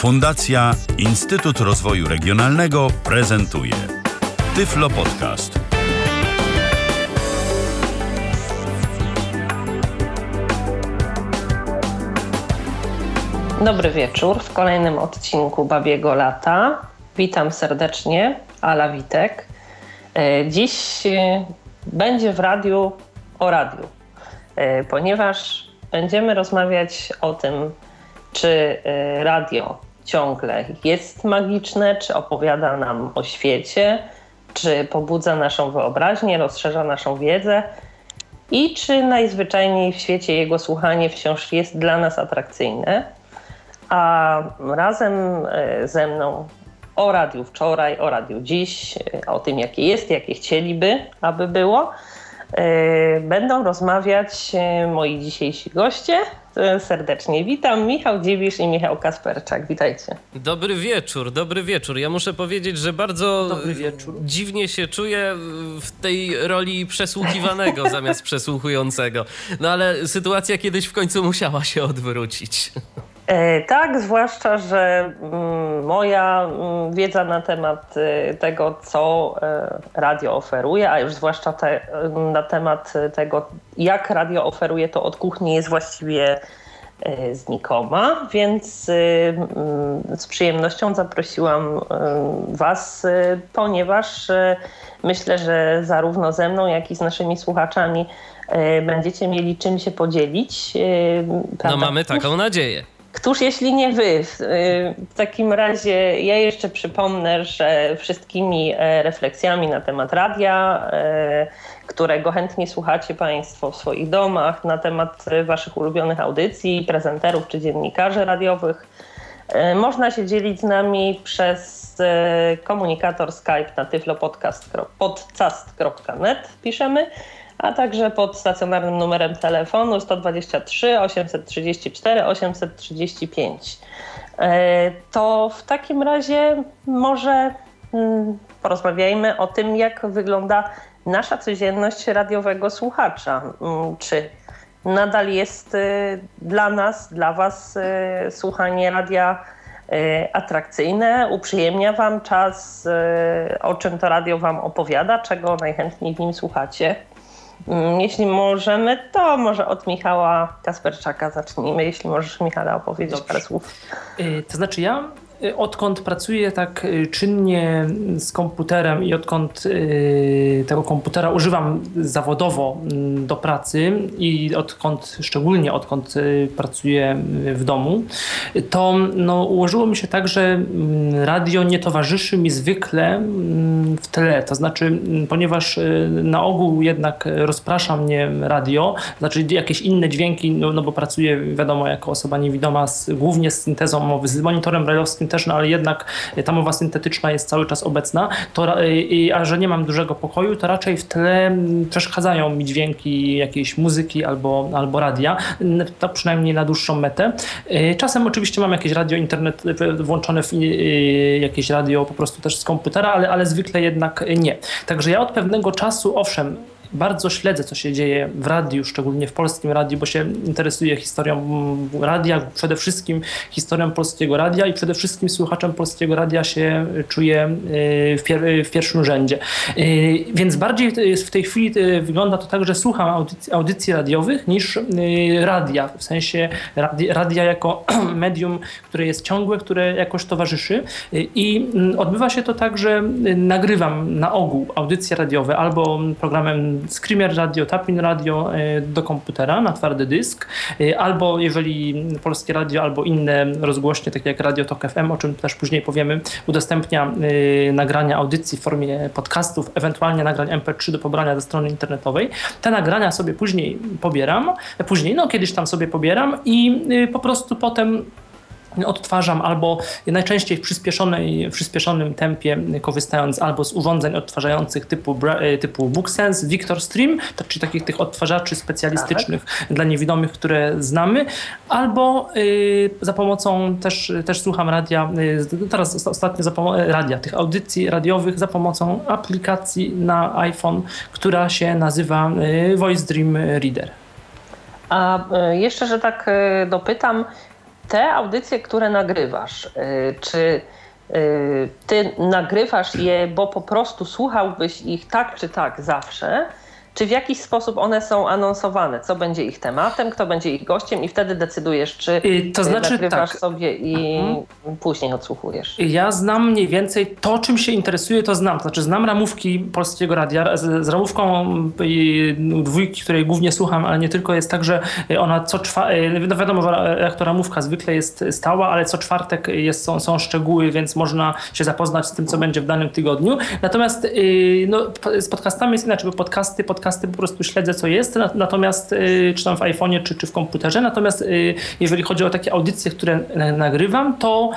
Fundacja Instytut Rozwoju Regionalnego prezentuje Tyflo Podcast. Dobry wieczór w kolejnym odcinku Babiego Lata. Witam serdecznie, Ala Witek. E, dziś e, będzie w radiu o radiu, e, ponieważ będziemy rozmawiać o tym, czy radio ciągle jest magiczne, czy opowiada nam o świecie, czy pobudza naszą wyobraźnię, rozszerza naszą wiedzę i czy najzwyczajniej w świecie jego słuchanie wciąż jest dla nas atrakcyjne. A razem ze mną o radiu wczoraj, o radiu dziś, o tym jakie jest, jakie chcieliby, aby było. E, będą rozmawiać e, moi dzisiejsi goście. Serdecznie witam. Michał Dziwisz i Michał Kasperczak. Witajcie. Dobry wieczór, dobry wieczór. Ja muszę powiedzieć, że bardzo dziwnie się czuję w tej roli przesłuchiwanego zamiast przesłuchującego. No ale sytuacja kiedyś w końcu musiała się odwrócić. E, tak, zwłaszcza, że mm, moja mm, wiedza na temat e, tego, co e, radio oferuje, a już zwłaszcza te, na temat tego, jak radio oferuje to od kuchni, jest właściwie znikoma, więc mm, z przyjemnością zaprosiłam Was, ponieważ myślę, że zarówno ze mną, jak i z naszymi słuchaczami będziecie mieli czym się podzielić. No mamy taką nadzieję. Któż jeśli nie wy? W takim razie ja jeszcze przypomnę, że wszystkimi e, refleksjami na temat radia, e, którego chętnie słuchacie Państwo w swoich domach, na temat Waszych ulubionych audycji, prezenterów czy dziennikarzy radiowych, e, można się dzielić z nami przez komunikator Skype na tyflopodcast.net piszemy a także pod stacjonarnym numerem telefonu 123 834 835. To w takim razie może mm, porozmawiajmy o tym, jak wygląda nasza codzienność radiowego słuchacza. Mm, czy nadal jest y, dla nas, dla Was y, słuchanie radia y, atrakcyjne, uprzyjemnia Wam czas, o czym to radio Wam opowiada, czego najchętniej w nim słuchacie? Mm, jeśli możemy, to może od Michała Kasperczaka zacznijmy, jeśli możesz Michale opowiedzieć Dobrze. parę słów. Y, to znaczy ja odkąd pracuję tak y, czynnie z komputerem i odkąd y, tego komputera używam zawodowo mm, do pracy i odkąd, szczególnie odkąd pracuję w domu, to no, ułożyło mi się tak, że mm, radio nie towarzyszy mi zwykle mm, w tle. To znaczy, ponieważ na ogół jednak rozprasza mnie radio, znaczy jakieś inne dźwięki, no, no bo pracuję, wiadomo, jako osoba niewidoma, z, głównie z syntezą mowy, z monitorem radiowskim też, no ale jednak ta mowa syntetyczna jest cały czas obecna, to, a że nie mam dużego pokoju, to raczej w tle przeszkadzają mi dźwięki jakiejś muzyki albo, albo radia, to przynajmniej na dłuższą metę. Y, czasem oczywiście mam jakieś radio internet włączone w y, jakieś radio po prostu też z komputera, ale, ale zwykle jednak nie. Także ja od pewnego czasu, owszem, bardzo śledzę, co się dzieje w radiu, szczególnie w polskim radiu, bo się interesuję historią radia, przede wszystkim historią polskiego radia i przede wszystkim słuchaczem polskiego radia się czuję y, w, pier w pierwszym rzędzie. Y, więc bardziej w tej chwili y, wygląda to tak, że słucham audycji, audycji radiowych niż radia, w sensie radia jako medium, które jest ciągłe, które jakoś towarzyszy i mm, odbywa się to tak, że nagrywam na ogół audycje radiowe albo programem Screamer Radio, Tapin Radio e, do komputera na twardy dysk, e, albo jeżeli Polskie Radio, albo inne rozgłośnie, takie jak Radio Tok FM, o czym też później powiemy, udostępnia e, nagrania audycji w formie podcastów, ewentualnie nagrań MP3 do pobrania ze strony internetowej. Te nagrania sobie później pobieram, później, no kiedyś tam sobie pobieram i po prostu potem odtwarzam albo najczęściej w przyspieszonej, w przyspieszonym tempie, korzystając albo z urządzeń odtwarzających typu, e, typu BookSense, Victor Stream, czyli takich tych odtwarzaczy specjalistycznych tak. dla niewidomych, które znamy, albo y, za pomocą też, też słucham radia, y, teraz ostatnio za pomocą radia, tych audycji radiowych za pomocą aplikacji na iPhone, która się nazywa y, Voice Dream Reader. A jeszcze, że tak dopytam, te audycje, które nagrywasz, y, czy y, ty nagrywasz je, bo po prostu słuchałbyś ich tak czy tak zawsze, czy w jakiś sposób one są anonsowane, co będzie ich tematem, kto będzie ich gościem i wtedy decydujesz, czy y, to znaczy, nagrywasz tak. sobie i mhm. później odsłuchujesz. Ja znam mniej więcej to, czym się interesuję, to znam. To znaczy znam ramówki Polskiego Radia. Z, z ramówką dwójki, której głównie słucham, ale nie tylko, jest tak, że ona co czwartek, no wiadomo, jak to ramówka zwykle jest stała, ale co czwartek jest, są, są szczegóły, więc można się zapoznać z tym, co będzie w danym tygodniu. Natomiast no, z podcastami jest inaczej, bo podcasty, podcasty podcasty po prostu śledzę, co jest, natomiast y, czy tam w iPhone'ie, czy, czy w komputerze. Natomiast y, jeżeli chodzi o takie audycje, które nagrywam, to,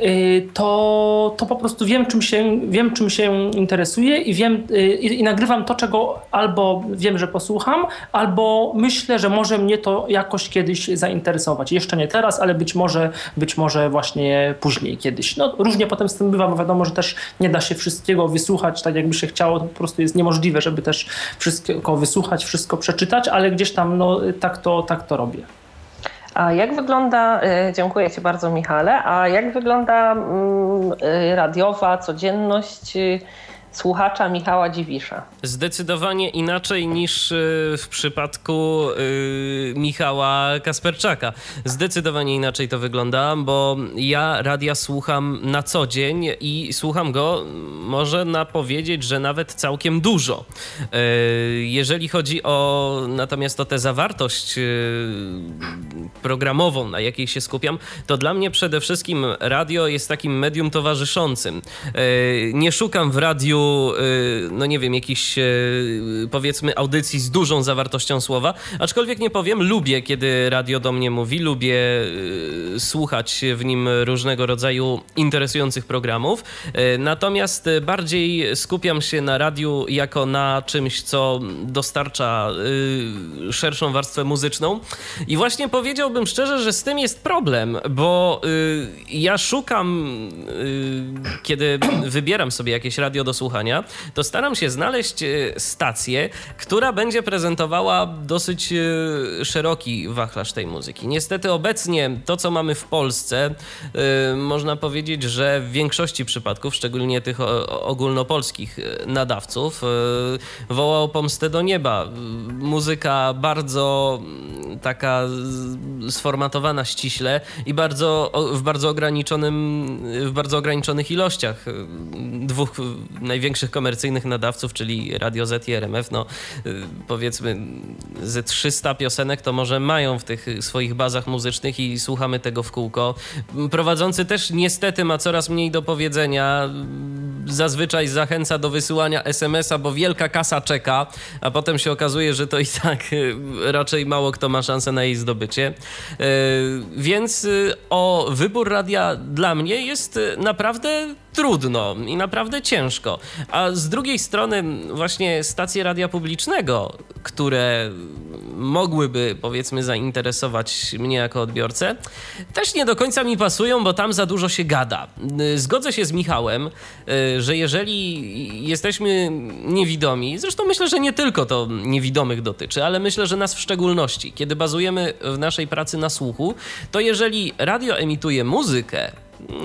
y, to, to po prostu wiem, czym się, wiem, czym się interesuję i wiem i, i nagrywam to, czego albo wiem, że posłucham, albo myślę, że może mnie to jakoś kiedyś zainteresować. Jeszcze nie teraz, ale być może, być może właśnie później kiedyś. No, różnie potem z tym bywa, bo wiadomo, że też nie da się wszystkiego wysłuchać tak, jakby się chciało. To po prostu jest niemożliwe, żeby też wszystkie wszystko wysłuchać, wszystko przeczytać, ale gdzieś tam no, tak, to, tak to robię. A jak wygląda, y, dziękuję Ci bardzo Michale, a jak wygląda mm, y, radiowa codzienność y, słuchacza Michała Dziwisza. Zdecydowanie inaczej niż y, w przypadku y, Michała Kasperczaka. Zdecydowanie inaczej to wygląda, bo ja radia słucham na co dzień i słucham go, można powiedzieć, że nawet całkiem dużo. Y, jeżeli chodzi o natomiast o tę zawartość programową, na jakiej się skupiam, to dla mnie przede wszystkim radio jest takim medium towarzyszącym. Nie szukam w radiu Y, no nie wiem, jakichś y, powiedzmy audycji z dużą zawartością słowa, aczkolwiek nie powiem, lubię, kiedy radio do mnie mówi, lubię y, słuchać w nim różnego rodzaju interesujących programów, natomiast bardziej skupiam się na radiu jako na czymś, co dostarcza szerszą warstwę muzyczną. I właśnie powiedziałbym szczerze, że z tym jest problem, bo ja szukam, kiedy wybieram sobie jakieś radio do słuchania, słuchania, to staram się znaleźć e, stację, która będzie prezentowała dosyć e, szeroki wachlarz tej muzyki. Niestety obecnie to, co mamy w Polsce, e, można powiedzieć, że w większości przypadków, szczególnie tych ogólnopolskich nadawców, woła o pomstę do nieba. Muzyka bardzo taka sformatowana ściśle i bardzo, w bardzo ograniczonym, w bardzo ograniczonych ilościach. Dwóch największych największych komercyjnych nadawców, czyli Radio Z i RMF, no y, powiedzmy ze 300 piosenek to może mają w tych swoich bazach muzycznych i słuchamy tego w kółko. Prowadzący też niestety ma coraz mniej do powiedzenia. Zazwyczaj zachęca do wysyłania SMS-a, bo wielka kasa czeka, a potem się okazuje, że to i tak y, raczej mało kto ma szansę na jej zdobycie. Y, więc o wybór radia dla mnie jest naprawdę trudno i naprawdę ciężko. A z drugiej strony właśnie stacje radia publicznego, które mogłyby powiedzmy zainteresować mnie jako odbiorcę, też nie do końca mi pasują, bo tam za dużo się gada. Zgodzę się z Michałem, y, że jeżeli jesteśmy niewidomi, zresztą myślę, że nie tylko to niewidomych dotyczy, ale myślę, że nas w szczególności, kiedy bazujemy w naszej pracy na słuchu, to jeżeli radio emituje muzykę,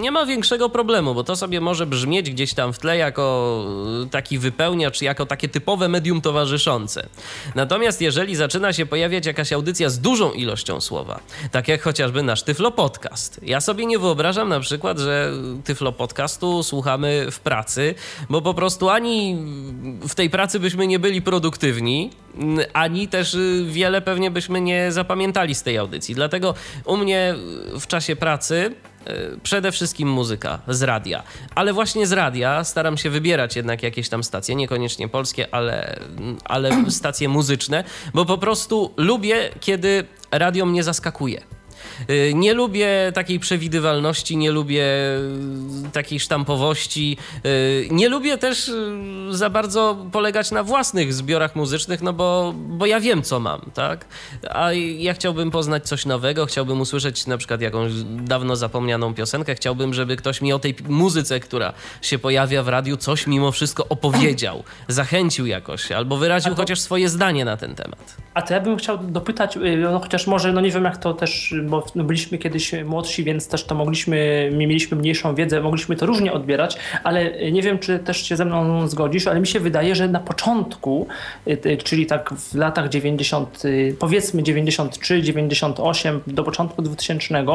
nie ma większego problemu, bo to sobie może brzmieć gdzieś tam w tle jako taki wypełniacz, jako takie typowe medium towarzyszące. Natomiast jeżeli zaczyna się pojawiać jakaś audycja z dużą ilością słowa, tak jak chociażby nasz Tyflo Podcast, ja sobie nie wyobrażam na przykład, że Tyflo Podcastu słuchamy w pracy, bo po prostu ani w tej pracy byśmy nie byli produktywni, ani też wiele pewnie byśmy nie zapamiętali z tej audycji. Dlatego u mnie w czasie pracy E, przede wszystkim muzyka z radia. Ale właśnie z radia staram się wybierać jednak jakieś tam stacje, niekoniecznie polskie, ale, ale stacje muzyczne, bo po prostu lubię, kiedy radio mnie zaskakuje. Y, nie lubię takiej przewidywalności, nie lubię takiej sztampowości. Y, nie lubię też y, za bardzo polegać na własnych zbiorach muzycznych, no bo, bo ja wiem, co mam, tak? A ja chciałbym poznać coś nowego, chciałbym usłyszeć na przykład jakąś dawno zapomnianą piosenkę, chciałbym, żeby ktoś mi o tej muzyce, która się pojawia w radiu, coś mimo wszystko opowiedział, zachęcił jakoś, albo wyraził to, chociaż swoje zdanie na ten temat. A to ja bym chciał dopytać, no chociaż może, no nie wiem jak to też, bo byliśmy kiedyś młodsi, więc też to mogliśmy, mieliśmy mniejszą wiedzę, mogliśmy to różnie odbierać, ale nie wiem, czy też się ze mną zgodzisz, ale mi się wydaje, że na początku, czyli tak w latach 90, powiedzmy 93, 98, do początku 2000,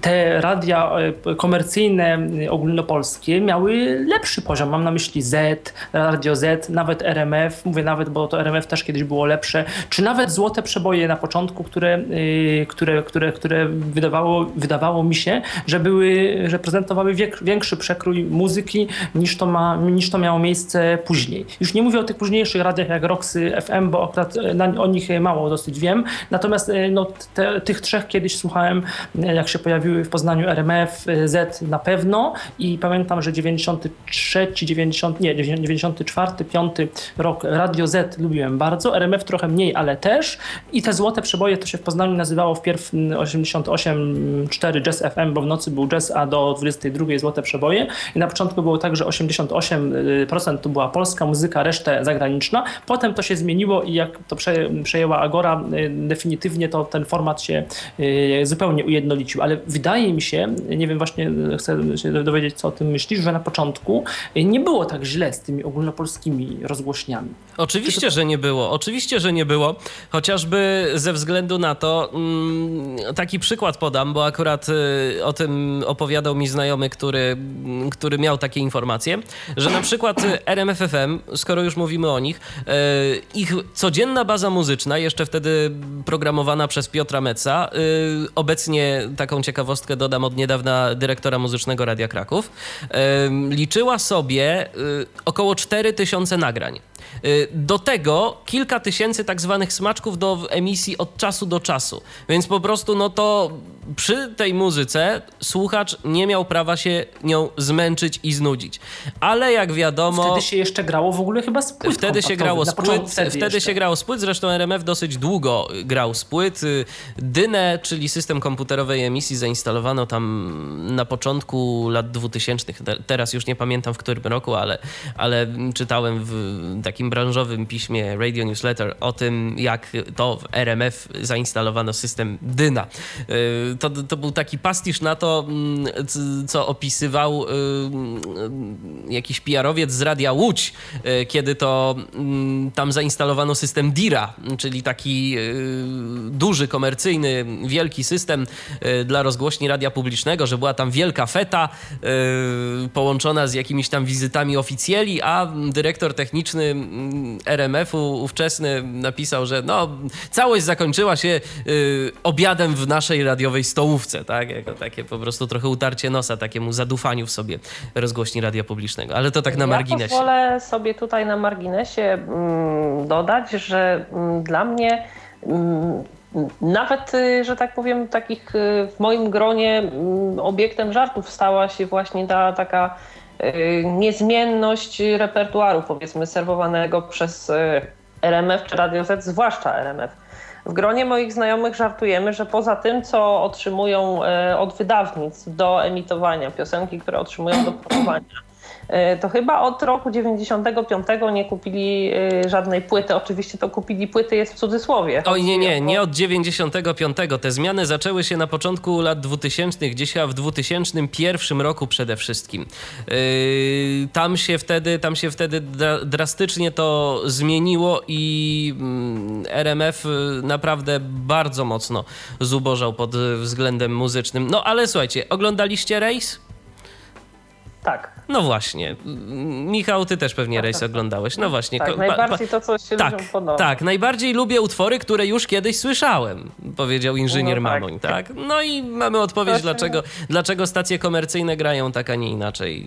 te radia komercyjne ogólnopolskie miały lepszy poziom. Mam na myśli Z, Radio Z, nawet RMF, mówię nawet, bo to RMF też kiedyś było lepsze, czy nawet Złote Przeboje na początku, które, y, które, które, które wydawało, wydawało mi się, że były, że prezentowały większy przekrój muzyki niż to, ma, niż to miało miejsce później. Już nie mówię o tych późniejszych radiach jak Roxy FM, bo akurat y, na, o nich mało dosyć wiem, natomiast y, no, te, tych trzech kiedyś słuchałem, jak się pojawiły w Poznaniu RMF, Z na pewno. I pamiętam, że 93, 90, nie, 94, 5 rok Radio Z lubiłem bardzo, RMF trochę mniej, ale też. I te złote przeboje to się w Poznaniu nazywało wpierw 88.4 Jazz FM, bo w nocy był jazz, a do 22 złote przeboje i na początku było tak, że 88% to była polska muzyka, resztę zagraniczna. Potem to się zmieniło i jak to przejęła Agora, y, definitywnie to ten format się y, zupełnie ujednolicił, ale wydaje mi się, nie wiem, właśnie chcę się dowiedzieć, co o tym myślisz, że na początku nie było tak źle z tymi ogólnopolskimi rozgłośniami. Oczywiście, to... że nie było. Oczywiście, że nie było. Chociażby ze względu na to, mm, taki przykład podam, bo akurat y, o tym opowiadał mi znajomy, który, który miał takie informacje, że na przykład RMFFM, skoro już mówimy o nich, y, ich codzienna baza muzyczna, jeszcze wtedy programowana przez Piotra Meca, y, obecnie taką ciekawostkę dodam od niedawna dyrektora muzycznego Radia Kraków, liczyła sobie około 4000 nagrań. Y, do tego kilka tysięcy tak zwanych smaczków do emisji od czasu do czasu. Więc po prostu no to przy tej muzyce słuchacz nie miał prawa się nią zmęczyć i znudzić. Ale jak wiadomo... Wtedy się jeszcze grało w ogóle chyba z płyt Wtedy się grało z płyt, wtedy, wtedy się grało z płyt, zresztą RMF dosyć długo grał z płyt. Dynę, czyli system komputerowej emisji zainstalowano tam na początku lat 2000. Teraz już nie pamiętam w którym roku, ale, ale czytałem w takim branżowym piśmie Radio Newsletter o tym, jak to w RMF zainstalowano system Dyna to, to był taki pastisz na to, mm, co opisywał y, y, jakiś PR-owiec z Radia Łódź, y, kiedy to mm, tam zainstalowano system DIRA, czyli taki duży, komercyjny, wielki system dla rozgłośni radia publicznego, że była tam wielka feta połączona z jakimiś tam wizytami oficjeli, a dyrektor techniczny mm, RMF-u ówczesny napisał, że no, całość zakończyła się obiadem w naszej radiowej radiowej stołówce, tak? Jako takie po prostu trochę utarcie nosa takiemu zadufaniu w sobie rozgłośni radia publicznego. Ale to tak na marginesie. Ja pozwolę sobie tutaj na marginesie mm, dodać, że mm, dla mnie mm, nawet, y, że tak powiem, takich y, w moim gronie obiektem żartów stała się właśnie ta taka y, niezmienność repertuaru, powiedzmy, serwowanego przez RMF czy Radio Z, zwłaszcza RMF w gronie moich znajomych żartujemy, że poza tym, co otrzymują e, od wydawnictw do emitowania, piosenki, które otrzymują do promowania, E, to chyba od roku 95 nie kupili e, żadnej płyty. Oczywiście to kupili płyty jest w cudzysłowie. Oj nie, nie, nie od 95. Te zmiany zaczęły się na początku lat 2000, gdzieś w 2001 roku przede wszystkim. E, tam się wtedy, tam się wtedy drastycznie to zmieniło i mm, RMF naprawdę bardzo mocno zubożał pod względem muzycznym. No ale słuchajcie, oglądaliście rejs? Tak. No właśnie. Michał, ty też pewnie tak, rejs tak, tak. oglądałeś. No właśnie. Tak, najbardziej to, co się tak, ludziom podoba. Tak, najbardziej lubię utwory, które już kiedyś słyszałem, powiedział inżynier no, tak. Mamoń, tak? No i mamy odpowiedź, dlaczego, dlaczego stacje komercyjne grają tak, a nie inaczej.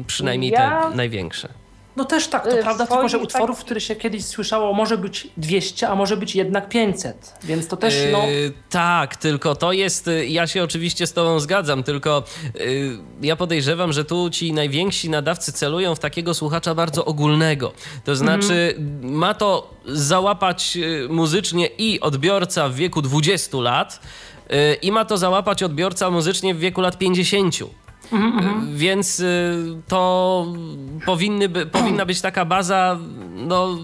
E, przynajmniej ja... te największe. No też tak, to y, prawda, tylko że utworów, tak... które się kiedyś słyszało, może być 200, a może być jednak 500, więc to też no... Yy, tak, tylko to jest, y, ja się oczywiście z tobą zgadzam, tylko yy, ja podejrzewam, że tu ci najwięksi nadawcy celują w takiego słuchacza bardzo ogólnego. To znaczy mhm. ma to załapać y, muzycznie i odbiorca w wieku 20 lat, i ma to załapać odbiorca muzycznie w wieku lat 50. Mhm, Więc y, to powinny powinna być taka baza, no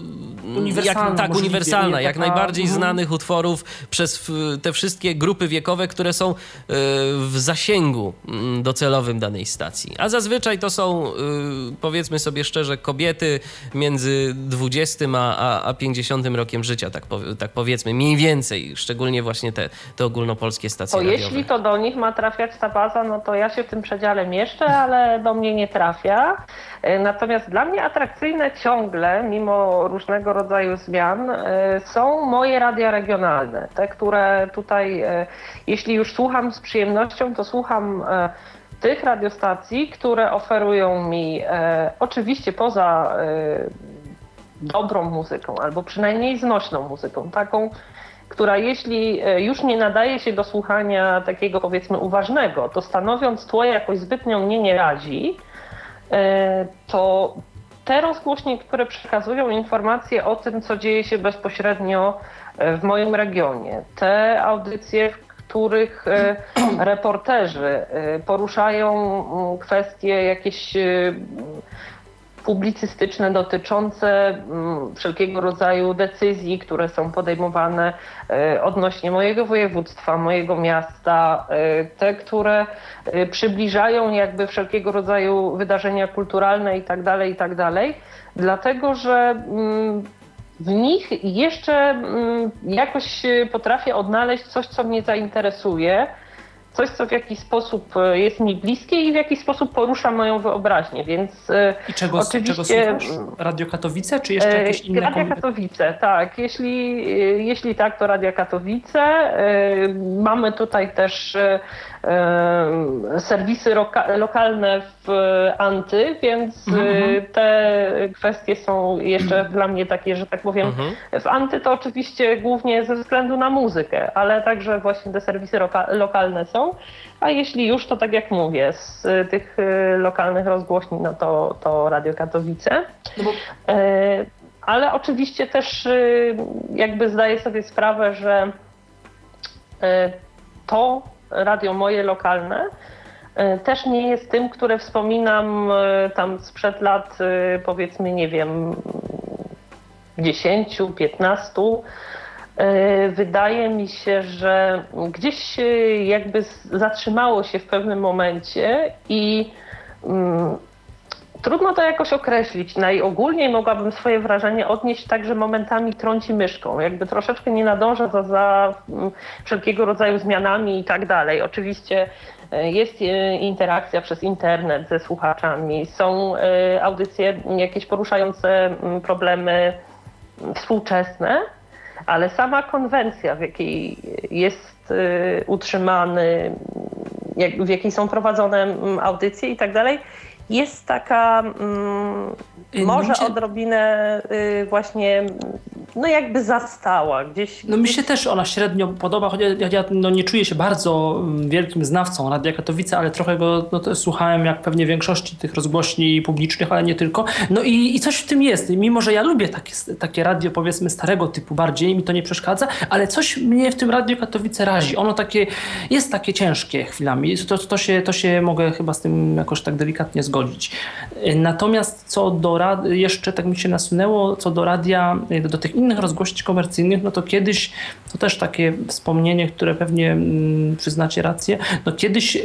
uniwersalna. Jak, tak, uniwersalna, jak taka, najbardziej mm. znanych utworów przez te wszystkie grupy wiekowe, które są y, w zasięgu mm, docelowym danej stacji. A zazwyczaj to są, y, powiedzmy sobie szczerze, kobiety między 20 a, a 50 rokiem życia, tak, tak powiedzmy, mniej więcej, szczególnie właśnie te, te ogólnopolskie stacje to radiowe. Jeśli to do nich ma trafiać ta baza, no to ja się w tym przedziale mieszczę, ale do mnie nie trafia. E, natomiast dla mnie atrakcyjne ciągle, mimo różnego rodzaju zmian, e, są moje radia regionalne. Te, które tutaj, e, jeśli już słucham z przyjemnością, to słucham tych radiostacji, które oferują mi oczywiście poza dobrą muzyką, albo przynajmniej znośną muzyką, taką, która jeśli już nie nadaje się do słuchania takiego powiedzmy uważnego, to stanowiąc tło jakoś zbytnio mnie nie razi, E, to te rozgłośnie, które przekazują informacje o tym, co dzieje się bezpośrednio e, w moim regionie, te audycje, w których e, reporterzy poruszają mm, kwestie jakieś publicystyczne dotyczące mm, wszelkiego rodzaju decyzji, które są podejmowane e, odnośnie mojego województwa, mojego miasta, e, te, które e, przybliżają jakby wszelkiego rodzaju wydarzenia kulturalne itd., tak itd., tak dlatego że mm, w nich jeszcze mm, jakoś potrafię odnaleźć coś, co mnie zainteresuje, coś, co w jakiś sposób e, jest mi bliskie i w jakiś sposób porusza moją wyobraźnię, więc e, I czego, oczywiście... czego? Radio Katowice, czy jeszcze jakieś inne Radio? Katowice, tak. Jeśli, jeśli tak, to Radio Katowice. Mamy tutaj też serwisy lokalne w Anty, więc mhm. te kwestie są jeszcze dla mnie takie, że tak powiem, mhm. w Anty to oczywiście głównie ze względu na muzykę, ale także właśnie te serwisy lokalne są. A jeśli już, to tak jak mówię, z tych y, lokalnych rozgłośni, no to, to Radio Katowice. No bo... E, ale oczywiście też jakby zdaję sobie sprawę, że e, to radio moje lokalne e, też nie jest tym, które wspominam tam sprzed lat, powiedzmy, nie wiem, 10, 15 E, wydaje mi się, że gdzieś jakby zatrzymało się w pewnym momencie i mm, trudno to jakoś określić. Najogólniej mogłabym swoje wrażenie odnieść tak, że momentami trąci myszką. Jakby troszeczkę nie nadąża za, za mm, wszelkiego rodzaju zmianami i tak dalej. Oczywiście e, jest e, interakcja przez internet ze słuchaczami, są audycje jakieś poruszające mm, problemy współczesne, ale sama konwencja, w jakiej jest utrzymany, w jakiej są prowadzone mm, audycje i tak dalej, jest taka mm, może odrobinę y, właśnie no jakby zastała gdzieś. No mi się też ona średnio podoba, choć ja, ja no nie czuję się bardzo mm, wielkim znawcą Radia Katowice, ale trochę go no, słuchałem jak pewnie większości tych rozgłośni publicznych, ale nie tylko. No i, i coś w tym jest. Mimo, że ja lubię takie, takie radio powiedzmy starego typu bardziej, mi to nie przeszkadza, ale coś mnie w tym Radio Katowice razi. Ono takie, jest takie ciężkie chwilami. To, to, się, to się mogę chyba z tym jakoś tak delikatnie zgodzić. Natomiast co do jeszcze tak mi się nasunęło, co do radia, do, tych innych rozgłości komercyjnych, no to kiedyś, to też takie wspomnienie, które pewnie mm, przyznacie rację, no kiedyś,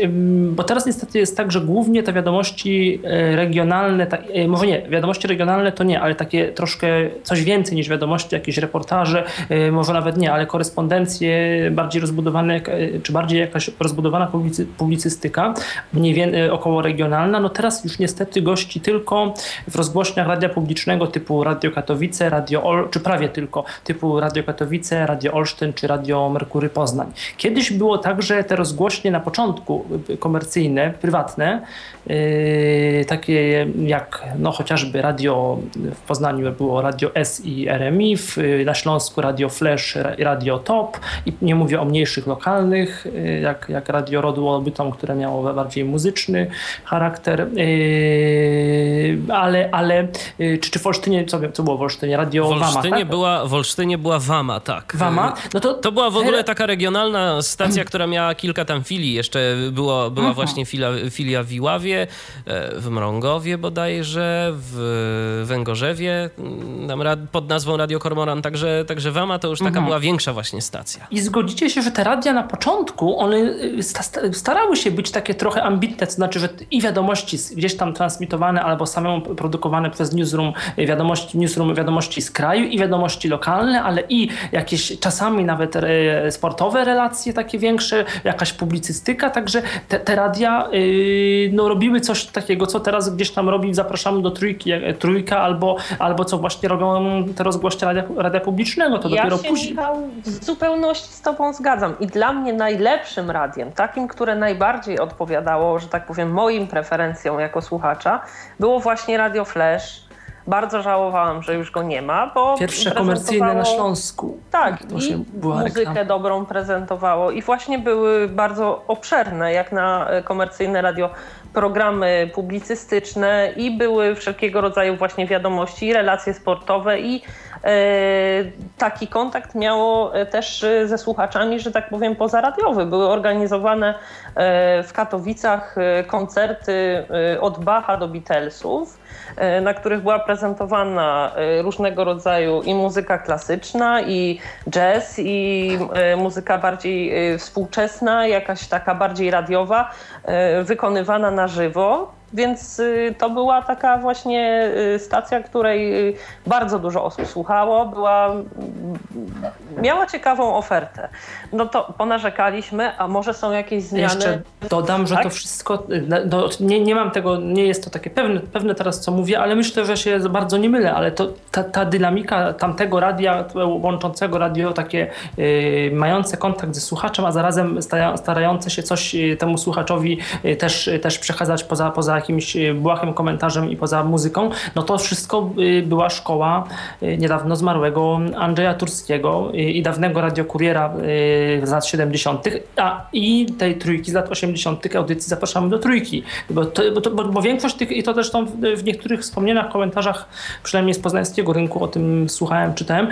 bo teraz niestety jest tak, że głównie te wiadomości e, regionalne, e, może nie, wiadomości regionalne to nie, ale takie troszkę coś więcej niż wiadomości, jakieś reportaże, e, może nawet nie, ale korespondencje bardziej rozbudowane, czy bardziej jakaś rozbudowana publicystyka, mniej więcej około regionalna, no teraz już niestety gości tylko w rozgłośniach radia publicznego typu Radio Katowice, Radio Ol, czy prawie tylko, typu Radio Katowice, Radio Olsztyn czy Radio Merkury Poznań. Kiedyś było tak, że te rozgłośnie na początku komercyjne, prywatne, yy, takie jak no, chociażby radio w Poznaniu było Radio S i RMI, w, na Śląsku Radio Flash, Radio Top i nie mówię o mniejszych lokalnych, yy, jak, jak Radio Rodu Bytom, które miało bardziej muzyczny charakter. Yy, ale, ale czy, czy w Olsztynie, co, co było w Olsztynie? Radio w Olsztynie Wama, tak? była, W Olsztynie była Wama, tak. Wama? No to, to była w ogóle taka regionalna stacja, która miała kilka tam filii. Jeszcze było, była właśnie filia, filia w Iławie, w Mrągowie bodajże, w Węgorzewie mm, pod nazwą Radio Kormoran, także, także Wama to już taka mhm. była większa właśnie stacja. I zgodzicie się, że te radia na początku, one y, starały się być takie trochę ambitne, to znaczy, że i wiadomości gdzieś tam transmitowane albo samemu produkowane przez newsroom, y, wiadomości newsroom, wiadomości z kraju i wiadomości lokalne, ale i jakieś czasami nawet y, sportowe relacje takie większe, jakaś publicystyka, także te, te radia no, robiły coś takiego, co teraz gdzieś tam robi, zapraszamy do trójki, trójka albo, albo co właśnie robią te rozgłośnie radia, radia publicznego, to ja dopiero się, później. Michał, w zupełności z tobą zgadzam i dla mnie najlepszym radiem, takim, które najbardziej odpowiadało, że tak powiem, moim preferencjom jako słuchacza, było właśnie Radio Flash. Bardzo żałowałam, że już go nie ma, bo. Pierwsze komercyjne na Śląsku. Tak, i muzykę reklama. dobrą prezentowało. I właśnie były bardzo obszerne, jak na e, komercyjne radio, programy publicystyczne i były wszelkiego rodzaju właśnie wiadomości, i relacje sportowe, i taki kontakt miało e, też e, ze słuchaczami, że tak powiem, pozaradiowy. Były organizowane w Katowicach koncerty od Bacha do Beatlesów, na których była prezentowana różnego rodzaju i muzyka klasyczna, i jazz, i muzyka bardziej współczesna, jakaś taka bardziej radiowa, wykonywana na żywo. Więc to była taka właśnie stacja, której bardzo dużo osób słuchało, była, miała ciekawą ofertę. No to ponarzekaliśmy, a może są jakieś zmiany? Jeszcze dodam, że tak? to wszystko, no, nie, nie mam tego, nie jest to takie pewne, pewne teraz co mówię, ale myślę, że się bardzo nie mylę, ale to, ta, ta dynamika tamtego radia, łączącego radio takie yy, mające kontakt ze słuchaczem, a zarazem starające się coś temu słuchaczowi też, też przekazać poza, poza jakimś błahym komentarzem i poza muzyką, no to wszystko była szkoła niedawno zmarłego Andrzeja Turskiego i dawnego radiokuriera z lat 70., a i tej trójki z lat 80. audycji zapraszamy do trójki. Bo, to, bo, to, bo, bo większość tych, i to zresztą w niektórych wspomnieniach, komentarzach, przynajmniej z poznańskiego rynku, o tym słuchałem, czytałem,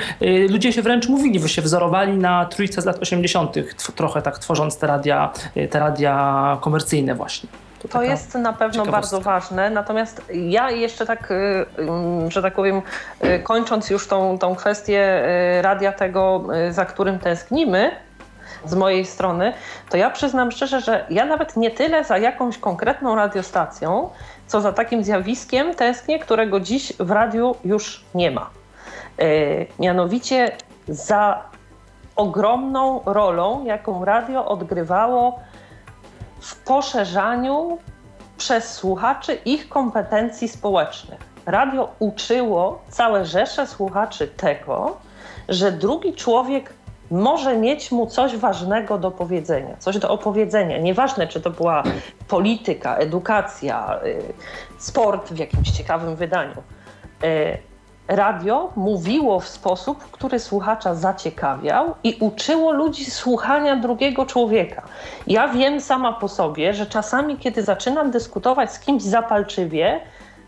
ludzie się wręcz mówili, że się wzorowali na trójce z lat 80., trochę tak tworząc te radia, te radia komercyjne właśnie. To, to jest na pewno bardzo ważne. Natomiast ja jeszcze tak, y, y, że tak powiem, y, kończąc już tą, tą kwestię radia tego, za którym tęsknimy, z mojej strony, to ja przyznam szczerze, że ja nawet nie tyle za jakąś konkretną radiostacją, co za takim zjawiskiem tęsknię, którego dziś w radiu już nie ma. Mianowicie za ogromną rolą, jaką radio odgrywało w poszerzaniu przez słuchaczy ich kompetencji społecznych. Radio uczyło całe rzesze słuchaczy tego, że drugi człowiek może mieć mu coś ważnego do powiedzenia, coś do opowiedzenia. Nieważne, czy to była polityka, edukacja, y, sport w jakimś ciekawym wydaniu. Y, radio mówiło w sposób, który słuchacza zaciekawiał i uczyło ludzi słuchania drugiego człowieka. Ja wiem sama po sobie, że czasami, kiedy zaczynam dyskutować z kimś zapalczywie,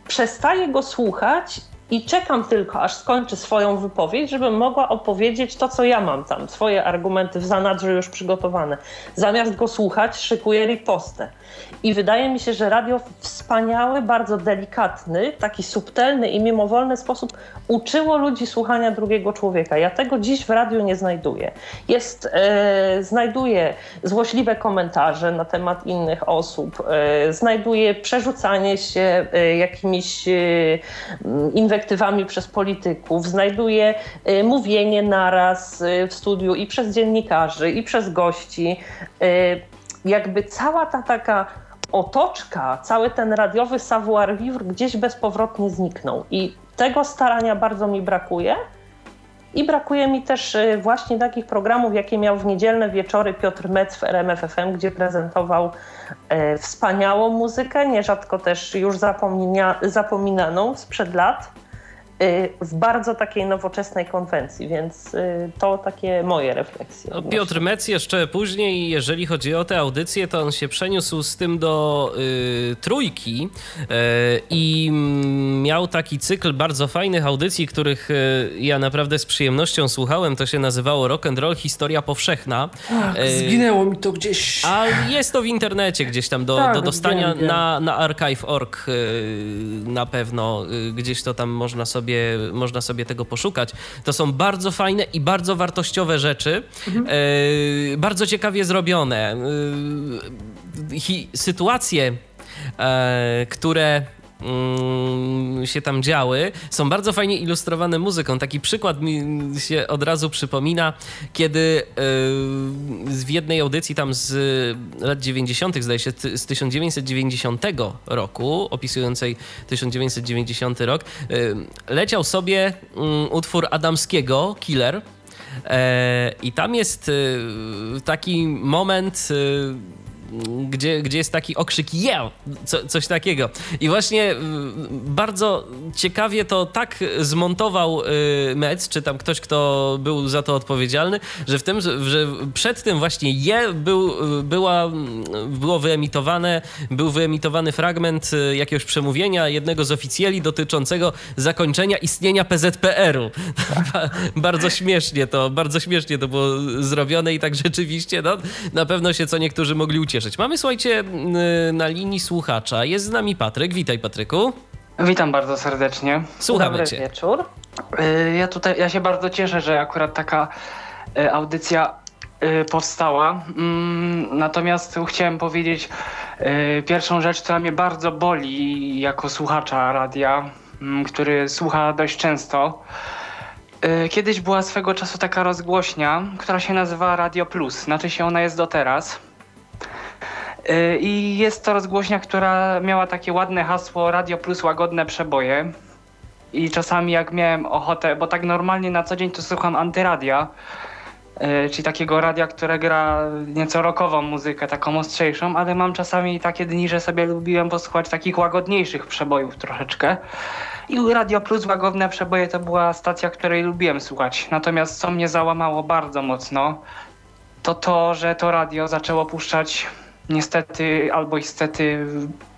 przestaję go słuchać i czekam tylko, aż skończy swoją wypowiedź, żebym mogła opowiedzieć to, co ja mam tam, swoje argumenty w zanadrzu już przygotowane. Zamiast go słuchać, szykuję ripostę. I wydaje mi się, że radio w wspaniały, bardzo delikatny, taki subtelny i mimowolny sposób uczyło ludzi słuchania drugiego człowieka. Ja tego dziś w radiu nie znajduję. Jest, e, znajduję złośliwe komentarze na temat innych osób, e, znajduję przerzucanie się e, jakimiś e, inwektywami przez polityków, znajduję e, mówienie naraz e, w studiu i przez dziennikarzy, i przez gości jakby cała ta taka otoczka, cały ten radiowy savoir vivre gdzieś bezpowrotnie zniknął. I tego starania bardzo mi brakuje. I brakuje mi też y, właśnie takich programów, jakie miał w niedzielne wieczory Piotr Metz w RMFFM, gdzie prezentował e, wspaniałą muzykę, nierzadko też już zapomina, zapominaną sprzed lat. Y, w bardzo takiej nowoczesnej konwencji, więc y, to takie moje refleksje. No, Piotr Mec jeszcze później, jeżeli chodzi o tę audycję, to on się przeniósł z tym do y, trójki y, i miał taki cykl bardzo fajnych audycji, których y, ja naprawdę z przyjemnością słuchałem. To się nazywało Rock and Roll Historia Powszechna. Ach, zginęło mi to gdzieś. A jest to w internecie gdzieś tam do, tak, do dostania wiem, wiem. na, na archive.org na pewno. Gdzieś to tam można sobie, można sobie tego poszukać. To są bardzo fajne i bardzo wartościowe rzeczy. Mhm. bardzo ciekawie zrobione. Hi, sytuacje, które Mm, się tam działy, są bardzo fajnie ilustrowane muzyką. Taki przykład mi się od razu przypomina, kiedy w jednej audycji tam z lat 90., zdaje się, z 1990 roku, opisującej 1990 rok, leciał sobie mm, utwór Adamskiego, Killer. E, I tam jest y, taki moment y, gdzie, gdzie jest taki okrzyk yeah! Co, coś takiego. I właśnie mm, bardzo ciekawie to tak zmontował y, Metz, czy tam ktoś, kto był za to odpowiedzialny, że w tym, że przed tym właśnie je był, była, było wyemitowane, był wyemitowany fragment y, jakiegoś przemówienia jednego z oficjeli dotyczącego zakończenia istnienia PZPR-u. bardzo śmiesznie to, bardzo śmiesznie to było zrobione i tak rzeczywiście, no, na pewno się co niektórzy mogli ucieszyć cieszyć. Mamy, słuchajcie, na linii słuchacza. Jest z nami Patryk. Witaj, Patryku. Witam bardzo serdecznie. Słuchamy Dobry cię. wieczór. Y, ja tutaj, ja się bardzo cieszę, że akurat taka y, audycja y, powstała. Mm, natomiast chciałem powiedzieć pierwszą rzecz, która mnie bardzo boli jako słuchacza radia, mm, który słucha dość często. Kiedyś była swego czasu taka rozgłośnia, która się nazywa Radio Plus. Znaczy się ona jest do teraz. Y, I jest to rozgłośnia, która miała takie ładne hasło Radio Plus łagodne przeboje. I czasami jak miałem ochotę, bo tak normalnie na co dzień to słucham antyradia, y, czyli takiego radia, które gra nieco rockową muzykę, taką ostrzejszą, ale mam czasami takie dni, że sobie lubiłem posłuchać takich łagodniejszych przebojów troszeczkę. I Radio Plus Łagodne Przeboje to była stacja, której lubiłem słuchać. Natomiast co mnie załamało bardzo mocno, to to, że to radio zaczęło puszczać niestety albo niestety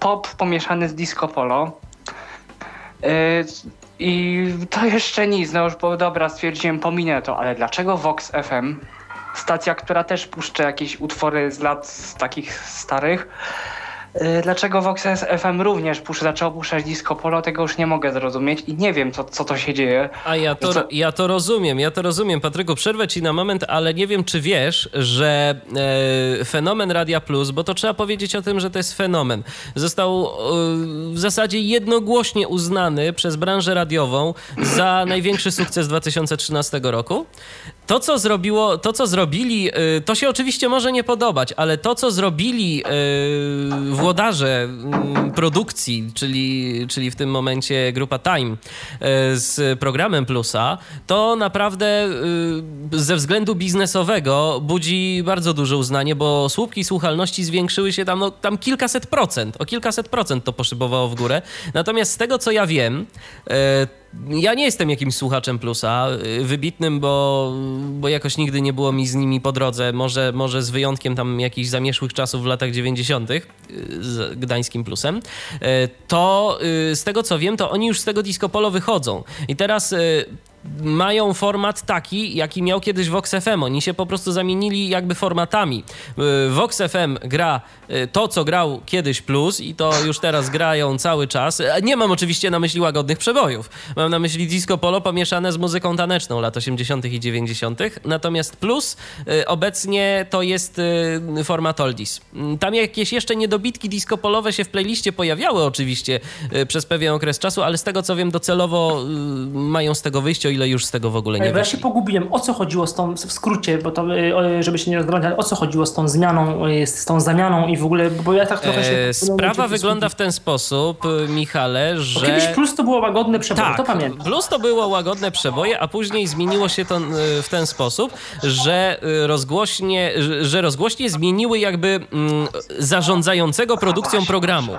pop pomieszany z disco polo. Yy, I to jeszcze nic, no już bo dobra, stwierdziłem, pominę to, ale dlaczego Vox FM, stacja, która też puszcza jakieś utwory z lat takich starych, Y, dlaczego Vox FM również puszcza, zaczęło puszczać disco polo, tego już nie mogę zrozumieć i nie wiem, co, co to się dzieje. A ja to, co... ja to rozumiem, ja to rozumiem. Patryku, przerwę ci na moment, ale nie wiem, czy wiesz, że e, fenomen Radia Plus, bo to trzeba powiedzieć o tym, że to jest fenomen, został e, w zasadzie jednogłośnie uznany przez branżę radiową za największy sukces 2013 roku. To, co zrobiło, to, co zrobili, e, to się oczywiście może nie podobać, ale to, co zrobili w włodarze mm, produkcji, czyli, czyli w tym momencie grupa Time e, z programem Plusa, to naprawdę e, ze względu biznesowego budzi bardzo duże uznanie, bo słupki słuchalności zwiększyły się tam, no, tam kilkaset procent, o kilkaset procent to poszybowało w górę. Natomiast z tego, co ja wiem, e, ja nie jestem jakimś słuchaczem plusa, y, wybitnym, bo, bo jakoś nigdy nie było mi z nimi po drodze. Może, może z wyjątkiem tam jakichś zamieszłych czasów w latach 90. Y, z gdańskim plusem. Y, to z tego co wiem, to oni już z tego disco polo wychodzą. I teraz mają format taki, jaki miał kiedyś Vox FM. Oni się po prostu zamienili jakby formatami. Y, Vox FM gra y, to, co grał kiedyś Plus i to już teraz grają cały czas. Nie mam oczywiście na myśli łagodnych przebojów. Mam na myśli disco polo pomieszane z muzyką taneczną lat 80. i 90. Natomiast Plus y, obecnie to jest format oldies. Tam jakieś jeszcze niedobitki disco polowe się w playliście pojawiały oczywiście przez pewien okres czasu, ale z tego co wiem docelowo mają z tego wyjście ile już z tego w ogóle nie Ja się pogubiłem, o co chodziło z tą, w skrócie, bo to, żeby się nie rozdrażniać, ale o co chodziło z tą zmianą, z tą zamianą i w ogóle, bo ja tak trochę się... Sprawa wygląda w ten sposób, Michale, że... Bo kiedyś plus to było łagodne przeboje, tak, to pamiętam. plus to było łagodne przeboje, a później zmieniło się to w ten sposób, że rozgłośnie, że rozgłośnie zmieniły jakby mm, zarządzającego produkcją programu.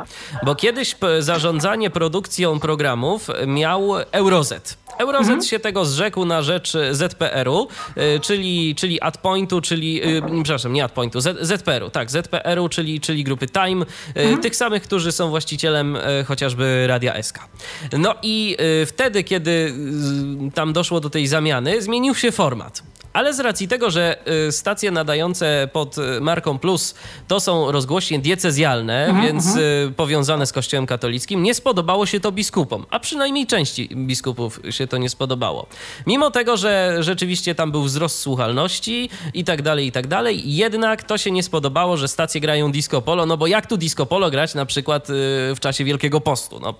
Bo kiedyś zarządzanie produkcją programów miał Eurozet. Eurozet mhm. się tego zrzekł na rzecz ZPR-u, y, czyli, czyli AdPointu, czyli, yy, przepraszam, nie AdPointu, ZPR-u, tak, ZPR-u, czyli, czyli grupy Time, mhm. tych samych, którzy są właścicielem chociażby Radia SK. No i wtedy, kiedy tam doszło do tej zamiany, zmienił się format. Ale z racji tego, że y, stacje nadające pod y, marką Plus to są rozgłośnie diecezjalne, mhm, więc mhm. Y, powiązane z Kościołem katolickim, nie spodobało się to biskupom, a przynajmniej części biskupów się to nie spodobało. Mimo tego, że rzeczywiście tam był wzrost słuchalności i tak dalej, i tak dalej, jednak to się nie spodobało, że stacje grają disco polo, no bo jak tu disco polo grać na przykład w czasie Wielkiego Postu? No,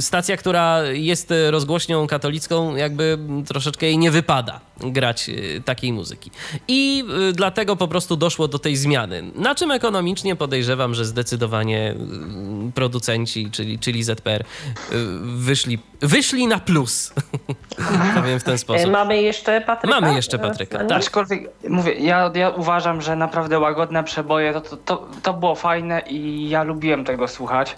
stacja, która jest rozgłośnią katolicką, jakby troszeczkę jej nie wypada grać Y, takiej muzyki. I y, dlatego po prostu doszło do tej zmiany. Na czym ekonomicznie podejrzewam, że zdecydowanie y, producenci, czyli, czyli ZPR, wyszli, wyszli na plus. Powiem w ten sposób. Mamy jeszcze Patryka? Mamy jeszcze Patryka. Tak. Aczkolwiek, mówię, ja, ja uważam, że naprawdę łagodne przeboje to, to, to, to było fajne i ja lubiłem tego słuchać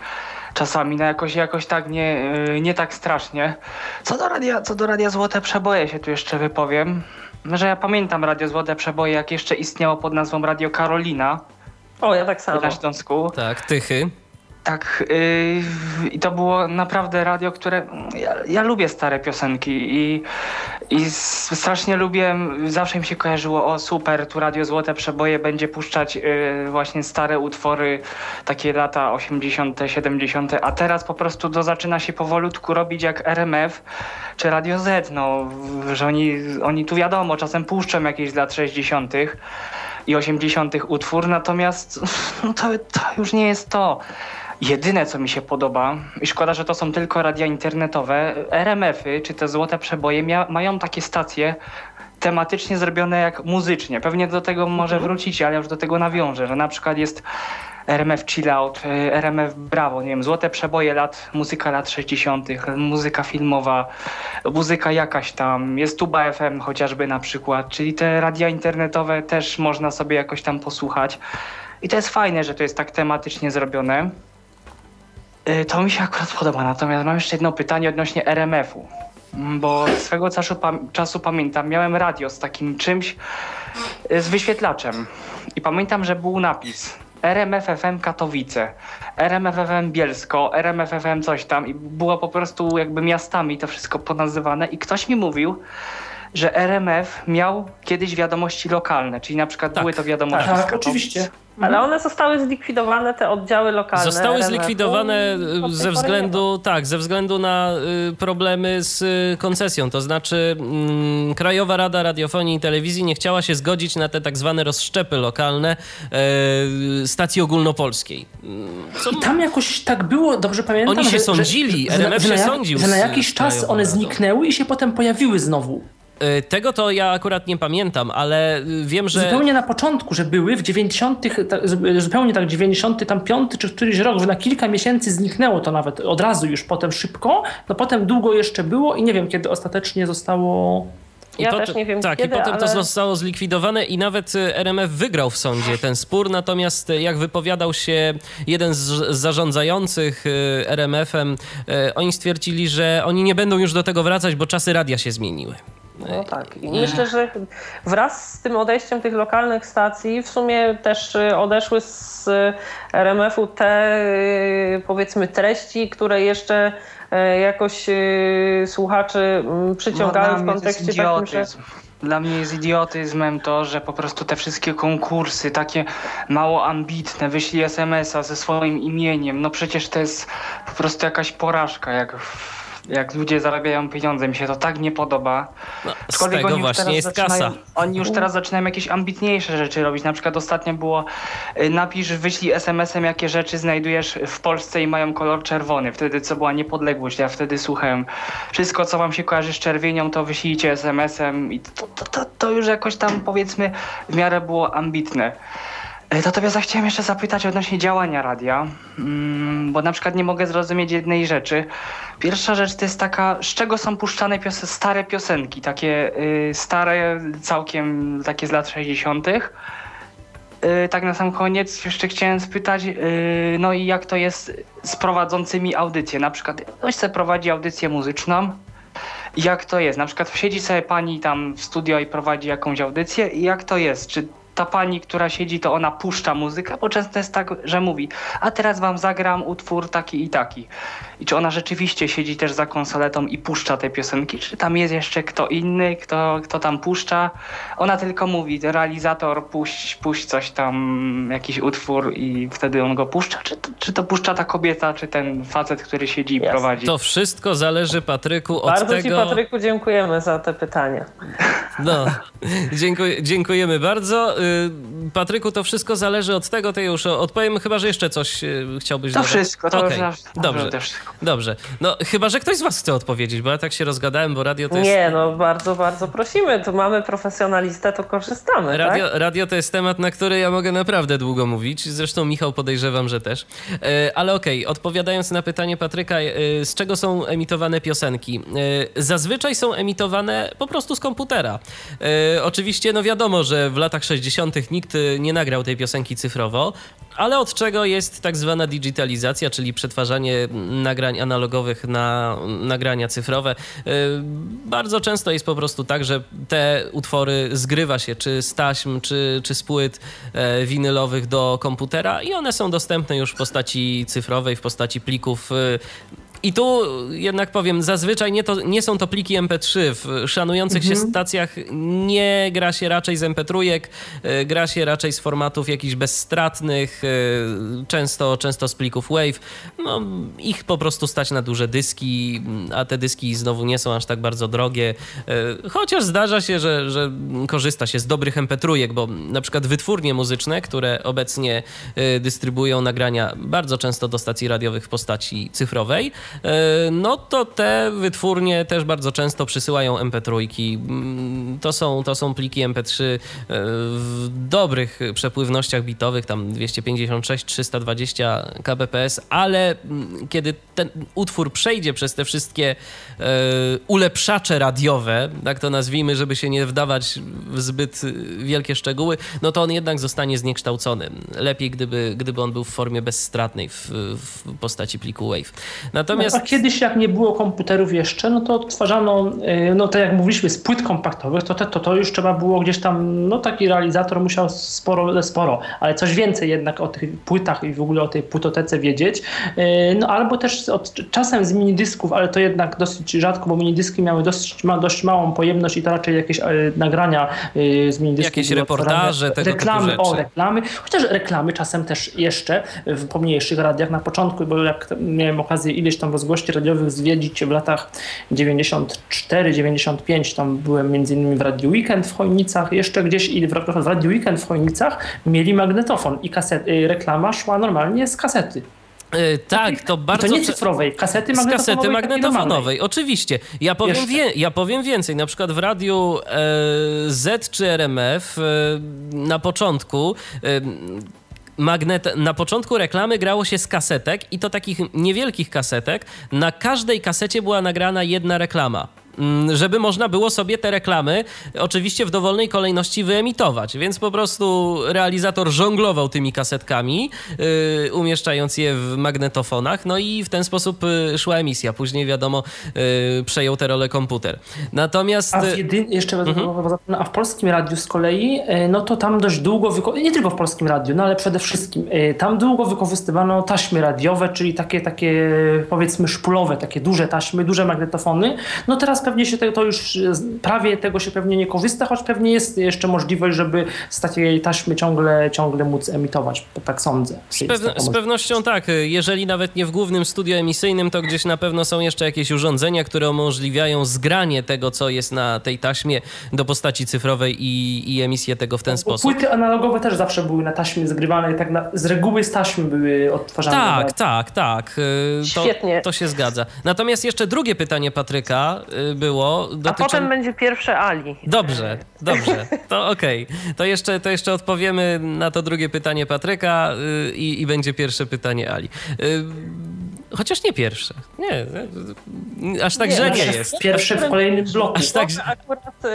czasami, no jakoś, jakoś tak nie, nie tak strasznie. Co do, radia, co do Radia Złote Przeboje się tu jeszcze wypowiem że ja pamiętam Radio Złote Przeboje, jak jeszcze istniało pod nazwą Radio Karolina. O, ja tak samo. Na Śląsku. Tak, Tychy. Tak, yy, i to było naprawdę radio, które. Ja, ja, lubię stare piosenki i, i strasznie lubię. Zawsze mi się kojarzyło, o super, tu Radio Złote Przeboje będzie puszczać yy, właśnie stare utwory, takie lata 80., 70., a teraz po prostu to zaczyna się powolutku robić jak RMF czy Radio Z, no, że oni, oni tu wiadomo, czasem puszczą jakieś lat 60. i 80. utwór, natomiast no to, to już nie jest to. Jedyne, co mi się podoba, i szkoda, że to są tylko radia internetowe, RMF-y, czy te złote przeboje, mia- mają takie stacje tematycznie zrobione jak muzycznie. Pewnie do tego może mhm. wrócić, ale już do tego nawiążę, że na przykład jest RMF Chillout, y, RMF Bravo, nie wiem, złote przeboje lat, muzyka lat 60., muzyka filmowa, muzyka jakaś tam, jest Tuba FM chociażby na przykład, czyli te radia internetowe też można sobie jakoś tam posłuchać. I to jest fajne, że to jest tak tematycznie zrobione. Y, to mi się akurat podoba, natomiast mam jeszcze jedno pytanie odnośnie RMF-u. Mm, bo swego czasu, czasu pamiętam, miałem radio z takim czymś, y, z wyświetlaczem. I pamiętam, że był napis RMFFM Katowice, RMFFM Bielsko, RMFFM coś tam i było po prostu jakby miastami to wszystko ponazywane i ktoś mi mówił, że RMF miał kiedyś wiadomości lokalne, czyli na przykład tak, były to wiadomości tak, tak oczywiście. Ale one zostały zlikwidowane, te oddziały lokalne. Zostały zlikwidowane ze względu, tak, ze względu na y, problemy z y, koncesją. To znaczy mm, Krajowa Rada Radiofonii i Telewizji nie chciała się zgodzić na te tak zwane rozszczepy lokalne stacji ogólnopolskiej. Co... I tam jakoś tak było, dobrze pamiętam, Oni się że, sądzili, że, RMF że, się sądził. Że na jakiś czas one zniknęły i się potem pojawiły znowu. E, tego to ja akurat nie pamiętam, ale wiem, że... Zupełnie na początku, że były w 90., zupełnie tak 90, tam 5 czy któryś rok, że na kilka miesięcy zniknęło to nawet od razu już potem szybko, no potem długo jeszcze było i nie wiem kiedy ostatecznie zostało ja I też nie wiem Tak, kiedy, i potem ale... to zostało zlikwidowane i nawet e, RMF wygrał w sądzie ten spór, natomiast jak wypowiadał się jeden z zarządzających RMF-em, oni stwierdzili, że oni nie będą już do tego wracać, bo czasy radia się zmieniły. No tak. I myślę, że wraz z tym odejściem tych lokalnych stacji w sumie też y, odeszły z y, RMF-u te y, powiedzmy treści, które jeszcze jakoś słuchaczy mm, przyciągały w kontekście takim, że... Dla mnie jest idiotyzmem to, że po prostu te wszystkie konkursy, takie mało ambitne, wyślij SMS-a ze swoim imieniem, no przecież to jest po prostu jakaś porażka, jak jak ludzie zarabiają pieniądze. Mi się to tak nie podoba. No, z tego właśnie jest kasa. Oni już teraz zaczynają jakieś ambitniejsze rzeczy robić. Na przykład ostatnio było y, napisz, wyślij SMS-em, jakie rzeczy znajdujesz w Polsce i mają kolor czerwony. Wtedy co była niepodległość. Ja wtedy słuchałem wszystko, co wam się kojarzy z czerwienią, to wyślijcie SMS-em i to, to, to, to już jakoś tam powiedzmy w miarę było ambitne. E, natomiast ja chciałem jeszcze zapytać odnośnie działania radia, mm, bo na przykład nie mogę zrozumieć jednej rzeczy. Pierwsza rzecz to jest taka, z czego są puszczane pios stare piosenki, takie y, stare, całkiem takie z lat 60. Y, tak na sam koniec jeszcze chciałem spytać, y, no i jak to jest z prowadzącymi audycję? Na przykład ktoś chce prowadzi audycję muzyczną, jak to jest? Na przykład siedzi sobie pani tam w studio i prowadzi jakąś audycję i jak to jest? Czy ta pani, która siedzi, to ona puszcza muzykę, bo często jest tak, że mówi, a teraz wam zagram utwór taki i taki. I czy ona rzeczywiście siedzi też za konsoletą i puszcza te piosenki, czy tam jest jeszcze kto inny, kto, kto tam puszcza. Ona tylko mówi, realizator puść, puść coś tam, jakiś utwór i wtedy on go puszcza. Czy to, czy to puszcza ta kobieta, czy ten facet, który siedzi i yes. prowadzi? To wszystko zależy, Patryku, od Bardzo tego... Bardzo ci, Patryku, dziękujemy za te pytania. No, dziękuję, dziękujemy bardzo. Y, Patryku, to wszystko zależy od tego, to już odpowiem, chyba, że jeszcze coś y, chciałbyś to dodać. Wszystko, to okay. już, Dobrze, dobrze. No, chyba, że ktoś z was chce odpowiedzieć, bo ja tak się rozgadałem, bo radio to jest... Nie, no bardzo, bardzo prosimy. Tu mamy profesjonalistę, to korzystamy, radio, tak? radio to jest temat, na który ja mogę naprawdę długo mówić. Zresztą Michał podejrzewam, że też. E, ale okej, okay, odpowiadając na pytanie Patryka, z czego są emitowane piosenki? Zazwyczaj są emitowane po prostu z komputera. Oczywiście, no wiadomo, że w latach 60. nikt nie nagrał tej piosenki cyfrowo, ale od czego jest tak zwana digitalizacja, czyli przetwarzanie nagrań analogowych na nagrania cyfrowe. Y, bardzo często jest po prostu tak, że te utwory zgrywa się czy z taśm, czy, czy z płyt e, winylowych do komputera i one są dostępne już w postaci cyfrowej, w postaci plików y, i tu jednak powiem, zazwyczaj nie, to, nie są to pliki MP3. W szanujących mhm. się stacjach nie gra się raczej z MP3, e, gra się raczej z formatów jakichś bezstratnych, e, często, często z plików WAV. No, ich po prostu stać na duże dyski, a te dyski znowu nie są aż tak bardzo drogie. E, chociaż zdarza się, że, że korzysta się z dobrych MP3, bo na przykład wytwórnie muzyczne, które obecnie dystrybuują nagrania bardzo często do stacji radiowych w postaci cyfrowej, no to te wytwórnie też bardzo często przysyłają MP3. Mm, to są, to są pliki MP3 e, w dobrych przepływnościach bitowych, tam 256, 320 kbps, ale mm, kiedy ten utwór przejdzie przez te wszystkie e, ulepszacze radiowe, tak to nazwijmy, żeby się nie wdawać w zbyt wielkie szczegóły, no to on jednak zostanie zniekształcony. Lepiej, gdyby, gdyby on był w formie bezstratnej w, w postaci pliku WAV. Natomiast Natomiast... A kiedyś jak nie było komputerów jeszcze, no to odtwarzano, y, no tak jak mówiliśmy, z płyt kompaktowych, to, to, to już trzeba było gdzieś tam, no taki realizator musiał sporo, sporo, ale coś więcej jednak o tych płytach i w ogóle o tej płytotece wiedzieć. Y, no albo też od, czasem z minidysków, ale to jednak dosyć rzadko, bo minidyski miały dosyć, ma, dość małą pojemność i to raczej jakieś e, nagrania y, z minidysków. Jakieś reportaże, tego reklamy, typu rzeczy. O, reklamy. Chociaż reklamy czasem też jeszcze w pomniejszych radiach na początku, bo jak miałem okazję ileś tam rozgłości radiowych zwiedzić w latach 94-95. Tam byłem między innymi w Radio Weekend w Chojnicach, jeszcze gdzieś i w, w Radio Weekend w Chojnicach mieli magnetofon i kaset, y, reklama szła normalnie z kasety. Yy, tak, to bardzo. I to nie cyfrowej, kasety magnetofonowej. Z kasety magnetofonowej, oczywiście. Ja powiem, wie, ja powiem więcej. Na przykład w radiu e, Z czy RMF e, na początku. E, magnet... Na początku reklamy grało się z kasetek i to takich niewielkich kasetek. Na każdej kasecie była nagrana jedna reklama. Mm, żeby można było sobie te reklamy oczywiście w dowolnej kolejności wyemitować. Więc po prostu realizator żonglował tymi kasetkami, yy, umieszczając je w magnetofonach, no i w ten sposób yy, szła emisja. Później wiadomo, yy, przejął tę rolę komputer. Natomiast... A w jedyn... jeszcze mhm. a w polskim radiu z kolei, yy, no to tam dość długo, nie tylko w polskim radiu, no ale przede wszystkim tam długo wykorzystywano taśmy radiowe, czyli takie, takie powiedzmy szpulowe, takie duże taśmy, duże magnetofony. No teraz pewnie się to już prawie tego się pewnie nie korzysta, choć pewnie jest jeszcze możliwość, żeby z takiej taśmy ciągle, ciągle móc emitować, tak sądzę. Z, pew z pewnością tak. Jeżeli nawet nie w głównym studiu emisyjnym, to gdzieś na pewno są jeszcze jakieś urządzenia, które umożliwiają zgranie tego, co jest na tej taśmie do postaci cyfrowej i, i emisję tego w ten sposób. Płyty analogowe też zawsze były na taśmie zgrywane, tak na, z reguły z taśmy były odtwarzane. Tak, tak, tak. To, Świetnie. To się zgadza. Natomiast jeszcze drugie pytanie Patryka y, było dotyczące... A potem będzie pierwsze Ali. Dobrze, dobrze. To okej. Okay. To, jeszcze, to jeszcze odpowiemy na to drugie pytanie Patryka y, i, i będzie pierwsze pytanie Ali. Chociaż nie pierwsze. Nie, aż tak nie, źle nie jest. Pierwsze w kolejnym bloku. Aż tak... Akurat y,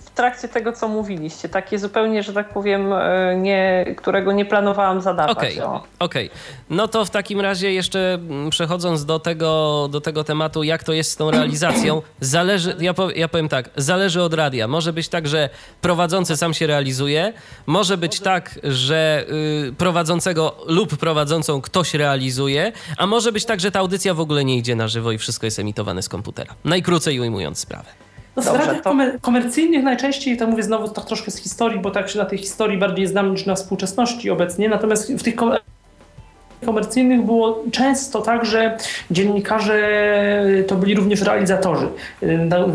w trakcie tego, co mówiliście, takie zupełnie, że tak powiem, y, nie, którego nie planowałam zadawać. Okej, okay, okay, no to w takim razie jeszcze mm, przechodząc do tego, do tego tematu, jak to jest z tą realizacją, zależy, ja, powiem, ja powiem tak, zależy od radia. Może być tak, że prowadzący sam się realizuje, może być tak, że y, prowadzącego lub prowadzącą ktoś realizuje, a może może być tak, że ta audycja w ogóle nie idzie na żywo i wszystko jest emitowane z komputera. Najkrócej ujmując sprawę. No, w radiach komer komercyjnych najczęściej, to mówię znowu tak troszkę z historii, bo tak się na tej historii bardziej znam niż na współczesności obecnie, natomiast w tych komercyjnych było często tak, że dziennikarze to byli również realizatorzy.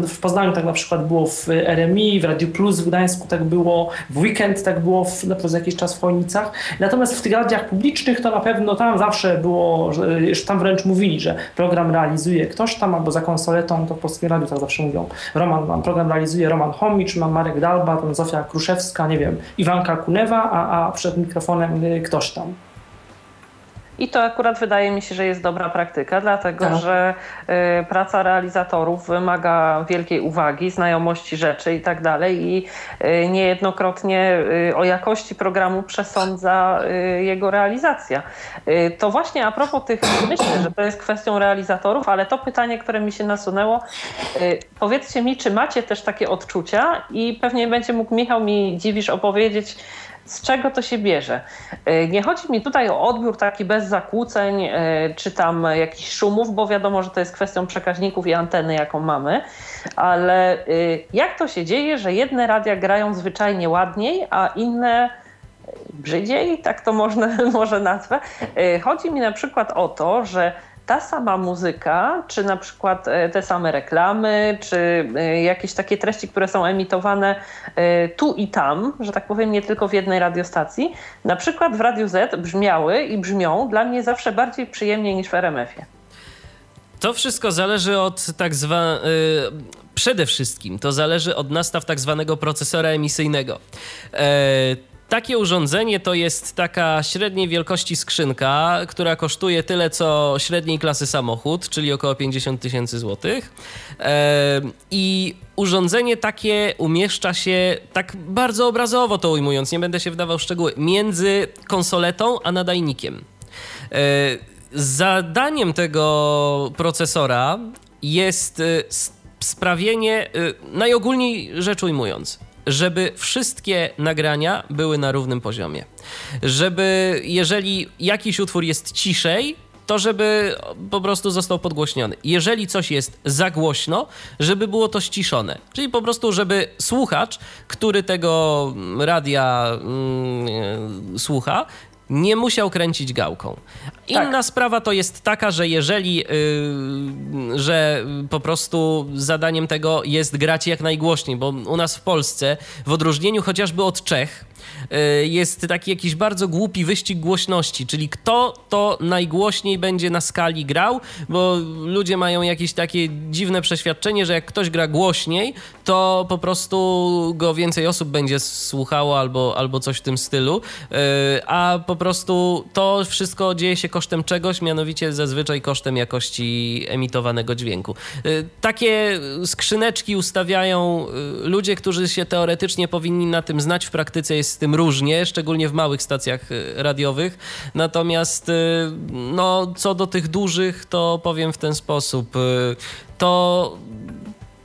W Poznaniu tak na przykład było w RMI, w Radio Plus w Gdańsku tak było, w weekend tak było w, no, przez jakiś czas w Chojnicach. Natomiast w tych radiach publicznych to na pewno tam zawsze było, już tam wręcz mówili, że program realizuje ktoś tam, albo za konsoletą, to w Polskim Radiu tak zawsze mówią, Roman, program realizuje Roman Homicz, mam Marek Dalba, tam Zofia Kruszewska, nie wiem, Iwanka Kunewa, a, a przed mikrofonem ktoś tam. I to akurat wydaje mi się, że jest dobra praktyka, dlatego tak. że y, praca realizatorów wymaga wielkiej uwagi, znajomości rzeczy i tak dalej i y, niejednokrotnie y, o jakości programu przesądza y, jego realizacja. Y, to właśnie a propos tych, myślę, że to jest kwestią realizatorów, ale to pytanie, które mi się nasunęło, y, powiedzcie mi, czy macie też takie odczucia i pewnie będzie mógł Michał mi dziwisz opowiedzieć, z czego to się bierze. E, nie chodzi mi tutaj o odbiór taki bez zakłóceń, e, czy tam jakichś szumów, bo wiadomo, że to jest kwestią przekaźników i anteny, jaką mamy, ale e, jak to się dzieje, że jedne radia grają zwyczajnie ładniej, a inne brzydziej, tak to można, może nazwę. Chodzi mi na przykład o to, że ta sama muzyka, czy na przykład e, te same reklamy, czy e, jakieś takie treści, które są emitowane e, tu i tam, że tak powiem, nie tylko w jednej radiostacji, na przykład w Radiu Z brzmiały i brzmią dla mnie zawsze bardziej przyjemnie niż w RMF-ie. To wszystko zależy od tak zwanego. Przede wszystkim to zależy od nastaw tak zwanego procesora emisyjnego. Takie urządzenie to jest taka średniej wielkości skrzynka, która kosztuje tyle co średniej klasy samochód, czyli około 50 tysięcy złotych. I urządzenie takie umieszcza się, tak bardzo obrazowo to ujmując, nie będę się wdawał w szczegóły, między konsoletą a nadajnikiem. Zadaniem tego procesora jest e, sprawienie, e, najogólniej rzecz ujmując, żeby wszystkie nagrania były na równym poziomie. Żeby jeżeli jakiś utwór jest ciszej, to żeby po prostu został podgłośniony. Jeżeli coś jest za głośno, żeby było to ściszone. Czyli po prostu, żeby słuchacz, który tego radia mm, słucha, nie musiał kręcić gałką. Inna tak. sprawa to jest taka, że jeżeli, yy, że po prostu zadaniem tego jest grać jak najgłośniej, bo u nas w Polsce, w odróżnieniu chociażby od Czech, jest taki jakiś bardzo głupi wyścig głośności, czyli kto to najgłośniej będzie na skali grał, bo ludzie mają jakieś takie dziwne przeświadczenie, że jak ktoś gra głośniej, to po prostu go więcej osób będzie słuchało albo, albo coś w tym stylu, y, a po prostu to wszystko dzieje się kosztem czegoś, mianowicie zazwyczaj kosztem jakości emitowanego dźwięku. Y, takie skrzyneczki ustawiają ludzie, którzy się teoretycznie powinni na tym znać, w praktyce jest z tym różnie, szczególnie w małych stacjach y, radiowych. Natomiast y, no, co do tych dużych, to powiem w ten sposób. Y, to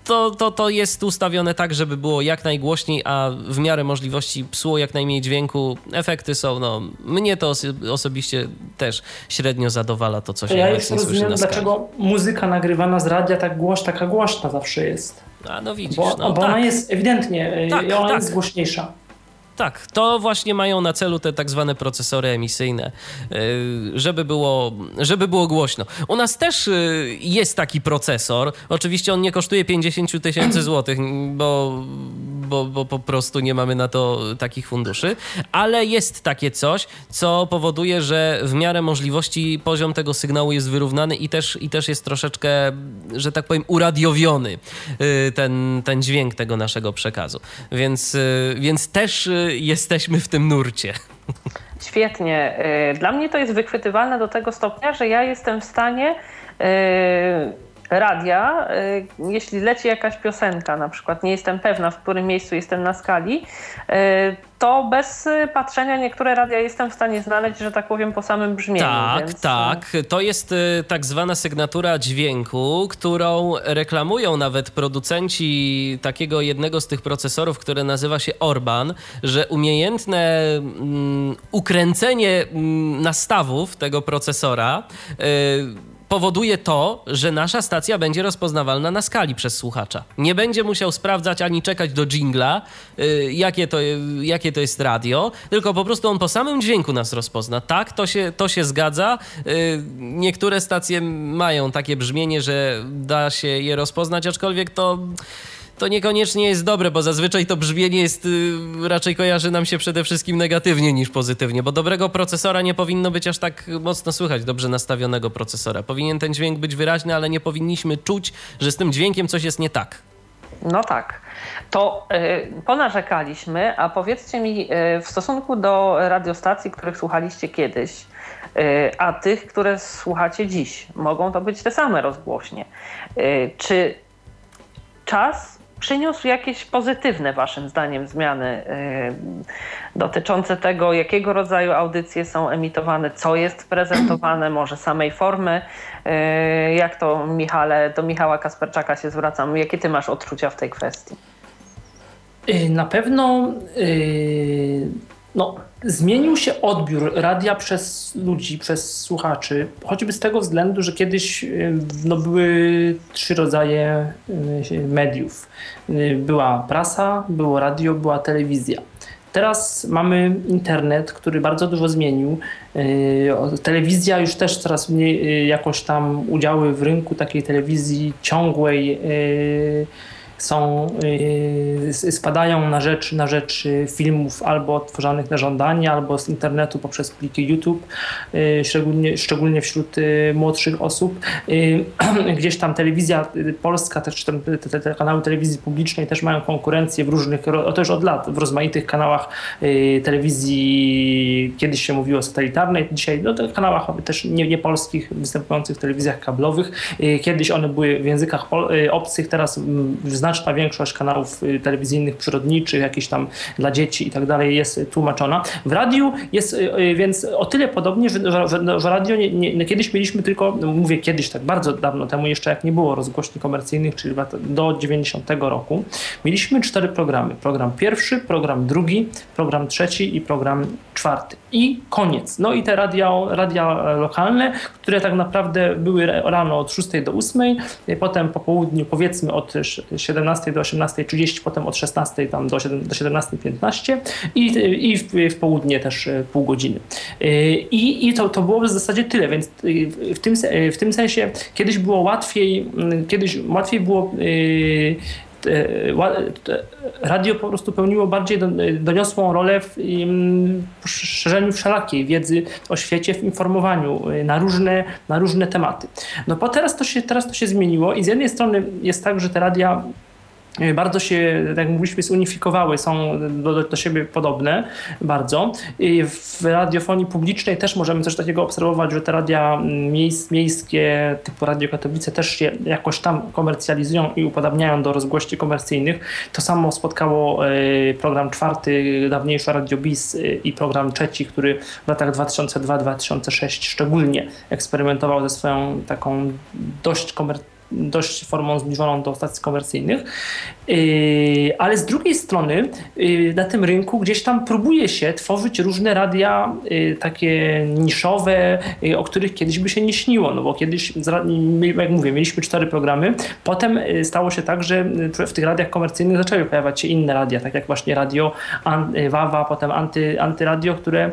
to, to, to jest ustawione tak, żeby było jak najgłośniej, a w miarę możliwości psuło jak najmniej dźwięku. Efekty są, no, mnie to osobiście też średnio zadowala to, co się ja słyszy rozumiem, dlaczego muzyka nagrywana z radia tak głoś, taka głośna zawsze jest. A no widzisz, bo, no, bo tak. ona jest ewidentnie, tak, ona tak. jest głośniejsza. Tak, to właśnie mają na celu te tak zwane procesory emisyjne, y, żeby było, żeby było głośno. U nas też y, jest taki procesor. Oczywiście on nie kosztuje 50 tysięcy złotych, bo, bo, bo po prostu nie mamy na to takich funduszy, ale jest takie coś, co powoduje, że w miarę możliwości poziom tego sygnału jest wyrównany i też, i też jest troszeczkę, że tak powiem, uradiowiony y, ten, ten dźwięk tego naszego przekazu. Więc, więc też jesteśmy w tym nurcie. Świetnie. Y, dla mnie to jest wychwytywalne do tego stopnia, że ja jestem w stanie y, radia, y, jeśli leci jakaś piosenka, na przykład nie jestem pewna, w którym miejscu jestem na skali, y, to bez patrzenia niektóre radia jestem w stanie znaleźć, że tak powiem, po samym brzmieniu. Tak, więc... tak. To jest y, tak zwana sygnatura dźwięku, którą reklamują nawet producenci takiego jednego z tych procesorów, które nazywa się Orban, że umiejętne mm, ukręcenie mm, nastawów tego procesora powoduje to, że nasza stacja będzie rozpoznawalna na skali przez słuchacza. Nie będzie musiał sprawdzać ani czekać do jingla, y, jakie, to, jakie to jest radio, tylko po prostu on po samym dźwięku nas rozpozna. Tak, to się, to się zgadza. Y, niektóre stacje mają takie brzmienie, że da się je rozpoznać, aczkolwiek to to niekoniecznie jest dobre, bo zazwyczaj to brzmienie jest y, raczej kojarzy nam się przede wszystkim negatywnie niż pozytywnie, bo dobrego procesora nie powinno być aż tak mocno słychać, dobrze nastawionego procesora. Powinien ten dźwięk być wyraźny, ale nie powinniśmy czuć, że z tym dźwiękiem coś jest nie tak. No tak. To y, ponarzekaliśmy, a powiedzcie mi y, w stosunku do radiostacji, których słuchaliście kiedyś, a tych, które słuchacie dziś, mogą to być te same rozgłośnie. Czy czas przyniósł jakieś pozytywne, Waszym zdaniem, zmiany y, dotyczące tego, jakiego rodzaju audycje są emitowane, co jest prezentowane, może samej formy. Y, jak to, Michale, do Michała Kasperczaka się zwracam. Jakie Ty masz odczucia w tej kwestii? Y, na pewno no, zmienił się odbiór radia przez ludzi, przez słuchaczy, choćby z tego względu, że kiedyś no, były trzy rodzaje mediów. Była prasa, było radio, była telewizja. Teraz mamy internet, który bardzo dużo zmienił. Telewizja już też coraz mniej jakoś tam udziały w rynku takiej telewizji ciągłej są, yy, spadają na rzecz, na rzecz filmów albo tworzonych na żądanie, albo z internetu poprzez pliki YouTube, yy, szczególnie, szczególnie wśród młodszych osób. Gdzieś tam telewizja polska, też te, te, te, kanały telewizji publicznej też mają konkurencję w różnych, to już od lat, w rozmaitych kanałach telewizji, kiedyś się mówiło satelitarnej, dzisiaj no, to kanałach też nie, nie polskich, występujących w telewizjach kablowych. Kiedyś one były w językach obcych, teraz w znaczna większość kanałów y, telewizyjnych przyrodniczych, jakieś tam dla dzieci i tak dalej jest tłumaczona. W radiu jest y, y, więc o tyle podobnie, że, że, że radio nie, nie, kiedyś mieliśmy tylko, no mówię kiedyś, tak bardzo dawno temu, jeszcze jak nie było rozgłośni komercyjnych, czyli do 90 roku, mieliśmy cztery programy. Program pierwszy, program drugi, program trzeci i program czwarty. I koniec. No i te radia, radia lokalne, które tak naprawdę były rano od 6 do 8, potem po południu powiedzmy od 7 17 do 18.30, potem od 16 tam do, do 17.15 i, i w, w, południe też e, pół godziny. E, I, i to, to było w zasadzie tyle, więc w tym, w tym sensie kiedyś było łatwiej, kiedyś łatwiej było radio po prostu pełniło bardziej doniosłą rolę w szerzeniu wszelakiej wiedzy o świecie, w informowaniu na różne, na różne tematy. No bo teraz to, się, teraz to się zmieniło i z jednej strony jest tak, że te radia E, bardzo się, tak jak mówiliśmy, zunifikowały, są do, do siebie podobne bardzo. I w radiofonii publicznej też możemy coś takiego obserwować, że te radia miejskie typu Radio Katowice też się jakoś tam komercjalizują i upodabniają do rozgłości komercyjnych. To samo spotkało e, program czwarty, dawniejszy Radio BIS e, i program trzeci, który w latach 2002-2006 szczególnie eksperymentował ze swoją taką dość komercyjną dość formą zbliżoną do stacji komercyjnych. Yy, ale z drugiej strony yy, na tym rynku gdzieś tam próbuje się tworzyć różne radia yy, takie niszowe, o których kiedyś by się nie śniło, no bo kiedyś, jak mówię, mieliśmy cztery programy, potem stało się tak, że w tych radiach komercyjnych zaczęły pojawiać się inne radia, tak jak właśnie radio Wawa, potem anty, antyradio, które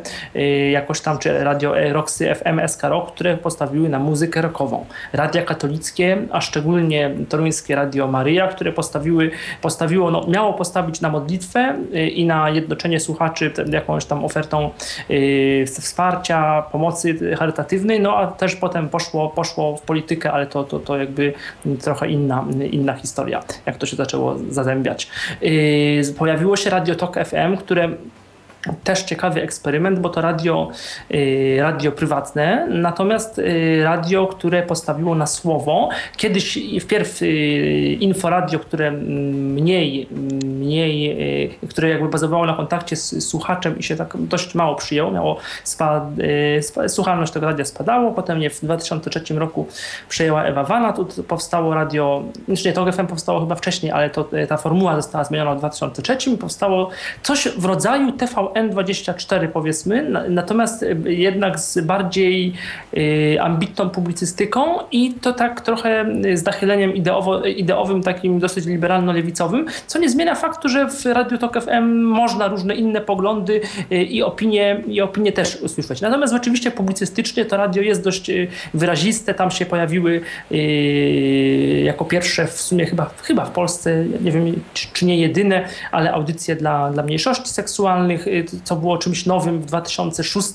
jakoś tam, czy radio Roxy FM, SK Rock, które postawiły na muzykę rockową. Radia katolickie, a szczególnie toruńskie Radio Maryja, które postawiły postawiło, no, miało postawić na modlitwę y, i na jednoczenie słuchaczy jakąś tam ofertą y, wsparcia, pomocy charytatywnej, no a też potem poszło, poszło w politykę, ale to, to, to jakby trochę inna, inna historia, jak to się zaczęło zazębiać. Y, pojawiło się Radio Tok FM, które też ciekawy eksperyment, bo to radio, y, radio prywatne, natomiast y, radio, które postawiło na słowo. Kiedyś wpierw y, inforadio, które mniej, mniej, które jakby bazowało na kontakcie z słuchaczem i się tak dość mało przyjęło, miało spad, słuchalność tego radia spadało, potem je w 2003 roku przejęła Ewa Wana, tu powstało radio, znaczy nie, to FM powstało chyba wcześniej, ale to, ta formuła została zmieniona w 2003 i powstało coś w rodzaju TV N24 powiedzmy, natomiast y, jednak z bardziej y, ambitną publicystyką i to tak trochę y, z nachyleniem ideowo, ideowym, takim dosyć liberalno-lewicowym, co nie zmienia faktu, że w Radio Tok FM można różne inne poglądy i opinie, i opinie też usłyszeć. Natomiast oczywiście publicystycznie to radio jest dość wyraziste, tam się pojawiły jako pierwsze w sumie chyba, chyba w Polsce, nie wiem czy nie jedyne, ale audycje dla, dla mniejszości seksualnych, co było czymś nowym w 2006,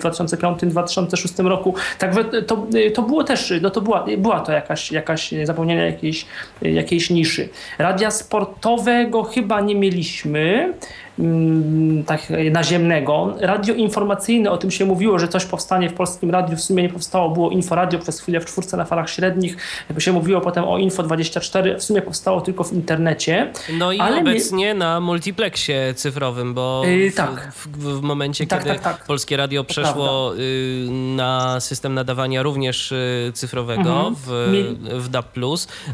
2005, 2006 roku. Także to, to było też, no to była, była to jakaś, jakaś zapomnienie jakiejś, jakiejś niszy. Radia sportowego chyba nie mieliśmy. Mm, tak naziemnego. Radio informacyjne, o tym się mówiło, że coś powstanie w polskim radiu, w sumie nie powstało, było Inforadio przez chwilę w czwórce na falach średnich, jakby się mówiło potem o Info24, w sumie powstało tylko w internecie. No i ale obecnie na multiplexie cyfrowym, bo yy, tak. w, w, w, momencie, tak, kiedy tak, tak. Polskie Radio przeszło y, na system nadawania również y, cyfrowego mhm. w, w DAB+,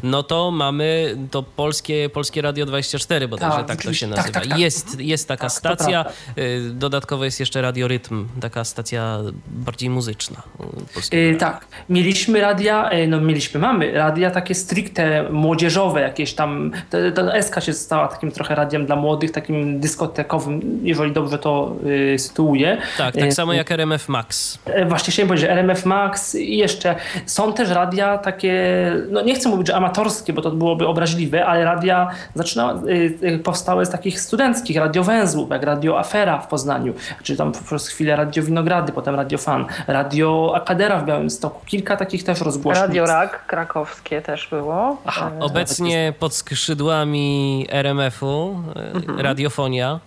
no to mamy to Polskie, Polskie Radio 24, bo tak, także tak to się nazywa. Tak, tak, jest jest taka tak, stacja. Y, dodatkowo jest jeszcze Radiorytm, taka stacja bardziej muzyczna. Yy, tak, mieliśmy radia, y, no mieliśmy, mamy radia takie stricte młodzieżowe, jakieś tam, ta SK się stała takim trochę radiem dla młodych, takim dyskotekowym, jeżeli dobrze to y, sytuuję. Tak, tak samo jak RMF Max. Właśnie chciałem powiedzieć, że RMF Max i jeszcze są też radia takie, no nie chcę mówić, że amatorskie, bo to byłoby obraźliwe, ale radia zaczyna, powstałe z takich studenckich radio Radio Węzłów, jak Radio Afera w Poznaniu, czy tam przez chwilę Radio Winogrady, potem Radio Fan, Radio Akadera w Białymstoku, kilka takich też rozgłośni. Radio Rak krakowskie też było. Aha, e, obecnie pod skrzydłami RMF-u e, mhm. radiofonia.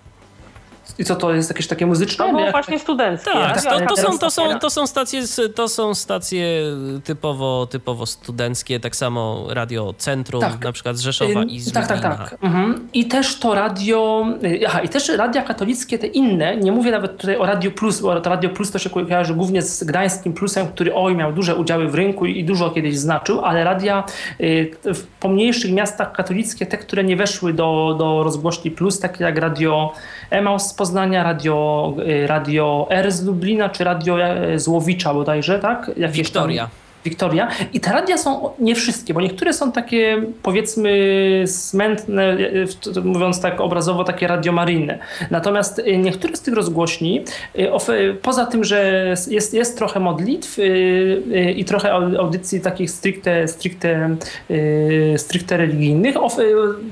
I co to jest jakieś takie muzyczne? Było właśnie studenckie. Tak, to, to, są, to, są, to, są stacje, to są stacje typowo, typowo studenckie, tak samo Radio Centrum, tak. na przykład z Rzeszowa i z Tak, tak, tak. Mhm. I też to radio, y, aha, i też radia katolickie, te inne, nie mówię nawet tutaj o Radio Plus, bo to Radio Plus to się kojarzy głównie z Gdańskim Plusem, który oj, miał duże udziały w rynku i dużo kiedyś znaczył, ale radia y, w pomniejszych miastach katolickie, te, które nie weszły do, do rozgłośni Plus, takie jak Radio Emaus z Poznania, Radio, y, Radio R z Lublina, czy Radio e, Złowicza bodajże, tak? Jakieś Wiktoria. Tam, Wiktoria. I te radia są nie wszystkie, bo niektóre są takie powiedzmy smętne, mówiąc tak obrazowo, takie radiomaryjne. Natomiast y, niektóre z tych rozgłośni, poza tym, że jest, jest trochę modlitw i trochę audycji takich stricte, stricte, stricte religijnych,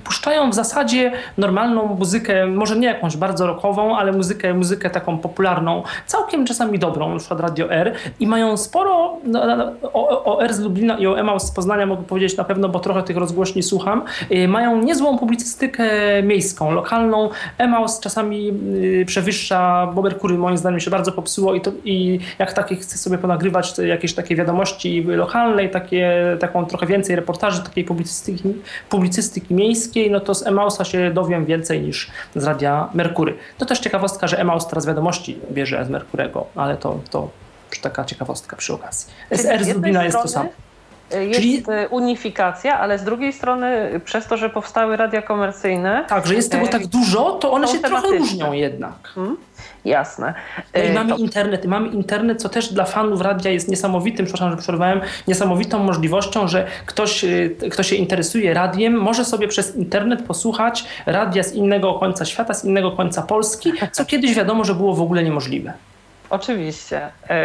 puszczają w zasadzie normalną muzykę, może nie jakąś bardzo rockową, ale muzykę, muzykę taką popularną, całkiem czasami dobrą, na przykład Radio R i mają sporo no, no, o, R z Lublina i o Emaus z Poznania mogę powiedzieć na pewno, bo trochę tych rozgłośni słucham, y, mają niezłą publicystykę miejską, lokalną. Emaus czasami y, przewyższa, bo Merkury moim zdaniem się bardzo popsuło i, to, i jak takie chcę sobie ponagrywać jakieś takie wiadomości lokalnej, takie, taką trochę więcej reportaży, takiej publicystyki, publicystyki miejskiej, no to z Emausa się dowiem więcej niż z Radia Merkury. To też ciekawostka, że Emaus teraz wiadomości bierze z Merkurego, ale to, to taka ciekawostka przy okazji. SR z Lublina jest to samo. jest Czyli... unifikacja, ale z drugiej strony przez to, że powstały radia komercyjne... Tak, że jest tego tak dużo, to one się trochę różnią jednak. Hmm? Jasne. No i mamy to... internet. Mamy internet, co też dla fanów radia jest niesamowitym, przepraszam, że przerwałem, niesamowitą możliwością, że ktoś, kto się interesuje radiem, może sobie przez internet posłuchać radia z innego końca świata, z innego końca Polski, co kiedyś wiadomo, że było w ogóle niemożliwe. Oczywiście. E,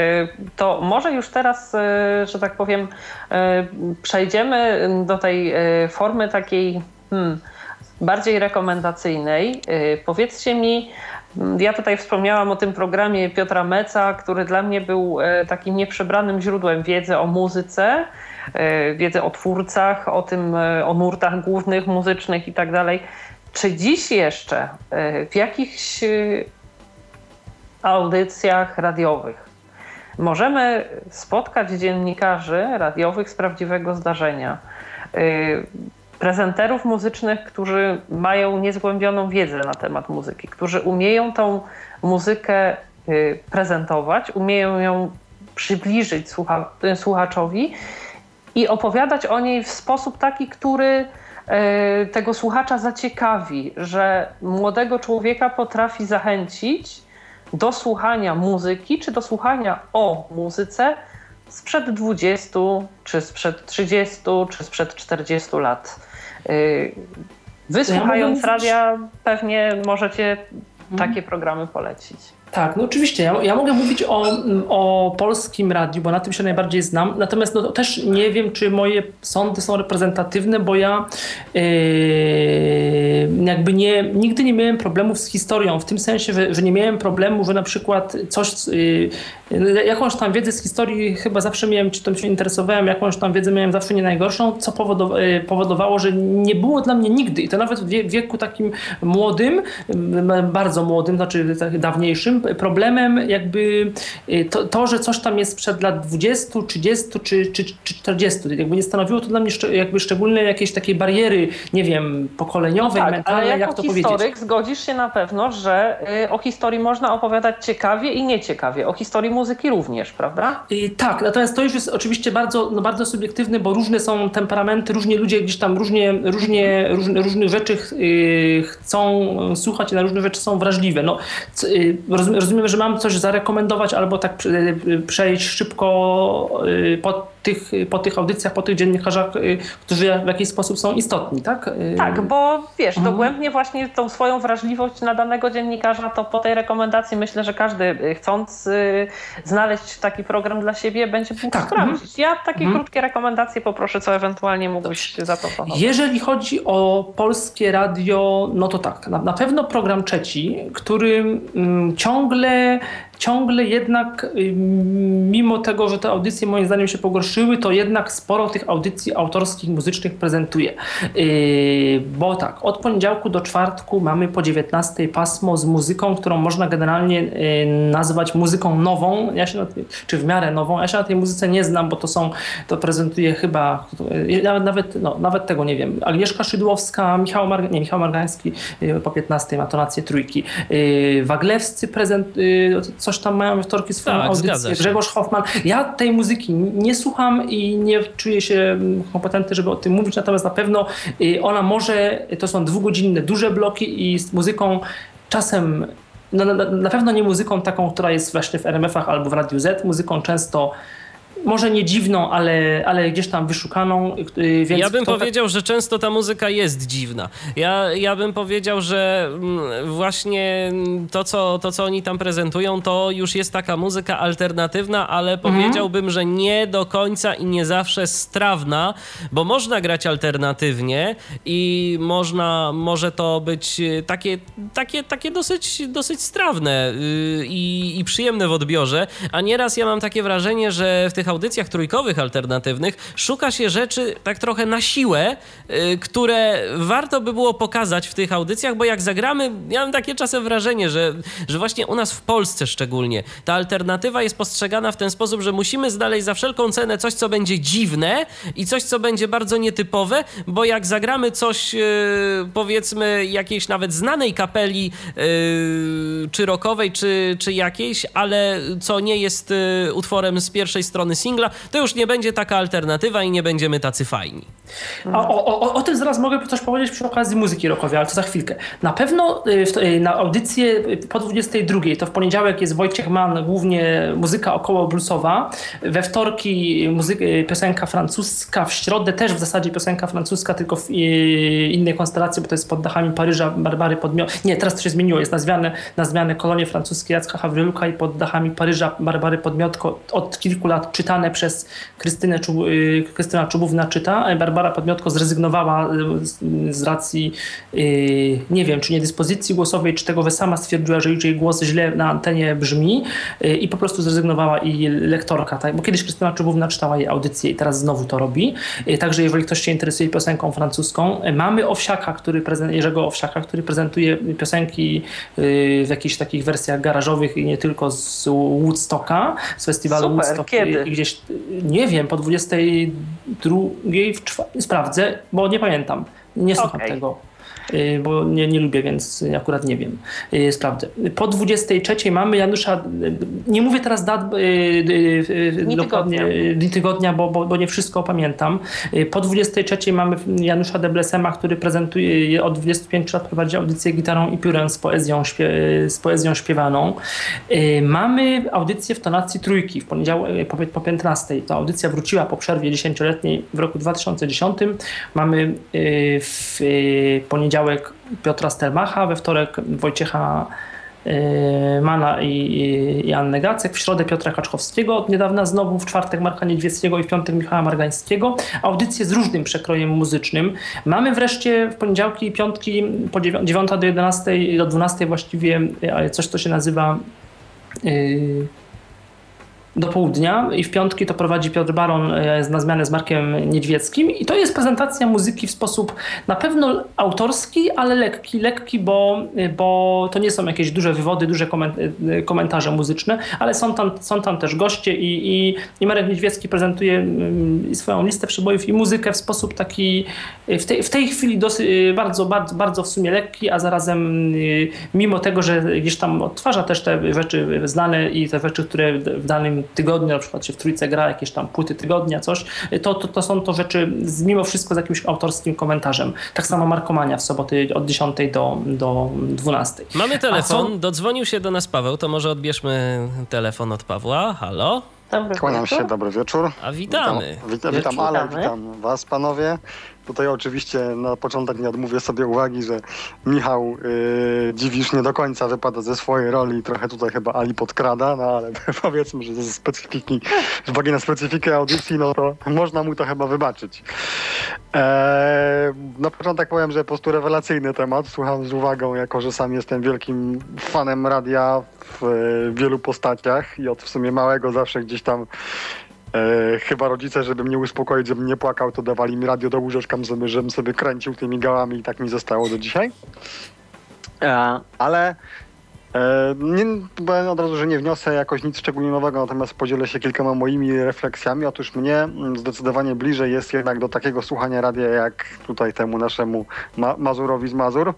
to może już teraz, e, że tak powiem, e, przejdziemy do tej formy takiej hmm, bardziej rekomendacyjnej. Powiedzcie mi, ja tutaj wspomniałam o tym programie Piotra Meca, który dla mnie był takim nieprzebranym źródłem wiedzy o muzyce, wiedzy o twórcach, o tym, o nurtach głównych, muzycznych i tak dalej. Czy dziś jeszcze w jakichś audycjach radiowych. Możemy spotkać dziennikarzy radiowych z prawdziwego zdarzenia, y, prezenterów muzycznych, którzy mają niezgłębioną wiedzę na temat muzyki, którzy umieją tą muzykę y, prezentować, umieją ją przybliżyć słucha słuchaczowi i opowiadać o niej w sposób taki, który y, tego słuchacza zaciekawi, że młodego człowieka potrafi zachęcić do słuchania muzyki, czy do słuchania o muzyce sprzed 20, czy sprzed 30, czy sprzed 40 lat. Y, Wysłuchając ja radia, pewnie możecie takie programy polecić. Tak, no oczywiście. Ja, ja, mogę mówić o, o polskim radiu, bo na tym się najbardziej znam. Natomiast no, też nie wiem, czy moje sądy są reprezentatywne, bo ja yy, jakby nie, nigdy nie miałem problemów z historią, w tym sensie, że, że nie miałem problemu, że na przykład coś, yy, jakąś tam wiedzę z historii chyba zawsze miałem, czy tym się interesowałem, jakąś tam wiedzę miałem zawsze nie najgorszą, co yy, powodowało, że nie było dla mnie nigdy i to nawet w wieku takim młodym, bardzo młodym, znaczy tak dawniejszym, problemem jakby y, to, to, że coś tam jest przed lat 20, 30 czy, czy, czy 40. Jakby nie stanowiło to dla mnie jakby szczególnej jakiejś takiej bariery, nie wiem, pokoleniowej, tak, mentalnej, ale jak to historyk powiedzieć. zgodzisz się na pewno, że y, o historii można opowiadać ciekawie i nieciekawie. O historii muzyki również, prawda? I tak, natomiast to już jest oczywiście bardzo, no bardzo subiektywne, bo różne są temperamenty, różni ludzie gdzieś tam różnie, różnie, różne, różnych rzeczy yy, chcą słuchać i na różne rzeczy są wrażliwe. No, yy, rozumiem, że mam coś zarekomendować albo tak przejść szybko y, po tych, po tych audycjach, po tych dziennikarzach, y, którzy w jakiś sposób są istotni, tak? Y, tak, bo wiesz, mhm. dogłębnie właśnie tą swoją wrażliwość na danego dziennikarza, to po tej rekomendacji myślę, że każdy chcąc znaleźć taki program dla siebie będzie mógł tak. sprawdzić. Ja takie mhm. krótkie rekomendacje poproszę, co ewentualnie mógłbyś zaproponować. Jeżeli chodzi o polskie radio, no to tak, na, na pewno program trzeci, który mm, ciągle ciągle, jednak, mimo tego, że te audycje moim zdaniem się pogorszyły, to jednak sporo tych audycji autorskich, muzycznych prezentuje. Yy, bo tak, od poniedziałku do czwartku mamy po 19 pasmo z muzyką, którą można generalnie yy, nazwać muzyką nową, ja się tej, czy w miarę nową. Ja się na tej muzyce nie znam, bo to są, to prezentuje chyba, nawet, no, nawet tego nie wiem. Agnieszka Szydłowska, Michał, Mar nie, Michał Margański po 15 ma tonację trójki. Waglewscy prezent Y, coś tam mają wtorki swoją tak, audycję, Grzegorz Hoffman. Ja tej muzyki nie słucham i nie czuję się mm, kompetentny, żeby o tym mówić, natomiast na pewno y, ona może, to są dwugodzinne, duże bloki i z muzyką czasem no, na, na, pewno nie muzyką taką, która jest właśnie w RMF-ach albo w Radiu Z, muzyką często może nie dziwną, ale, ale gdzieś tam wyszukaną. Y, więc ja bym powiedział, tak... że często ta muzyka jest dziwna. Ja, ja bym powiedział, że mm, właśnie to co, to, co oni tam prezentują, to już jest taka muzyka alternatywna, ale mhm. powiedziałbym, że nie do końca i nie zawsze strawna, bo można grać alternatywnie i można, może to być takie, takie, takie dosyć, dosyć strawne y, i, i przyjemne w odbiorze, a nieraz ja mam takie wrażenie, że w tych audycjach trójkowych alternatywnych szuka się rzeczy tak trochę na siłę, yy, które warto by było pokazać w tych audycjach, bo jak zagramy, ja mam takie czasem wrażenie, że, że właśnie u nas w Polsce szczególnie ta alternatywa jest postrzegana w ten sposób, że musimy znaleźć za wszelką cenę coś, co będzie dziwne i coś, co będzie bardzo nietypowe, bo jak zagramy coś, yy, powiedzmy, jakiejś nawet znanej kapeli, yy, czy rockowej, czy, czy jakiejś, ale co nie jest y, utworem z pierwszej strony singla, to już nie będzie taka alternatywa i nie będziemy tacy fajni. A, o, o, o tym zaraz mogę coś powiedzieć przy okazji muzyki rockowej, ale to za chwilkę. Na pewno y, y, na audycję po 22, to w poniedziałek jest Wojciech Mann, głównie muzyka około bluesowa, we wtorki muzyka, piosenka francuska, w środę też w zasadzie piosenka francuska, tylko w innej konstelacji, bo to jest pod dachami Paryża, Barbary Podmiot. Nie, teraz to się zmieniło, jest na zmianę, na zmianę kolonie francuskie Jacka Hawryluka i pod dachami Paryża Barbary Podmiotko od kilku lat czytane przez Krystynę Czub, y, Krystyna Czubówna czyta. Barbara Podmiotko zrezygnowała z, z racji y, nie wiem, czy niedyspozycji głosowej, czy tego, że sama stwierdziła, że jej głos źle na antenie brzmi y, i po prostu zrezygnowała i lektorka, tak? bo kiedyś Krystyna Czubówna czytała jej audycję i teraz znowu to robi. Także jeżeli ktoś się interesuje piosenką francuską, mamy Owsiaka, który Jerzego Owsiaka, który prezentuje piosenki w jakichś takich wersjach garażowych i nie tylko z Woodstocka, z festiwalu Super, Woodstock. Kiedy? Gdzieś, nie wiem, po 22, w czwartek, sprawdzę, bo nie pamiętam. Nie słucham Okay. tego. Y, bo nie, nie lubię, więc akurat nie wiem. Y, Sprawdzę. Po 23 mamy Janusza, y, nie mówię teraz dat Dni dokładnie, tygodnia. dni tygodnia, bo, bo, bo nie wszystko pamiętam. Po 23 mamy Janusza Deblesema, który prezentuje, od 25 lat prowadzi audycję gitarą i piórem z poezją, śpie, z poezją śpiewaną. Mamy audycję w tonacji trójki w poniedziałek po, po 15. Ta audycja wróciła po przerwie 10-letniej w roku 2010. Mamy w poniedziałek poniedziałek Piotra Stelmacha, we wtorek Wojciecha Mana i, i Annę Gacek, w środę Piotra Kaczkowskiego, od niedawna znowu w czwartek Marka Niedźwieckiego i w piątek Michała Margańskiego. Audycje z różnym przekrojem muzycznym. Mamy wreszcie w poniedziałki i piątki po 9 do 11, do 12 właściwie coś, co się nazywa yy, do południa i w piątki to prowadzi Piotr Baron na zmianę z Markiem Niedźwieckim. I to jest prezentacja muzyki w sposób na pewno autorski, ale lekki, lekki, bo, bo to nie są jakieś duże wywody, duże komentarze muzyczne, ale są tam, są tam też goście i, i, i Marek Niedźwiecki prezentuje swoją listę przebojów i muzykę w sposób taki w tej, w tej chwili dosyć, bardzo, bardzo, bardzo w sumie lekki, a zarazem mimo tego, że gdzieś tam odtwarza też te rzeczy znane i te rzeczy, które w danym tygodniu, na przykład się w trójce gra jakieś tam płyty tygodnia, coś, to, to, to są to rzeczy z, mimo wszystko z jakimś autorskim komentarzem. Tak samo Markomania w soboty od 10 do, do 12. Mamy telefon, co... dodzwonił się do nas Paweł, to może odbierzmy telefon od Pawła. Halo? Dobry Kłaniam wieczór. się, dobry wieczór. A witamy. Witam, witam, witam Ale, witam was panowie. Tutaj oczywiście na początek nie odmówię sobie uwagi, że Michał yy, Dziwisz nie do końca wypada ze swojej roli. Trochę tutaj chyba Ali podkrada, no ale powiedzmy, że ze specyfiki, z uwagi na specyfikę audycji, no to można mu to chyba wybaczyć. Eee, na początek powiem, że po prostu rewelacyjny temat. Słucham z uwagą, jako że sam jestem wielkim fanem radia w e, wielu postaciach i od w sumie małego zawsze gdzieś tam E, chyba rodzice, żeby mnie uspokoić, żebym nie płakał, to dawali mi radio do łóżeczka, żeby, żebym sobie kręcił tymi gałami i tak mi zostało do dzisiaj. E, ale nie, powiem od razu, że nie wniosę jakoś nic szczególnie nowego, natomiast podzielę się kilkoma moimi refleksjami. Otóż mnie mm, zdecydowanie bliżej jest jednak do takiego słuchania radia, jak tutaj temu naszemu Ma Mazurowi z Mazur.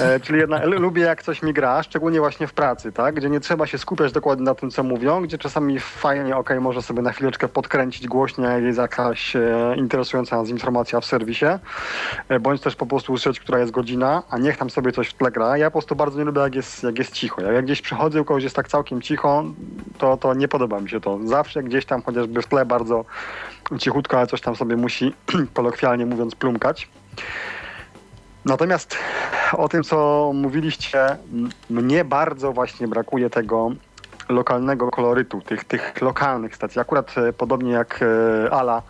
E, czyli jednak lubię jak coś mi gra, szczególnie właśnie w pracy, tak? Gdzie nie trzeba się skupiać dokładnie na tym, co mówią, gdzie czasami fajnie, ok, może sobie na chwileczkę podkręcić głośniej, jak jest jakaś e, interesująca nas informacja w serwisie, e, bądź też po prostu usłyszeć, która jest godzina, a niech tam sobie coś w tle gra. Ja po prostu bardzo nie lubię, jak jest, jak jest cicho. Jak gdzieś przychodzę, u kogoś jest tak całkiem cicho, to, to nie podoba mi się to. Zawsze gdzieś tam chociażby w tle bardzo cichutko, ale coś tam sobie musi, kolokwialnie mówiąc, plumkać. Natomiast o tym, co mówiliście, mnie bardzo właśnie brakuje tego lokalnego kolorytu, tych, tych lokalnych stacji. Akurat e, podobnie jak e, Ala,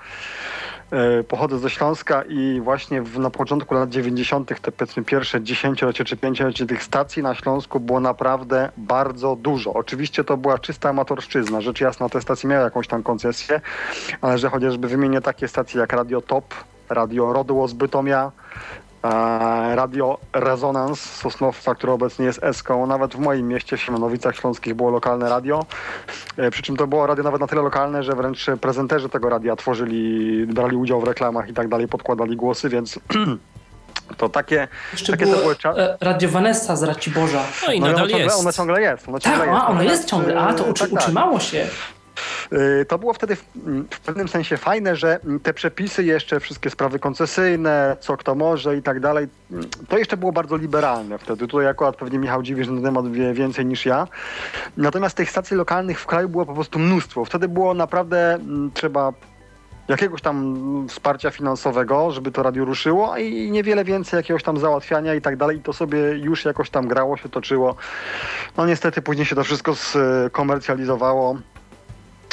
pochodzę ze Śląska i właśnie w, na początku lat 90. te powiedzmy pierwsze dziesięciolecie czy pięciolecie tych stacji na Śląsku było naprawdę bardzo dużo. Oczywiście to była czysta amatorszczyzna. Rzecz jasna, te stacje miały jakąś tam koncesję, ale że chociażby wymienię takie stacje jak Radio Top, Radio Rodło z Bytomia, Radio Rezonans z Sosnowca, które obecnie jest Eską. Nawet w moim mieście, w Siemianowicach Śląskich było lokalne radio. E, przy czym to było radio nawet na tyle lokalne, że wręcz prezenterzy tego radia tworzyli, brali udział w reklamach i tak dalej, podkładali głosy, więc to takie, Jeszcze takie było to były czasy. Radio Vanessa z Raciborza. No i No i nadal ono ciągle, jest. ono ciągle jest. Ono Tak, ciągle a, jest. ono Natomiast, jest ciągle, a to e, uczy, tak, tak. utrzymało się. Y, to było wtedy w, w, pewnym sensie fajne, że te przepisy jeszcze, wszystkie sprawy koncesyjne, co kto może i tak dalej, to jeszcze było bardzo liberalne wtedy. Tutaj akurat pewnie Michał dziwi, że na temat wie więcej niż ja. Natomiast tych stacji lokalnych w kraju było po prostu mnóstwo. Wtedy było naprawdę trzeba jakiegoś tam wsparcia finansowego, żeby to radio ruszyło i niewiele więcej jakiegoś tam załatwiania i tak dalej. I to sobie już jakoś tam grało, się toczyło. No niestety później się to wszystko skomercjalizowało.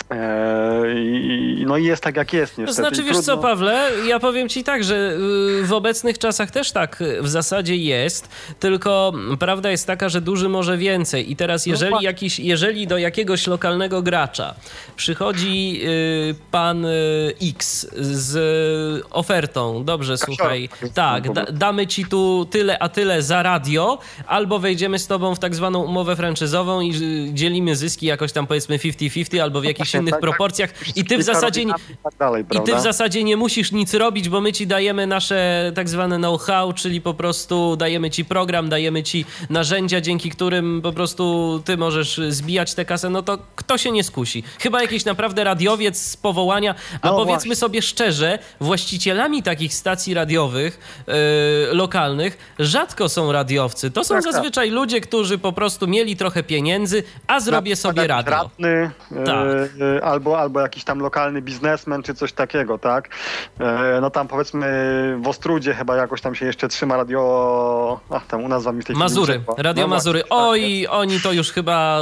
Eee, no i jest tak jak jest. Niestety. To znaczy, wiesz co, Pawle, ja powiem ci tak, że y, w obecnych czasach też tak w zasadzie jest, tylko prawda jest taka, że duży może więcej. I teraz, no jeżeli, jakiś, jeżeli do jakiegoś lokalnego gracza przychodzi y, pan y, X z ofertą, dobrze, słuchaj, tak, da, damy ci tu tyle, a tyle za radio, albo wejdziemy z tobą w tak zwaną umowę franczyzową i dzielimy zyski jakoś tam powiedzmy 50-50 albo w jakiś innych tak, tak. proporcjach i ty w zasadzie nie, tak dalej, i ty w zasadzie nie musisz nic robić, bo my ci dajemy nasze tak zwane know-how, czyli po prostu dajemy ci program, dajemy ci narzędzia, dzięki którym po prostu ty możesz zbijać tę kasę, no to kto się nie skusi? Chyba jakiś naprawdę radiowiec z powołania, a no powiedzmy właśnie. sobie szczerze, właścicielami takich stacji radiowych yy, lokalnych rzadko są radiowcy. To są tak, tak. zazwyczaj tak. ludzie, którzy po prostu mieli trochę pieniędzy, a zrobię sobie radio. Radny, tak. Yy, albo, albo jakiś tam lokalny biznesmen, czy coś takiego, tak? E, no tam powiedzmy w Ostrudzie chyba jakoś tam się jeszcze trzyma radio... Ach, tam u nas wam w tej Mazury, Radio no, Mazury. Tak, Oj, tak, oni to już chyba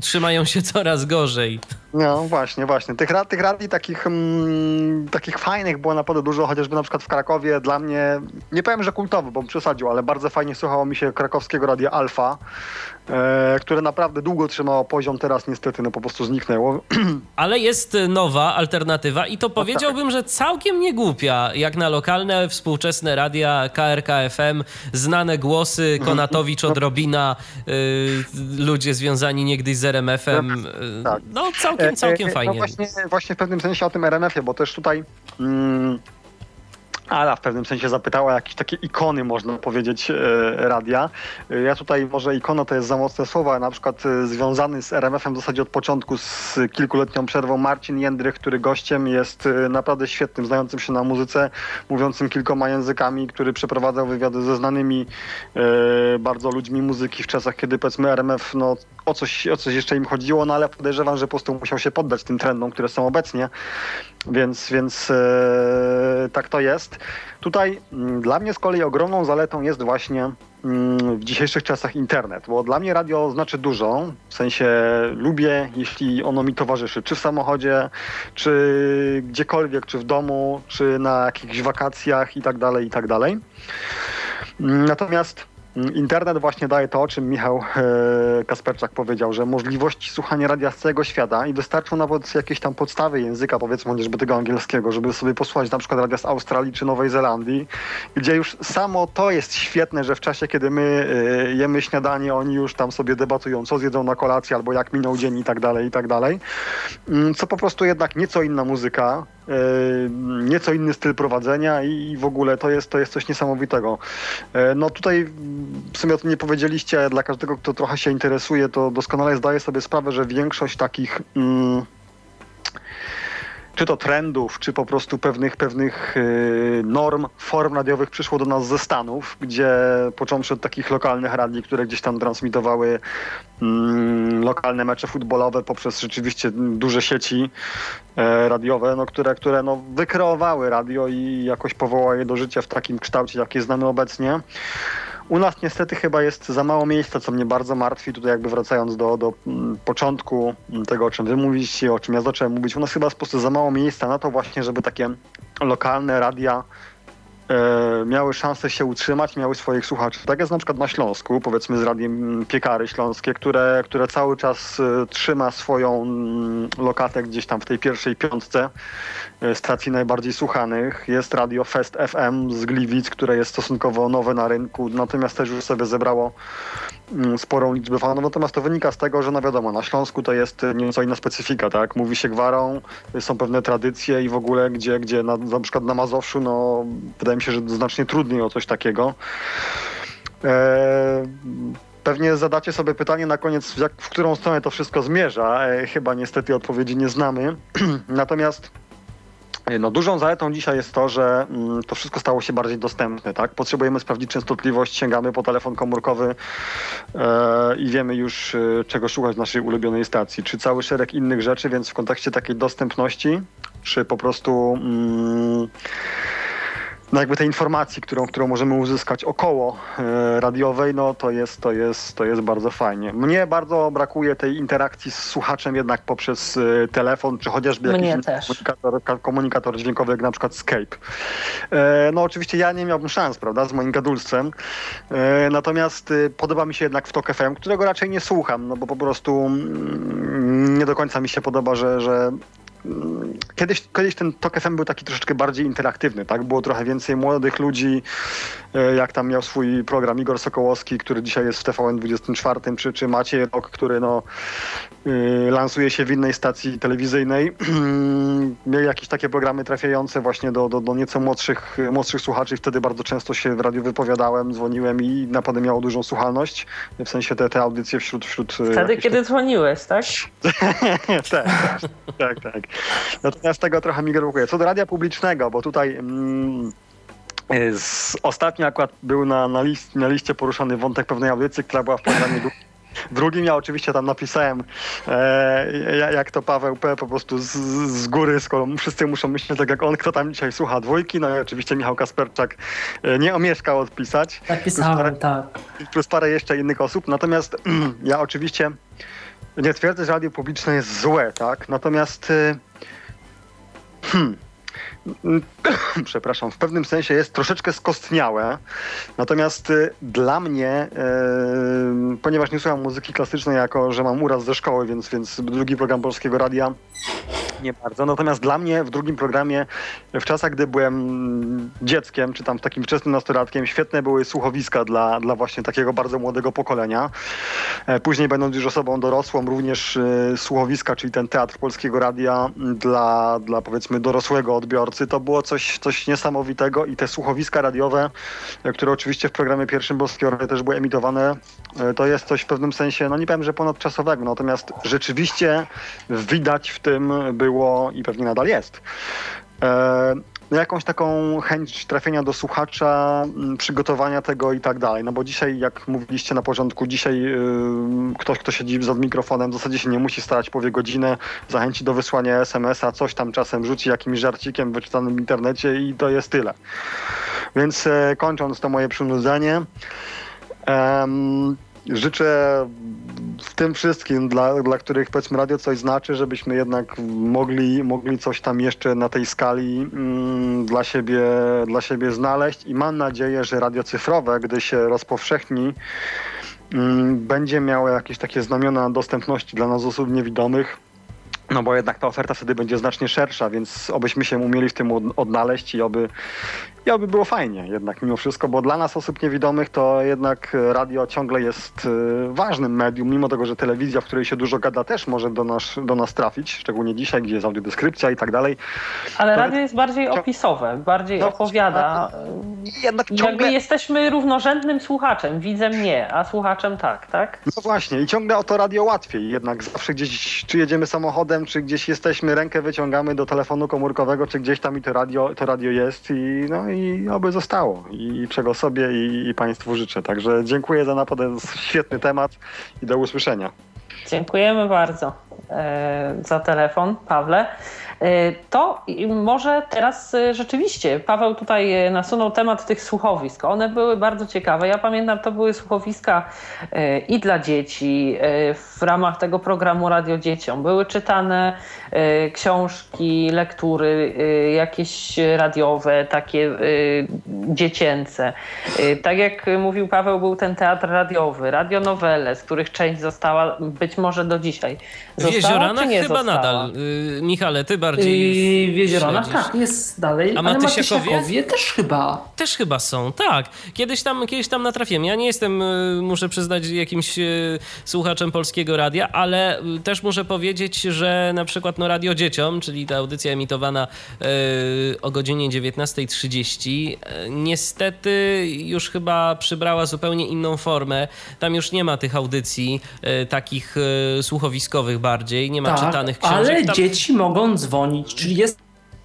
trzymają się coraz gorzej. No właśnie, właśnie. Tych, tych radii takich, mm, takich fajnych było naprawdę dużo, chociażby na przykład w Krakowie dla mnie, nie powiem, że kultowy, bo przesadził, ale bardzo fajnie słuchało mi się krakowskiego radia Alfa, które naprawdę długo trzymało poziom, teraz niestety no po prostu zniknęło. Ale jest nowa alternatywa i to no powiedziałbym, że całkiem nie głupia, jak na lokalne, współczesne radia KRK FM, znane głosy, mhm. Konatowicz, Odrobina, y, ludzie związani niegdyś z RMF-em. Y, tak. No całkiem, e, e, całkiem no fajnie. No właśnie, właśnie w pewnym sensie o tym RMF-ie, bo też tutaj... Mm, Ala w pewnym sensie zapytała jakieś takie ikony, można powiedzieć, e, radia. E, ja tutaj może ikona to jest za mocne słowa, na przykład e, związany z RMF-em w zasadzie od początku z kilkuletnią przerwą Marcin Jędrych, który gościem jest naprawdę świetnym, znającym się na muzyce, mówiącym kilkoma językami, który przeprowadzał wywiady ze znanymi bardzo ludźmi muzyki w czasach, kiedy powiedzmy RMF no, o, coś, o coś jeszcze im chodziło, no ale podejrzewam, że po prostu musiał się poddać tym trendom, które są obecnie, więc, więc tak to jest. Tutaj mm, dla mnie z kolei ogromną zaletą jest właśnie mm, w dzisiejszych czasach internet, bo dla mnie radio znaczy dużo, w sensie lubię, jeśli ono mi towarzyszy, czy w samochodzie, czy gdziekolwiek, czy w domu, czy na jakichś wakacjach i tak dalej, i tak dalej. Mm, natomiast Internet właśnie daje to, o czym Michał e, Kasperczak powiedział, że możliwości słuchania radia z całego świata i wystarczą nawet jakieś tam podstawy języka, powiedzmy chociażby tego angielskiego, żeby sobie posłuchać na przykład radia z Australii czy Nowej Zelandii, gdzie już samo to jest świetne, że w czasie, kiedy my e, jemy śniadanie, oni już tam sobie debatują, co zjedzą na kolację albo jak minął dzień i tak dalej, i tak dalej. Mm, co po prostu jednak nieco inna muzyka, nieco inny styl prowadzenia i w ogóle to jest, to jest coś niesamowitego. No tutaj w sumie o tym nie powiedzieliście, dla każdego, kto trochę się interesuje, to doskonale zdaje sobie sprawę, że większość takich mm, czy to trendów, czy po prostu pewnych, pewnych y, norm, form radiowych przyszło do nas ze Stanów, gdzie począwszy od takich lokalnych radii, które gdzieś tam transmitowały mm, lokalne mecze futbolowe poprzez rzeczywiście duże sieci e, radiowe, no, które, które no, wykreowały radio i jakoś powołały je do życia w takim kształcie, jakie znamy obecnie. U nas niestety chyba jest za mało miejsca, co mnie bardzo martwi. Tutaj jakby wracając do, do mm, początku tego, o czym wy mówiliście, o czym ja zacząłem mówić. U nas chyba jest po prostu za mało miejsca na to właśnie, żeby takie lokalne radia miały szansę się utrzymać, miały swoich słuchaczy. Tak jest na przykład na Śląsku, powiedzmy z Radiem Piekary Śląskie, które, które cały czas e, trzyma swoją mm, lokatę gdzieś tam w tej pierwszej piątce e, stacji najbardziej słuchanych. Jest Radio Fest FM z Gliwic, które jest stosunkowo nowe na rynku, natomiast też już sobie zebrało sporą liczbę fanów. Natomiast to wynika z tego, że no wiadomo, na Śląsku to jest nieco inna specyfika, tak? Mówi się gwarą, są pewne tradycje i w ogóle, gdzie, gdzie na, na przykład na Mazowszu, no wydaje mi się, że znacznie trudniej o coś takiego. E, Pewnie zadacie sobie pytanie na koniec, jak, w którą stronę to wszystko zmierza. E, chyba niestety odpowiedzi nie znamy. Natomiast no, dużą zaletą dzisiaj jest to, że mm, to wszystko stało się bardziej dostępne. Tak? Potrzebujemy sprawdzić częstotliwość, sięgamy po telefon komórkowy e, i wiemy już, e, czego szukać w naszej ulubionej stacji. Czy cały szereg innych rzeczy, więc w kontekście takiej dostępności, czy po prostu. Mm, no jakby tej informacji, którą, którą możemy uzyskać około e, radiowej, no to jest, to, jest, to jest bardzo fajnie. Mnie bardzo brakuje tej interakcji z słuchaczem jednak poprzez e, telefon, czy chociażby Mnie jakiś też. komunikator, ka- komunikator dźwiękowy, jak na przykład Skype. E, no oczywiście ja nie miałbym szans, prawda, z moim gadulstwem. E, natomiast podoba mi się jednak w Tok FM, którego raczej nie słucham, no bo po prostu mm, nie do końca mi się podoba, że, że Kiedyś, kiedyś ten Tok FM był taki troszeczkę bardziej interaktywny, tak? Było trochę więcej młodych ludzi, jak tam miał swój program Igor Sokołowski, który dzisiaj jest w TVN 24, czy, czy Maciej Rok, który no, y, lansuje się w innej stacji telewizyjnej. Mieli jakieś takie programy trafiające właśnie do, do, do nieco młodszych, młodszych słuchaczy wtedy bardzo często się w radiu wypowiadałem, dzwoniłem i naprawdę miało dużą słuchalność. W sensie te, te audycje wśród... wśród e, Wtedy, kiedy dzwoniłeś, tak? tak, tak, tak. Natomiast tego trochę mi brakuje. Co do radia publicznego, bo tutaj mm, z, ostatnio akurat był na, na, list, na liście poruszony wątek pewnej audycji, która była w programie dru- drugim. Ja oczywiście tam napisałem, e, ja- jak to Paweł P. po prostu z, z góry, skoro wszyscy muszą myśleć tak jak on, kto tam dzisiaj słucha dwójki. No i oczywiście Michał Kasperczak e, nie omieszkał odpisać Napisałem, tak. plus parę jeszcze innych osób. Natomiast ja oczywiście nie twierdzę, że radio publiczne jest złe, tak? Natomiast y, hmm, mm, przepraszam, w pewnym sensie jest troszeczkę skostniałe. Natomiast y, dla mnie, y, ponieważ nie słucham muzyki klasycznej, jako że mam uraz ze szkoły, więc, więc drugi program Polskiego Radia nie bardzo. Natomiast dla mnie w drugim programie, w czasach, gdy byłem dzieckiem, czy tam takim wczesnym nastolatkiem, świetne były słuchowiska dla, dla właśnie takiego bardzo młodego pokolenia. E, Później będąc już osobą dorosłą, również e, słuchowiska, czyli ten teatr Polskiego Radia dla, dla powiedzmy dorosłego odbiorcy, to było coś, coś niesamowitego i te słuchowiska radiowe, e, które oczywiście w programie pierwszym Radia też były emitowane, e, to jest coś w pewnym sensie, no nie powiem, że ponadczasowego, natomiast rzeczywiście widać w tym było i pewnie nadal jest. No jakąś taką chęć trafienia do słuchacza, m, przygotowania tego i tak dalej. No bo dzisiaj, jak mówiliście na początku, dzisiaj y, ktoś, kto siedzi za mikrofonem, w zasadzie się nie musi starać, powie godzinę, zachęci do wysłania SMS-a, coś tam czasem rzuci jakimś żarcikiem wyczytanym w internecie i to jest tyle. Więc e, kończąc to moje przynudzenie, em, życzę w tym wszystkim, dla, dla których powiedzmy radio coś znaczy, żebyśmy jednak mogli, mogli coś tam jeszcze na tej skali mm, dla, siebie, dla siebie znaleźć i mam nadzieję, że radio cyfrowe, gdy się rozpowszechni, mm, będzie miało jakieś takie znamiona dostępności dla nas osób niewidomych. No bo jednak ta oferta wtedy będzie znacznie szersza, więc obyśmy się umieli w tym od- odnaleźć i oby, i oby było fajnie jednak mimo wszystko, bo dla nas osób niewidomych to jednak radio ciągle jest y, ważnym medium, mimo tego, że telewizja, w której się dużo gada też może do nas, do nas trafić, szczególnie dzisiaj, gdzie jest audiodeskrypcja i tak dalej. Ale To- radio jest bardziej opisowe, bardziej No, opowiada. Jednak Jakby ciągle, jesteśmy równorzędnym słuchaczem, widzem nie, a słuchaczem tak, tak? no właśnie i ciągle o to radio łatwiej, jednak zawsze gdzieś, czy jedziemy samochodem, czy gdzieś jesteśmy, rękę wyciągamy do telefonu komórkowego, czy gdzieś tam i to radio, to radio jest i no i oby zostało i czego sobie i, i Państwu życzę. Także dziękuję za napad, to jest świetny temat i do usłyszenia. Dziękujemy bardzo e, za telefon, Pawle. E, To może teraz e, rzeczywiście, Paweł tutaj e, nasunął temat tych słuchowisk. One były bardzo ciekawe. Ja pamiętam, to były słuchowiska i dla dzieci w ramach tego programu Radio Dzieciom. Były czytane książki, lektury, jakieś radiowe, takie dziecięce. Tak jak mówił Paweł, był ten teatr radiowy, radionowele, z których część została być może do dzisiaj. W Została, Jezioranach czy nie chyba została? nadal. Y, Michale, ty bardziej. Yy, w Jezioronach, tak, jest dalej. A Matysiakowie? Matysiakowie też chyba. Też chyba są, tak. Kiedyś tam, kiedyś tam natrafiłem. Ja nie jestem, y, muszę przyznać, jakimś y, słuchaczem polskiego radia, ale y, też muszę powiedzieć, że na przykład no, Radio Dzieciom, czyli ta audycja emitowana o godzinie 19.30, y, niestety już chyba przybrała zupełnie inną formę. Tam już nie ma tych audycji takich słuchowiskowych bardziej, nie ma Tak, czytanych książek. ale Tam- dzieci mogą dzwonić, czyli jest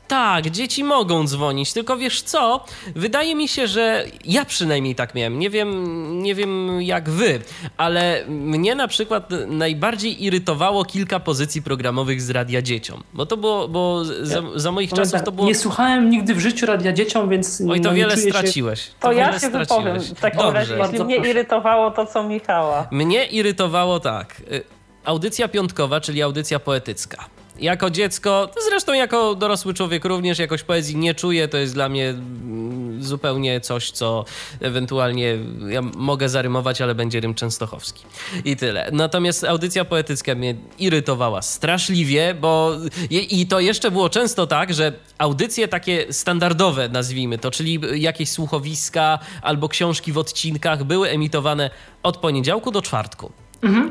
tak, dzieci mogą dzwonić, tylko wiesz co? Wydaje mi się, że ja przynajmniej tak miałem. Nie wiem, nie wiem jak wy, ale mnie na przykład najbardziej irytowało kilka pozycji programowych z radia dzieciom. Bo to było, bo za, za moich czasów tak, to było. Nie słuchałem nigdy w życiu radia dzieciom, więc. Oj, to no, nie wiele czuję się- straciłeś. To, ja się wypowiem straciłeś. w takim Dobrze. razie, jeśli mnie proszę. irytowało to, co Michała. Mnie irytowało tak. y, Audycja piątkowa, czyli audycja poetycka. Jako dziecko, zresztą jako dorosły człowiek również jakoś poezji nie czuję. To jest dla mnie mm, zupełnie coś, co ewentualnie ja mogę zarymować, ale będzie rym częstochowski. I tyle. Natomiast audycja poetycka mnie irytowała straszliwie, bo i i to jeszcze było często tak, że audycje takie standardowe, nazwijmy to, czyli jakieś słuchowiska albo książki w odcinkach były emitowane od poniedziałku do czwartku.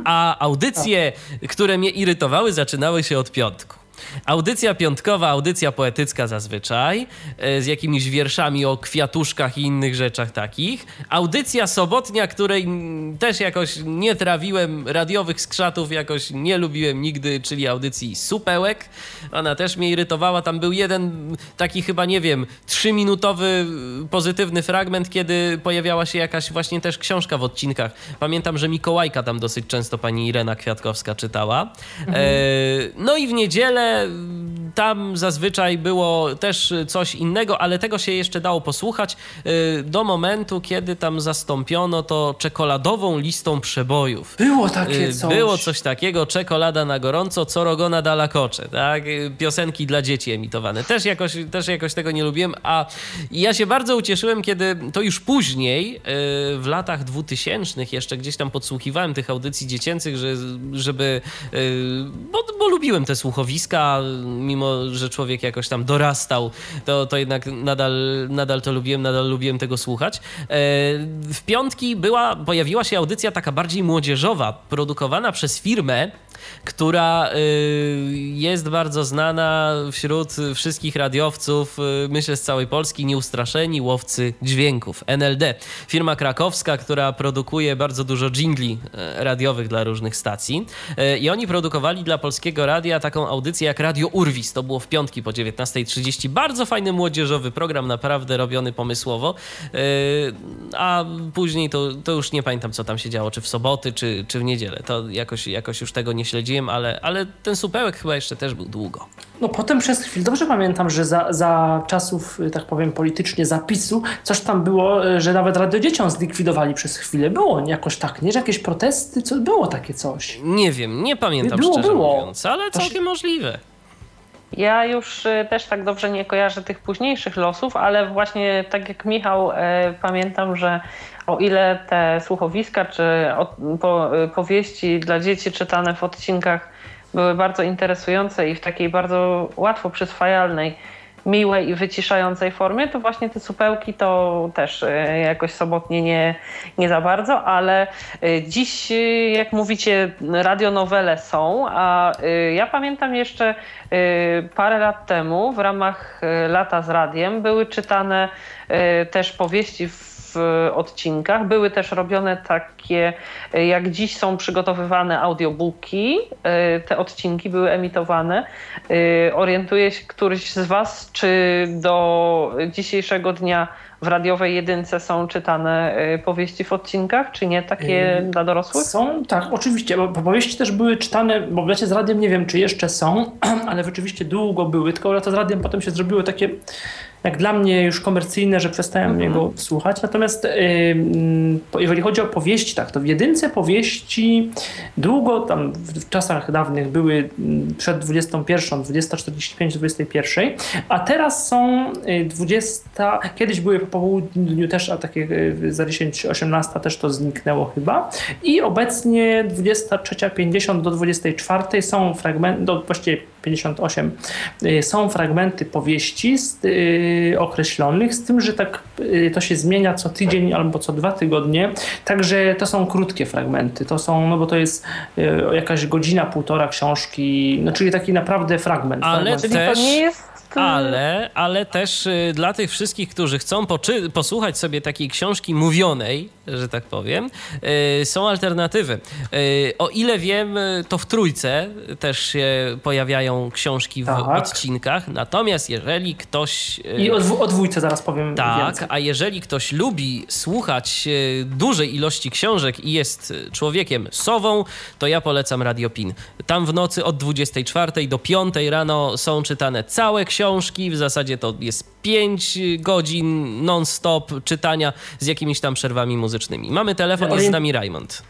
A audycje, które mnie irytowały, zaczynały się od piątku. Audycja piątkowa, audycja poetycka zazwyczaj, e, z jakimiś wierszami o kwiatuszkach i innych rzeczach takich. Audycja sobotnia, której też jakoś nie trawiłem, radiowych skrzatów jakoś nie lubiłem nigdy, czyli audycji Supełek. Ona też mnie irytowała. Tam był jeden taki chyba, nie wiem, trzyminutowy y, pozytywny fragment, kiedy pojawiała się jakaś właśnie też książka w odcinkach. Pamiętam, że Mikołajka tam dosyć często pani Irena Kwiatkowska czytała. E, no i w niedzielę mm, tam zazwyczaj było też coś innego, ale tego się jeszcze dało posłuchać e, do momentu, kiedy tam zastąpiono to czekoladową listą przebojów. Było takie Y, coś. Było coś takiego, czekolada na gorąco, co rogona dala kocze, tak? Y, Piosenki dla dzieci emitowane. Też jakoś, też jakoś tego nie lubiłem, a ja się bardzo ucieszyłem, kiedy to już później, y, w latach dwutysięcznych jeszcze gdzieś tam podsłuchiwałem tych audycji dziecięcych, że, żeby, y, bo, bo lubiłem te słuchowiska, mimo że człowiek jakoś tam dorastał, to, to jednak nadal, nadal to lubiłem, nadal lubiłem tego słuchać. E, W piątki była, pojawiła się audycja taka bardziej młodzieżowa, produkowana przez firmę, która y, jest bardzo znana wśród wszystkich radiowców, y, myślę z całej Polski, nieustraszeni łowcy dźwięków, NLD. Firma krakowska, która produkuje bardzo dużo jingli e, radiowych dla różnych stacji. E, I oni produkowali dla Polskiego Radia taką audycję jak Radio Urwis. To było w piątki po 19.30. Bardzo fajny młodzieżowy program, naprawdę robiony pomysłowo. E, A później to, to już nie pamiętam, co tam się działo, czy w soboty, czy, czy w niedzielę. To jakoś, jakoś już tego nie śledziłem, ale, ale ten supełek chyba jeszcze też był długo. No potem przez chwilę, dobrze pamiętam, że za, za czasów, y, tak powiem, politycznie zapisu, coś tam było, y, że nawet Radio Dzieciom zlikwidowali przez chwilę. Było jakoś tak, nie? Że jakieś protesty, co, było takie coś. Nie wiem, nie pamiętam Było, szczerze było. mówiąc, ale To całkiem możliwe. Ja już y, też tak dobrze nie kojarzę tych późniejszych losów, ale właśnie tak jak Michał, e, pamiętam, że o ile te słuchowiska czy y, powieści dla dzieci czytane w odcinkach były bardzo interesujące i w takiej bardzo łatwo przyswajalnej, miłej i wyciszającej formie, to właśnie te supełki to też y, jakoś sobotnie nie, nie za bardzo, ale y, dziś, y, jak mówicie, radionowele są, a ja pamiętam jeszcze parę lat temu w ramach Lata z Radiem były czytane też powieści w odcinkach. Były też robione takie, y, jak dziś są przygotowywane audiobooki. y, Te odcinki były emitowane. Y, Orientuje się któryś z Was, czy do dzisiejszego dnia w radiowej jedynce są czytane powieści w odcinkach, czy nie takie Ym, dla dorosłych? Są, tak, oczywiście, bo powieści też były czytane, bo w lecie z radiem nie wiem, czy jeszcze są, ale rzeczywiście długo były, tylko lata z radiem potem się zrobiło takie, jak dla mnie już komercyjne, że przestałem jego słuchać. Natomiast po- jeżeli chodzi o powieści, tak, to w jedynce powieści długo, tam w, czasach dawnych były przed 21, 20.45, 21, a teraz są y, 20, kiedyś były po południu też, a takie y, za 10, 18 też to zniknęło chyba i obecnie 23.50 do 24 są fragmenty, do właściwie 58 y, są fragmenty powieści z, y, określonych, z tym, że tak y, to się zmienia co tydzień albo co dwa tygodnie, także to są krótkie fragmenty, to są, no bo to jest y, jakaś godzina, półtora książki, no czyli taki naprawdę fragment. Ale fragment. Czyli też- to nie jest... Ale, ale też y, dla tych wszystkich, którzy chcą poczy- posłuchać sobie takiej książki mówionej, że tak powiem, y, są alternatywy. Y, o ile wiem, to w trójce też się pojawiają książki w Tak. odcinkach. Natomiast jeżeli ktoś. I o, o dwójce zaraz powiem tak, więcej. a jeżeli ktoś lubi słuchać dużej ilości książek i jest człowiekiem sową, to ja polecam Radio Pin. Tam w nocy od 24 do 5 rano są czytane całe książki, w zasadzie to jest 5 godzin non-stop czytania z jakimiś tam przerwami muzycznymi. Mamy telefon, jest z nami Raymond.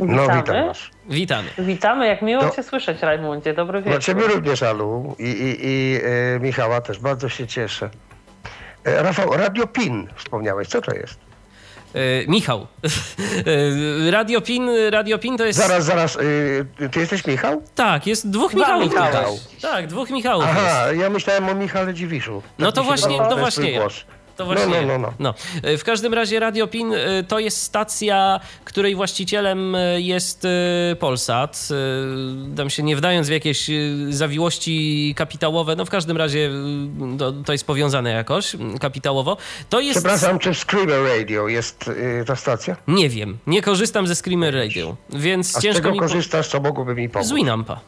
No Witamy. witam was. Witamy. Witamy, jak miło No. Cię słyszeć, Rajmundzie. Dobry No wieczór. ciebie również, Alu i, i, i e, Michała też, bardzo się cieszę. E, Rafał, Radio PIN wspomniałeś, co to jest? E, Michał. E, Radio Pin, Radio Pin to jest... Zaraz, zaraz, e, ty jesteś Michał? Tak, jest dwóch Michałów Michałów. tutaj. Tak, dwóch Michałów jest. Aha, ja myślałem o Michale Dziwiszu. No Tak to mi się właśnie- to właśnie głos. To właśnie. No, no, no, no. no. E, W każdym razie Radio PIN e, to jest stacja, której właścicielem e, jest Polsat. Tam się nie wdając w jakieś zawiłości kapitałowe, no w każdym razie to, to jest powiązane jakoś kapitałowo. To jest. Przepraszam, czy Screamer Radio jest ta stacja? Nie wiem, nie korzystam ze Screamer Radio, więc A z ciężko czego mi. korzystasz, co mogłoby mi pomóc? z Winampa.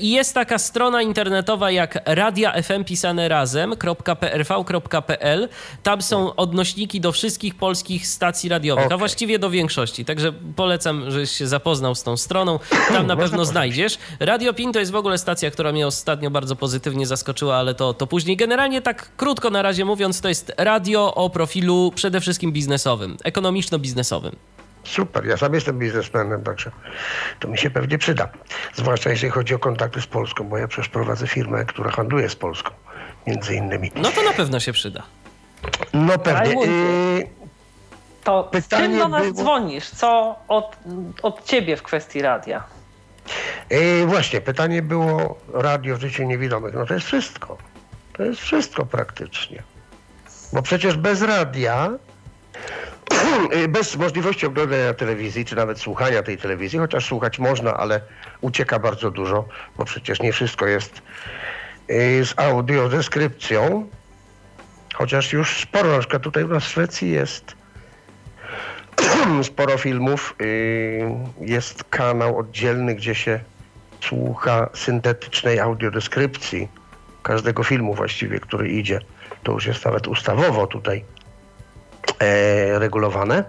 I jest taka strona internetowa jak Radia FM pisane razem.prv.pl. Tam są odnośniki do wszystkich polskich stacji radiowych, a Okej. właściwie do większości. Także polecam, żebyś się zapoznał z tą stroną. Tam na pewno znajdziesz. Radio PIN to jest w ogóle stacja, która mnie ostatnio bardzo pozytywnie zaskoczyła, ale to, to później. Generalnie tak krótko na razie mówiąc, to jest radio o profilu przede wszystkim biznesowym, ekonomiczno-biznesowym. Super, ja sam jestem biznesmenem, także to mi się pewnie przyda. Zwłaszcza jeśli chodzi o kontakty z Polską, bo ja przecież prowadzę firmę, która handluje z Polską, między innymi. No to na pewno się przyda. No pewnie. Yy, To Pytanie czym do nas było- dzwonisz? Co od, od Ciebie w kwestii radia? yy, właśnie, pytanie było radio w życiu niewidomych. No to jest wszystko. To jest wszystko praktycznie. Bo przecież bez radia, yy, bez możliwości oglądania telewizji, czy nawet słuchania tej telewizji, chociaż słuchać można, ale ucieka bardzo dużo, bo przecież nie wszystko jest z audiodeskrypcją, chociaż już sporo, na przykład tutaj u nas w Szwecji jest sporo filmów, yy, jest kanał oddzielny, gdzie się słucha syntetycznej audiodeskrypcji każdego filmu właściwie, który idzie. To już jest nawet ustawowo tutaj e, regulowane.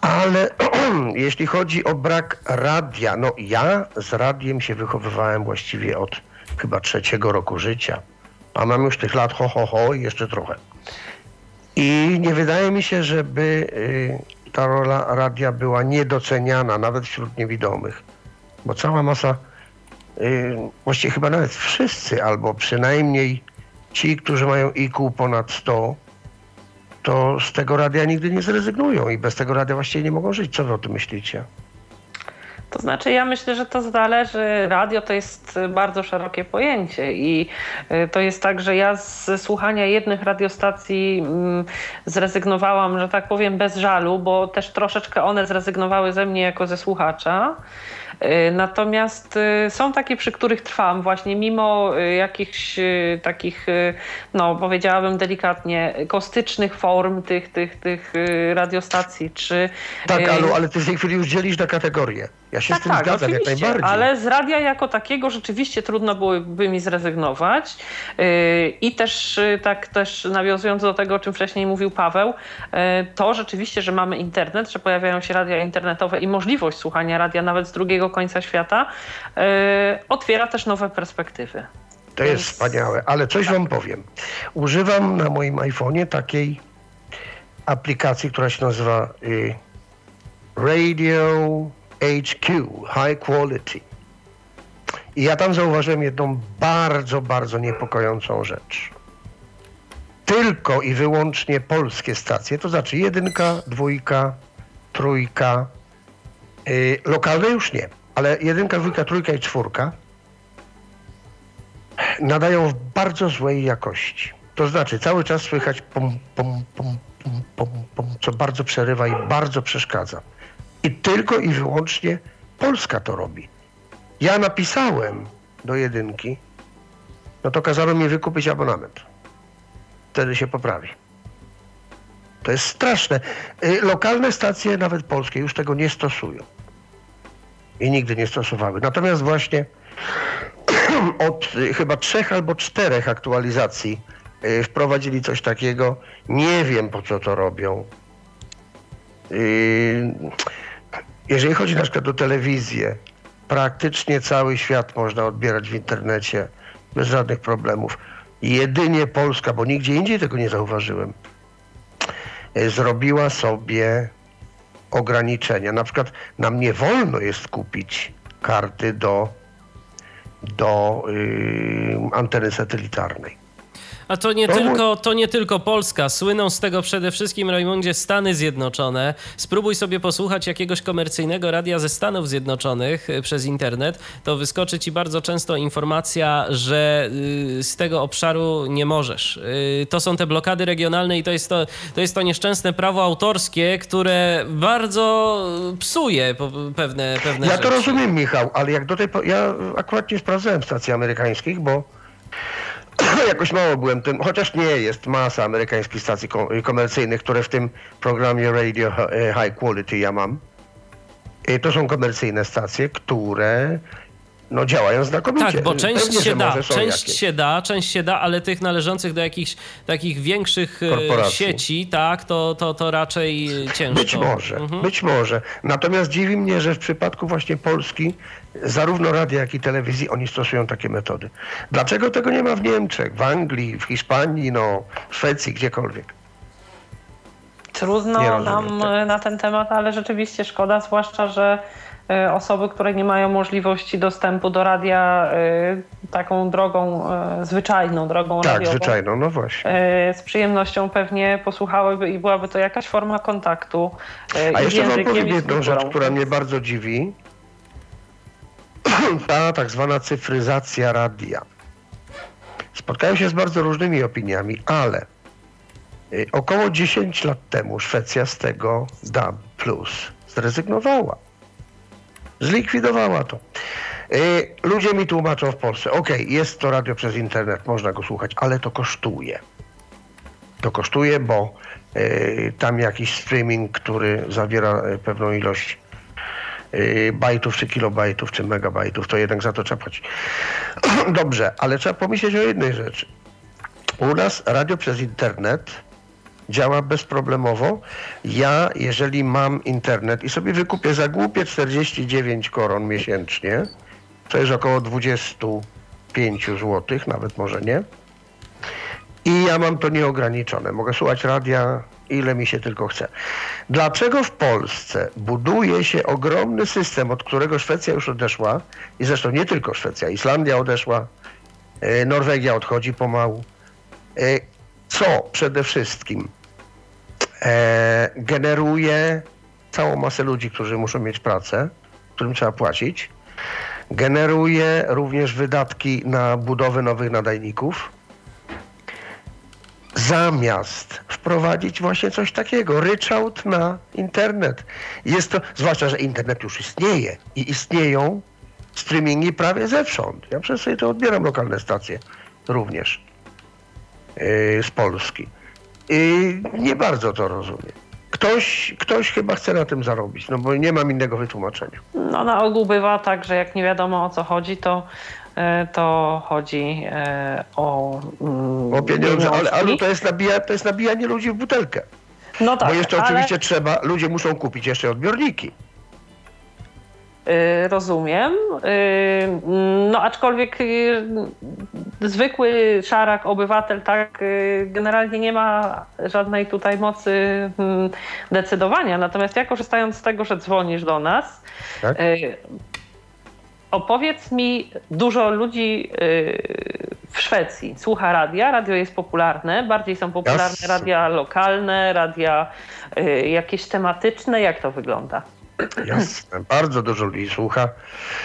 Ale jeśli chodzi o brak radia, no ja z radiem się wychowywałem właściwie od chyba trzeciego roku życia. A mam już tych lat ho, ho, ho i jeszcze trochę. I nie wydaje mi się, żeby y, ta rola radia była niedoceniana nawet wśród niewidomych. Bo cała masa, y, właściwie chyba nawet wszyscy, albo przynajmniej ci, którzy mają IQ ponad 100, to z tego radia nigdy nie zrezygnują i bez tego radia właściwie nie mogą żyć. Co wy o tym myślicie? To znaczy, ja myślę, że to zależy. Radio to jest bardzo szerokie pojęcie i y, to jest tak, że ja z słuchania jednych radiostacji mm, zrezygnowałam, że tak powiem, bez żalu, bo też troszeczkę one zrezygnowały ze mnie jako ze słuchacza. Y, Natomiast y, są takie, przy których trwam właśnie mimo y, jakichś y, takich, y, no powiedziałabym delikatnie, kostycznych form tych, tych, tych y, radiostacji, czy... Tak, y, Alu, ale ty w tej chwili już dzielisz na kategorie. Ja się z tym zgadzam jak Tak, najbardziej. Ale z radia jako takiego rzeczywiście trudno byłoby mi zrezygnować. Yy, I też yy, tak też nawiązując do tego, o czym wcześniej mówił Paweł, yy, to rzeczywiście, że mamy internet, że pojawiają się radia internetowe i możliwość słuchania radia nawet z drugiego końca świata, otwiera też nowe perspektywy. To jest Więc- wspaniałe, ale coś wam powiem. Używam na moim iPhone'ie takiej aplikacji, która się nazywa Radio HQ, High Quality. I ja tam zauważyłem jedną bardzo, bardzo niepokojącą rzecz. Tylko i wyłącznie polskie stacje, to znaczy jedynka, dwójka, trójka, y, lokalne już nie, ale jedynka, dwójka, trójka i czwórka nadają w bardzo złej jakości. To znaczy cały czas słychać pum, pum, pum, pum, pum, pum, co bardzo przerywa i bardzo przeszkadza. I tylko i wyłącznie Polska to robi. Ja napisałem do jedynki, no to kazano mi wykupić abonament. Wtedy się poprawi. To jest straszne. Y, lokalne stacje, nawet polskie, już tego nie stosują. I nigdy nie stosowały. Natomiast właśnie od y, chyba trzech albo czterech aktualizacji y, wprowadzili coś takiego. Nie wiem po co to robią. Jeżeli chodzi na przykład o telewizję, praktycznie cały świat można odbierać w internecie bez żadnych problemów. Jedynie Polska, bo nigdzie indziej tego nie zauważyłem, zrobiła sobie ograniczenia. Na przykład nam nie wolno jest kupić karty do, do yy, anteny satelitarnej. A to nie, tylko, to nie tylko Polska. Słyną z tego przede wszystkim, Rajmundzie, Stany Zjednoczone. Spróbuj sobie posłuchać jakiegoś komercyjnego radia ze Stanów Zjednoczonych y, przez internet. To wyskoczy ci bardzo często informacja, że y, z tego obszaru nie możesz. Y, to są te blokady regionalne i to jest to, to, jest to nieszczęsne prawo autorskie, które bardzo psuje pewne, pewne ja rzeczy. Ja to rozumiem, Michał, ale jak do tej pory... Ja akurat nie sprawdzałem stacji amerykańskich, bo jakoś mało byłem tym, chociaż nie jest masa amerykańskich stacji komercyjnych, które w tym programie Radio e, High Quality ja mam. I to są komercyjne stacje, które no działają znakomicie. Tak, bo część Pewnie, się da, część się da, część się da, ale tych należących do jakichś takich większych e, Korporacji. sieci, tak, to, to, to raczej ciężko. Być może, mhm. być może. Natomiast dziwi mnie, że w przypadku właśnie Polski zarówno radia, jak i telewizji oni stosują takie metody. Dlaczego tego nie ma w Niemczech, w Anglii, w Hiszpanii, no, w Szwecji, gdziekolwiek? Trudno nam na ten temat, ale rzeczywiście szkoda, zwłaszcza, że E, osoby, które nie mają możliwości dostępu do radia e, taką drogą e, zwyczajną, drogą tak, radiową. Tak, zwyczajną, no właśnie. Z przyjemnością pewnie posłuchałyby i byłaby to jakaś forma kontaktu. A jeszcze wam powiem jedną rzecz, która mnie bardzo dziwi. Ta tak zwana cyfryzacja radia. Spotkałem się z bardzo różnymi opiniami, ale około 10 lat temu Szwecja z tego DAB Plus zrezygnowała. Zlikwidowała to. Y, ludzie mi tłumaczą w Polsce, ok, jest to radio przez internet, można go słuchać, ale to kosztuje. To kosztuje, bo y, tam jakiś streaming, który zawiera y, pewną ilość bajtów, czy kilobajtów, czy megabajtów, to jednak za to trzeba płacić. Dobrze, ale trzeba pomyśleć o jednej rzeczy. U nas radio przez internet działa bezproblemowo. Ja, jeżeli mam internet i sobie wykupię za głupie 49 koron miesięcznie, to jest około 25 zł, nawet może nie. I ja mam to nieograniczone. Mogę słuchać radia ile mi się tylko chce. Dlaczego w Polsce buduje się ogromny system, od którego Szwecja już odeszła, i zresztą nie tylko Szwecja, Islandia odeszła, e, Norwegia odchodzi pomału. E, co przede wszystkim e, generuje całą masę ludzi, którzy muszą mieć pracę, którym trzeba płacić. Generuje również wydatki na budowę nowych nadajników. Zamiast wprowadzić właśnie coś takiego, ryczałt na internet. Jest to, zwłaszcza, że internet już istnieje i istnieją streamingi prawie zewsząd. Ja przez sobie to odbieram lokalne stacje również yy, z Polski. I nie bardzo to rozumiem. Ktoś, ktoś chyba chce na tym zarobić, no bo nie mam innego wytłumaczenia. No na ogół bywa tak, że jak nie wiadomo o co chodzi, to to chodzi e, o. Mm, o pieniądze, ale, ale to, jest nabija, to jest nabijanie ludzi w butelkę. No tak. Bo jeszcze ale... oczywiście trzeba, ludzie muszą kupić jeszcze odbiorniki. Y, rozumiem. Y, no aczkolwiek zwykły szarak obywatel tak generalnie nie ma żadnej tutaj mocy mm, decydowania. Natomiast ja korzystając z tego, że dzwonisz do nas, tak? Opowiedz mi, dużo ludzi w Szwecji słucha radia, radio jest popularne, bardziej są popularne radia lokalne, radia jakieś tematyczne, jak to wygląda? Jasne, bardzo dużo ludzi słucha.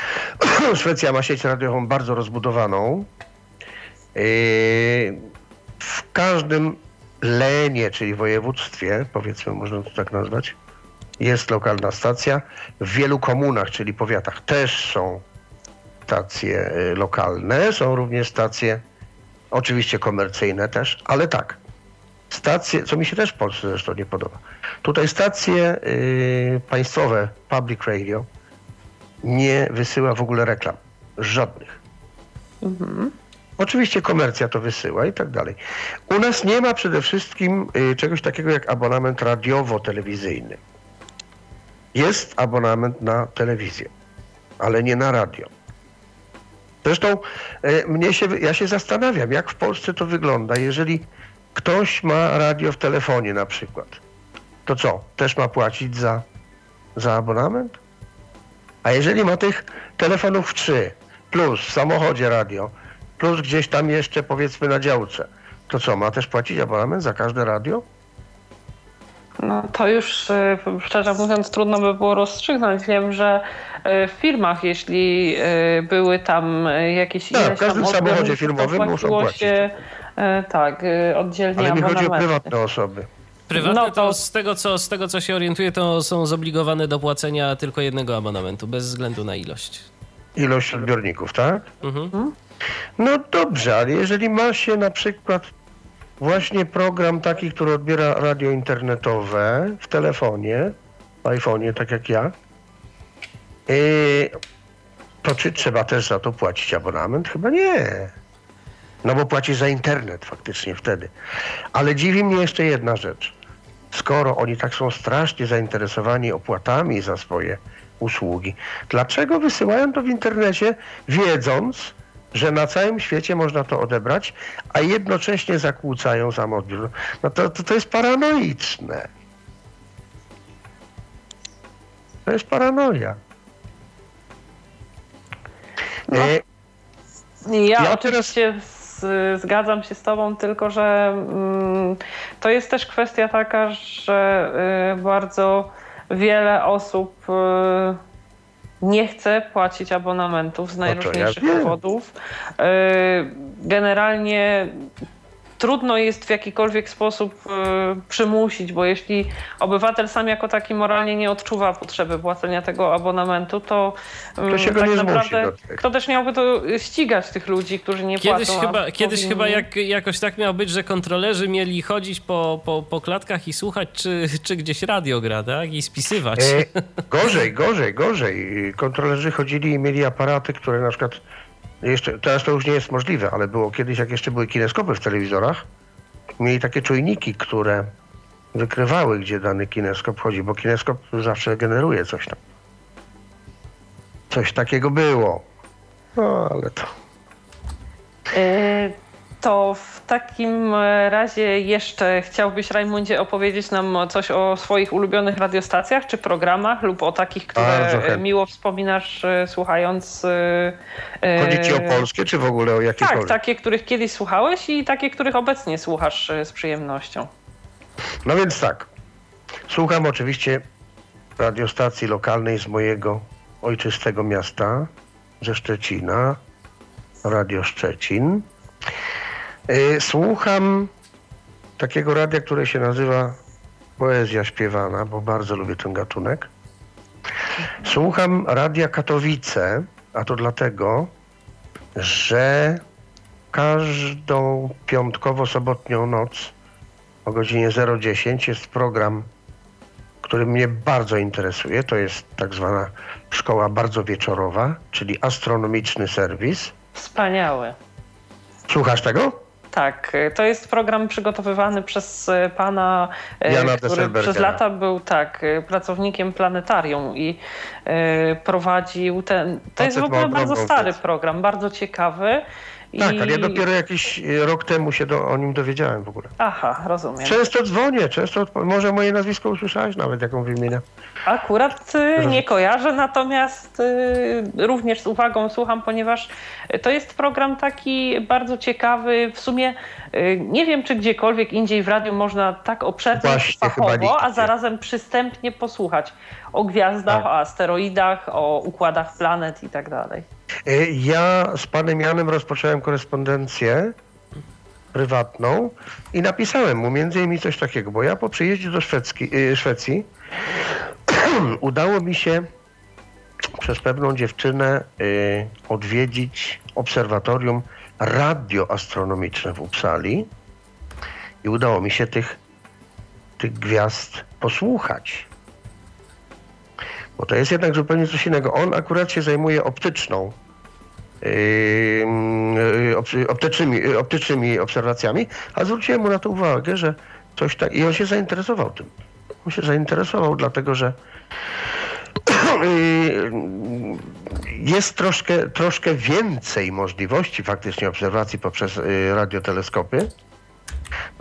Szwecja ma sieć radiową bardzo rozbudowaną. w każdym lenie, czyli województwie, powiedzmy, można to tak nazwać, jest lokalna stacja. W wielu komunach, czyli powiatach, też są stacje y, lokalne, są również stacje, oczywiście komercyjne też, ale tak, stacje, co mi się też w Polsce zresztą nie podoba. Tutaj stacje y, państwowe, public radio, nie wysyła w ogóle reklam. Żadnych. Mhm. Oczywiście komercja to wysyła i tak dalej. U nas nie ma przede wszystkim y, czegoś takiego jak abonament radiowo-telewizyjny. Jest abonament na telewizję, ale nie na radio. Zresztą y, mnie się, ja się zastanawiam, jak w Polsce to wygląda, jeżeli ktoś ma radio w telefonie na przykład. To co? Też ma płacić za, za abonament? A jeżeli ma tych telefonów trzy, plus w samochodzie radio, plus gdzieś tam jeszcze powiedzmy na działce, to co, ma też płacić abonament za każde radio? No to już e, szczerze mówiąc trudno by było rozstrzygnąć. Wiem, że e, w firmach, jeśli e, były tam jakieś tak, w każdym samochodzie firmowym muszą płacić. Się, tak, oddzielnie Ale mi chodzi o prywatne osoby. Prywatne no to... z, tego, co, z tego, co się orientuję, to są zobligowane do płacenia tylko jednego abonamentu, bez względu na ilość. Ilość odbiorników, tak? Mhm. No dobrze, ale jeżeli ma się na przykład właśnie program taki, który odbiera radio internetowe w telefonie, w iPhone'ie, tak jak ja, to czy trzeba też za to płacić abonament? Chyba nie. No bo płaci za internet faktycznie wtedy. Ale dziwi mnie jeszcze jedna rzecz. Skoro oni tak są strasznie zainteresowani opłatami za swoje usługi, dlaczego wysyłają to w internecie, wiedząc, że na całym świecie można to odebrać, a jednocześnie zakłócają sam odbiór. No to, to, to jest paranoiczne. To jest paranoia. No. E, ja, ja oczywiście teraz... zgadzam się z Tobą, tylko że mm, to jest też kwestia taka, że y, bardzo wiele osób y, nie chce płacić abonamentów z no najróżniejszych powodów. E, generalnie trudno jest w jakikolwiek sposób y, przymusić, bo jeśli obywatel sam jako taki moralnie nie odczuwa potrzeby płacenia tego abonamentu, to, to się tak naprawdę kto też miałby to ścigać tych ludzi, którzy nie kiedyś płacą. Chyba, kiedyś chyba jak, jakoś tak miało być, że kontrolerzy mieli chodzić po, po, po klatkach i słuchać, czy, czy gdzieś radio gra, tak? I spisywać. E, gorzej, gorzej, gorzej. Kontrolerzy chodzili i mieli aparaty, które na przykład jeszcze, teraz to już nie jest możliwe, ale było kiedyś, jak jeszcze były kineskopy w telewizorach, mieli takie czujniki, które wykrywały, gdzie dany kineskop chodzi, bo kineskop zawsze generuje coś tam. Coś takiego było. No, ale to... Yy, to w takim razie jeszcze chciałbyś, Rajmundzie, opowiedzieć nam coś o swoich ulubionych radiostacjach czy programach lub o takich, które miło wspominasz e, słuchając. E, e, Chodzi ci o polskie czy w ogóle o jakiekolwiek? Tak, takie, których kiedyś słuchałeś i takie, których obecnie słuchasz z przyjemnością. No więc tak. Słucham oczywiście radiostacji lokalnej z mojego ojczystego miasta, ze Szczecina, Radio Szczecin. E, słucham takiego radia, które się nazywa Poezja Śpiewana, bo bardzo lubię ten gatunek. Słucham Radia Katowice, a to dlatego, że każdą piątkowo-sobotnią noc o godzinie 010 jest program, który mnie bardzo interesuje. To jest tak zwana szkoła bardzo wieczorowa, czyli astronomiczny serwis. Wspaniały. Słuchasz tego? Tak, to jest program przygotowywany przez e, pana, e, Jana który przez lata był tak e, pracownikiem planetarium i prowadził ten. To jest w ogóle bardzo stary program, bardzo ciekawy. Tak, I... ale ja dopiero jakiś e, rok temu się do, o nim dowiedziałem w ogóle. Aha, rozumiem. Często dzwonię, często, może moje nazwisko usłyszałeś nawet, jaką wymienię. Akurat y, nie kojarzę, natomiast y, również z uwagą słucham, ponieważ to jest program taki bardzo ciekawy. W sumie y, nie wiem, czy gdziekolwiek indziej w radiu można tak obszernie, Właśnie, fachowo, a zarazem przystępnie posłuchać o gwiazdach, tak. o asteroidach, o układach planet i tak dalej. Y, Ja z panem Janem rozpocząłem korespondencję prywatną i napisałem mu między innymi coś takiego, bo ja po przyjeździe do Szwedzki, y, Szwecji udało mi się przez pewną dziewczynę y, odwiedzić obserwatorium radioastronomiczne w Uppsali i udało mi się tych, tych gwiazd posłuchać. Bo to jest jednak zupełnie coś innego. On akurat się zajmuje optyczną, yy, op- optycznymi, optycznymi obserwacjami, a zwróciłem mu na to uwagę, że coś tak. I on się zainteresował tym. On się zainteresował, dlatego że yy, jest troszkę, troszkę więcej możliwości faktycznie obserwacji poprzez yy, radioteleskopy.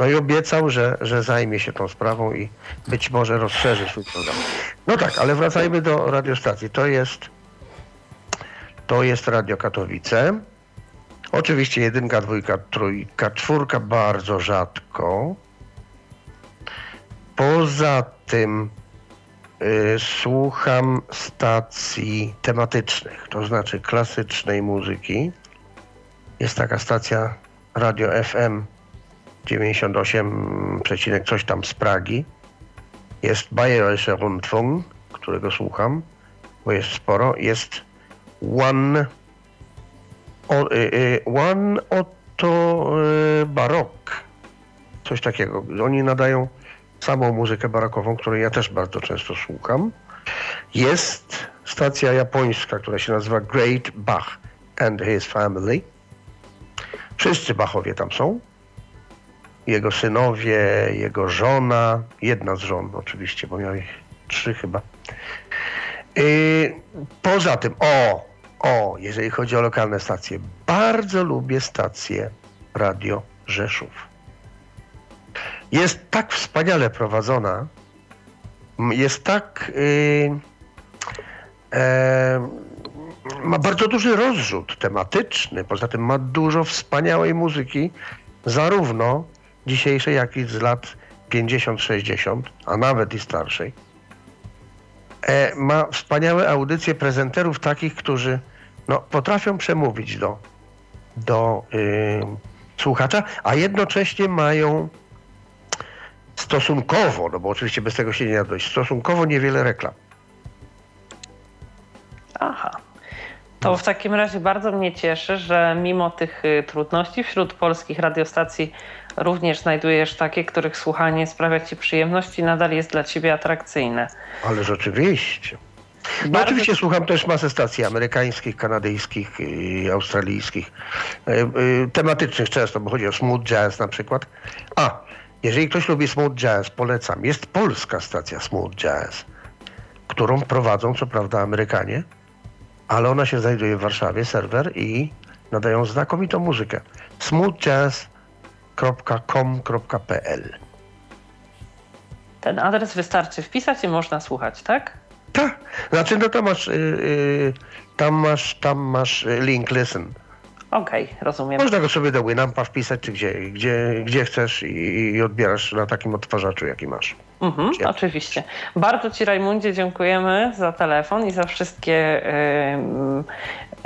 No i obiecał, że, że zajmie się tą sprawą i być może rozszerzy swój program. No tak, ale wracajmy do radiostacji. To jest, to jest Radio Katowice. Oczywiście jedynka, dwójka, trójka, czwórka bardzo rzadko. Poza tym y, słucham stacji tematycznych, to znaczy klasycznej muzyki. Jest taka stacja Radio FM 98, przecinek coś tam z Pragi. Jest Bayerischer Rundfunk, którego słucham, bo jest sporo. Jest One, o, y, y, one Otto y, Barok. Coś takiego. Oni nadają samą muzykę barokową, której ja też bardzo często słucham. Jest stacja japońska, która się nazywa Great Bach and His Family. Wszyscy Bachowie tam są jego synowie, jego żona, jedna z żon oczywiście, bo miał ich trzy chyba. Yy, poza tym, o, o, jeżeli chodzi o lokalne stacje, bardzo lubię stację Radio Rzeszów. Jest tak wspaniale prowadzona, jest tak. Yy, ma bardzo duży rozrzut tematyczny, poza tym ma dużo wspaniałej muzyki, zarówno dzisiejszej, jak i z lat 50-60, a nawet i starszej. E, ma wspaniałe audycje prezenterów takich, którzy no, potrafią przemówić do, do y, słuchacza, a jednocześnie mają stosunkowo, no bo oczywiście bez tego się nie da dojść, stosunkowo niewiele reklam. Aha. To w takim razie bardzo mnie cieszy, że mimo tych y, trudności wśród polskich radiostacji również znajdujesz takie, których słuchanie sprawia ci przyjemność i nadal jest dla ciebie atrakcyjne. Ależ oczywiście. No Bardzo- oczywiście słucham też masę stacji amerykańskich, kanadyjskich, i australijskich, e, e, tematycznych często, bo chodzi o smooth jazz na przykład. A, jeżeli ktoś lubi smooth jazz, polecam. Jest polska stacja smooth jazz, którą prowadzą co prawda Amerykanie, ale ona się znajduje w Warszawie, serwer i nadają znakomitą muzykę. smoothjazz.com.pl Ten adres wystarczy wpisać i można słuchać, tak? Tak, znaczy no to masz, y, y, tam masz, tam masz y, link listen. Okej, rozumiem. Można go sobie do Winampa wpisać, czy gdzie, gdzie, gdzie chcesz i, i odbierasz na takim odtwarzaczu, jaki masz. Mhm, oczywiście. Bardzo Ci, Rajmundzie, dziękujemy za telefon i za wszystkie.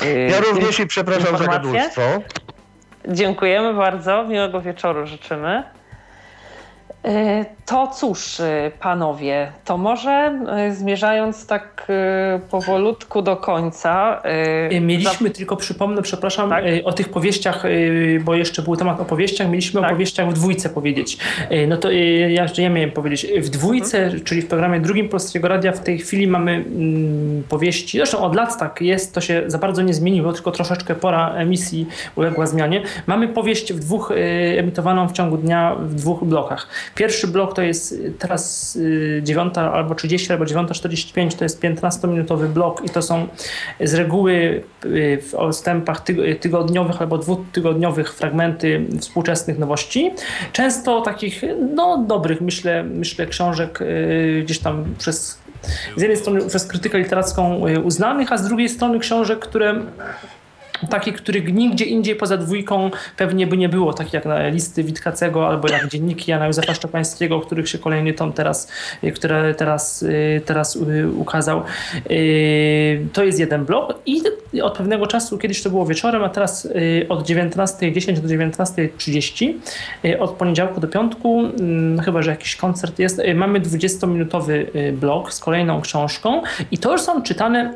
Yy, yy, Ja również i przepraszam za informacje. gadulstwo. Dziękujemy bardzo. Miłego wieczoru życzymy. Yy, To cóż, yy, panowie, to może yy, zmierzając tak powolutku do końca. Mieliśmy, tylko przypomnę, przepraszam, Tak? o tych powieściach, bo jeszcze był temat o powieściach, mieliśmy Tak. o powieściach w dwójce powiedzieć. No to ja jeszcze ja miałem powiedzieć. W dwójce, Mhm. czyli w programie drugim Polskiego Radia w tej chwili mamy mm, powieści, zresztą od lat tak jest, to się za bardzo nie zmieniło, tylko troszeczkę pora emisji uległa zmianie. Mamy powieść w dwóch, emitowaną w ciągu dnia w dwóch blokach. Pierwszy blok to jest y, teraz y, 9 albo 30 albo 9.45, to jest 15-minutowy blok i to są z reguły y, w odstępach tyg- tygodniowych albo dwutygodniowych fragmenty współczesnych nowości. Często takich no, dobrych, myślę, myślę książek y, gdzieś tam przez z jednej strony przez krytykę literacką y, uznanych, a z drugiej strony książek, które taki, których nigdzie indziej poza dwójką pewnie by nie było, tak jak na listy Witkacego albo jak dzienniki Jana Józefa Szczepańskiego, których się kolejny tom teraz, y, które teraz, y, teraz y, ukazał. To jest jeden blok i od pewnego czasu, kiedyś to było wieczorem, a teraz od 19.10 do 19.30, od poniedziałku do piątku, mm, chyba, że jakiś koncert jest, mamy 20-minutowy blok z kolejną książką i to już są czytane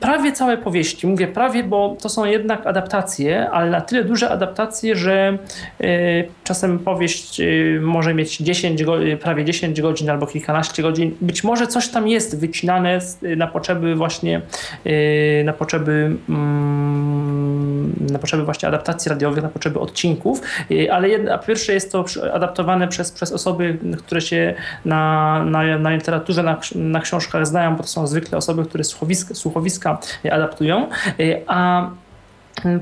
prawie całe powieści. Mówię prawie, bo to są jednak adaptacje, ale na tyle duże adaptacje, że y, czasem powieść y, może mieć 10, prawie 10 godzin albo kilkanaście godzin. Być może coś tam jest wycinane na potrzeby właśnie na potrzeby mm, na potrzeby właśnie adaptacji radiowych, na potrzeby odcinków, ale jedna, pierwsze jest to adaptowane przez, przez osoby, które się na, na, na literaturze, na, na książkach znają, bo to są zwykle osoby, które słuchowiska, słuchowiska środowiska adaptują, y, a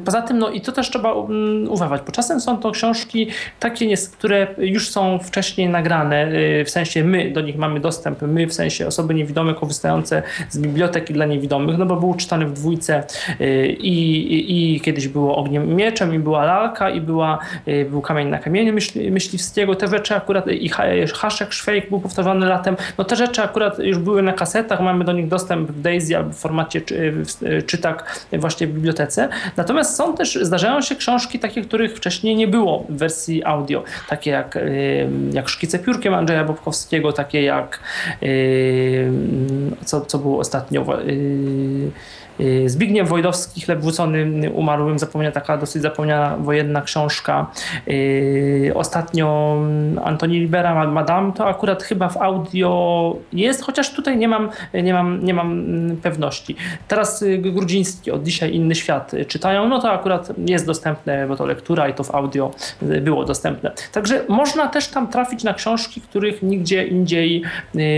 poza tym, no i to też trzeba um, uważać, bo czasem są to książki takie, które już są wcześniej nagrane, y, w sensie my do nich mamy dostęp, my w sensie osoby niewidome korzystające z biblioteki dla niewidomych, no bo był czytany w dwójce y, i, i, i kiedyś było Ogniem Mieczem i była Lalka i była, y, był Kamień na kamieniu myśli, myśliwskiego, te rzeczy akurat i Haszek Szwejk był powtarzany latem, no te rzeczy akurat już były na kasetach, mamy do nich dostęp w Daisy albo w formacie czy, czytak właśnie w bibliotece, Natomiast są też, zdarzają się książki takie, których wcześniej nie było w wersji audio. Takie jak, jak Szkice piórkiem Andrzeja Bobkowskiego, takie jak co, co było ostatnio Y, Zbigniew Wojdowski, Chleb wrzucony umarłym, zapomniana taka dosyć zapomniana wojenna książka. Y, ostatnio Antoni Libera, Madame, to akurat chyba w audio jest, chociaż tutaj nie mam, nie mam, nie mam pewności. Teraz y, Grudziński, od dzisiaj inny świat czytają, no to akurat jest dostępne, bo to lektura i to w audio było dostępne. Także można też tam trafić na książki, których nigdzie indziej,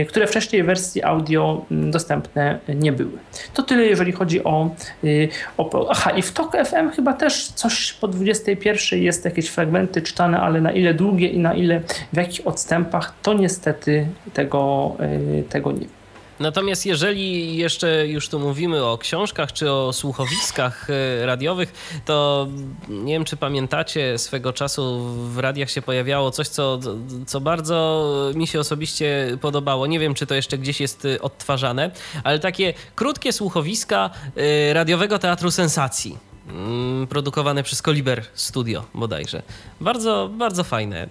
które wcześniej w wersji audio dostępne nie były. To tyle, jeżeli chodzi chodzi o, y, o. Aha, i w TOK FM chyba też coś po 21 jest jakieś fragmenty czytane, ale na ile długie i na ile w jakich odstępach, to niestety tego, y, tego nie wiem. Natomiast jeżeli jeszcze już tu mówimy o książkach czy o słuchowiskach e, radiowych, to nie wiem, czy pamiętacie, swego czasu w radiach się pojawiało coś, co, co bardzo mi się osobiście podobało. Nie wiem, czy to jeszcze gdzieś jest e, odtwarzane, ale takie krótkie słuchowiska e, radiowego teatru sensacji mm, produkowane przez Koliber Studio bodajże. Bardzo, bardzo fajne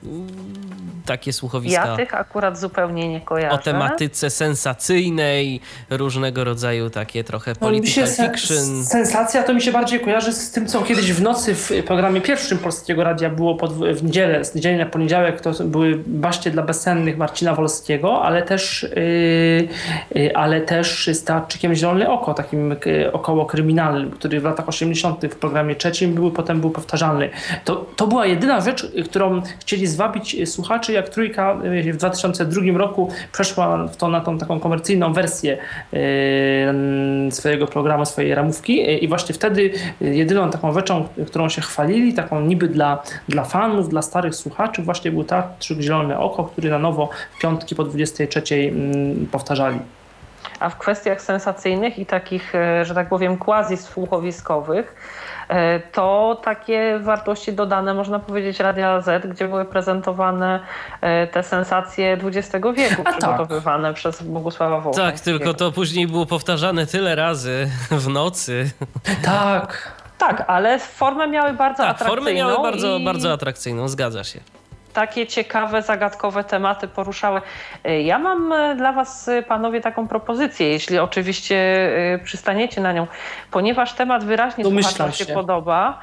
takie słuchowiska. Ja tych akurat zupełnie nie kojarzę. O tematyce sensacyjnej, różnego rodzaju takie trochę political no, fiction. Sensacja to mi się bardziej kojarzy z tym, co kiedyś w nocy w programie pierwszym Polskiego Radia było pod, w niedzielę, z niedzieli na poniedziałek, to były baście dla bezsennych Marcina Wolskiego, ale też, yy, yy, ale też z Teatrzykiem Zielone Oko, takim yy, około kryminalnym, który w latach 80. w programie trzecim był, potem był powtarzalny. To, to była jedyna rzecz, którą chcieli zwabić słuchaczy, jak Trójka y, w 2002 roku przeszła w to na tą taką komercyjną wersję y, swojego programu, swojej ramówki y, i właśnie wtedy jedyną taką rzeczą, którą się chwalili, taką niby dla, dla fanów, dla starych słuchaczy właśnie był Teatrzyk Zielone Oko, który na nowo w piątki po 23 mm, powtarzali. A w kwestiach sensacyjnych i takich, że tak powiem, quasi-słuchowiskowych, E, to takie wartości dodane, można powiedzieć, Radia Z, gdzie były prezentowane e, te sensacje XX wieku, A tak. przygotowywane tak. przez Bogusława Wołka. Tak, tylko to później było powtarzane tyle razy w nocy. Tak. Tak, ale formę miały bardzo tak, atrakcyjną. Formę miały bardzo, i... bardzo atrakcyjną, zgadza się takie ciekawe, zagadkowe tematy poruszały. E, ja mam e, dla Was, e, panowie, taką propozycję, jeśli oczywiście przystaniecie na nią, ponieważ temat wyraźnie słuchaczom się, się podoba,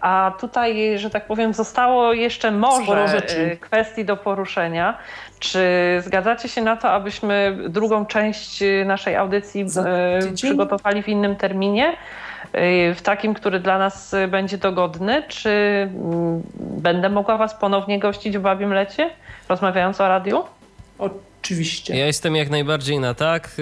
a tutaj, że tak powiem, zostało jeszcze może kwestii do poruszenia. Czy zgadzacie się na to, abyśmy drugą część naszej audycji przygotowali w innym terminie? Y, w takim, który dla nas y, będzie dogodny? Czy mm, będę mogła Was ponownie gościć w Babim Lecie, rozmawiając o radiu? Oczywiście. Ja jestem jak najbardziej na tak.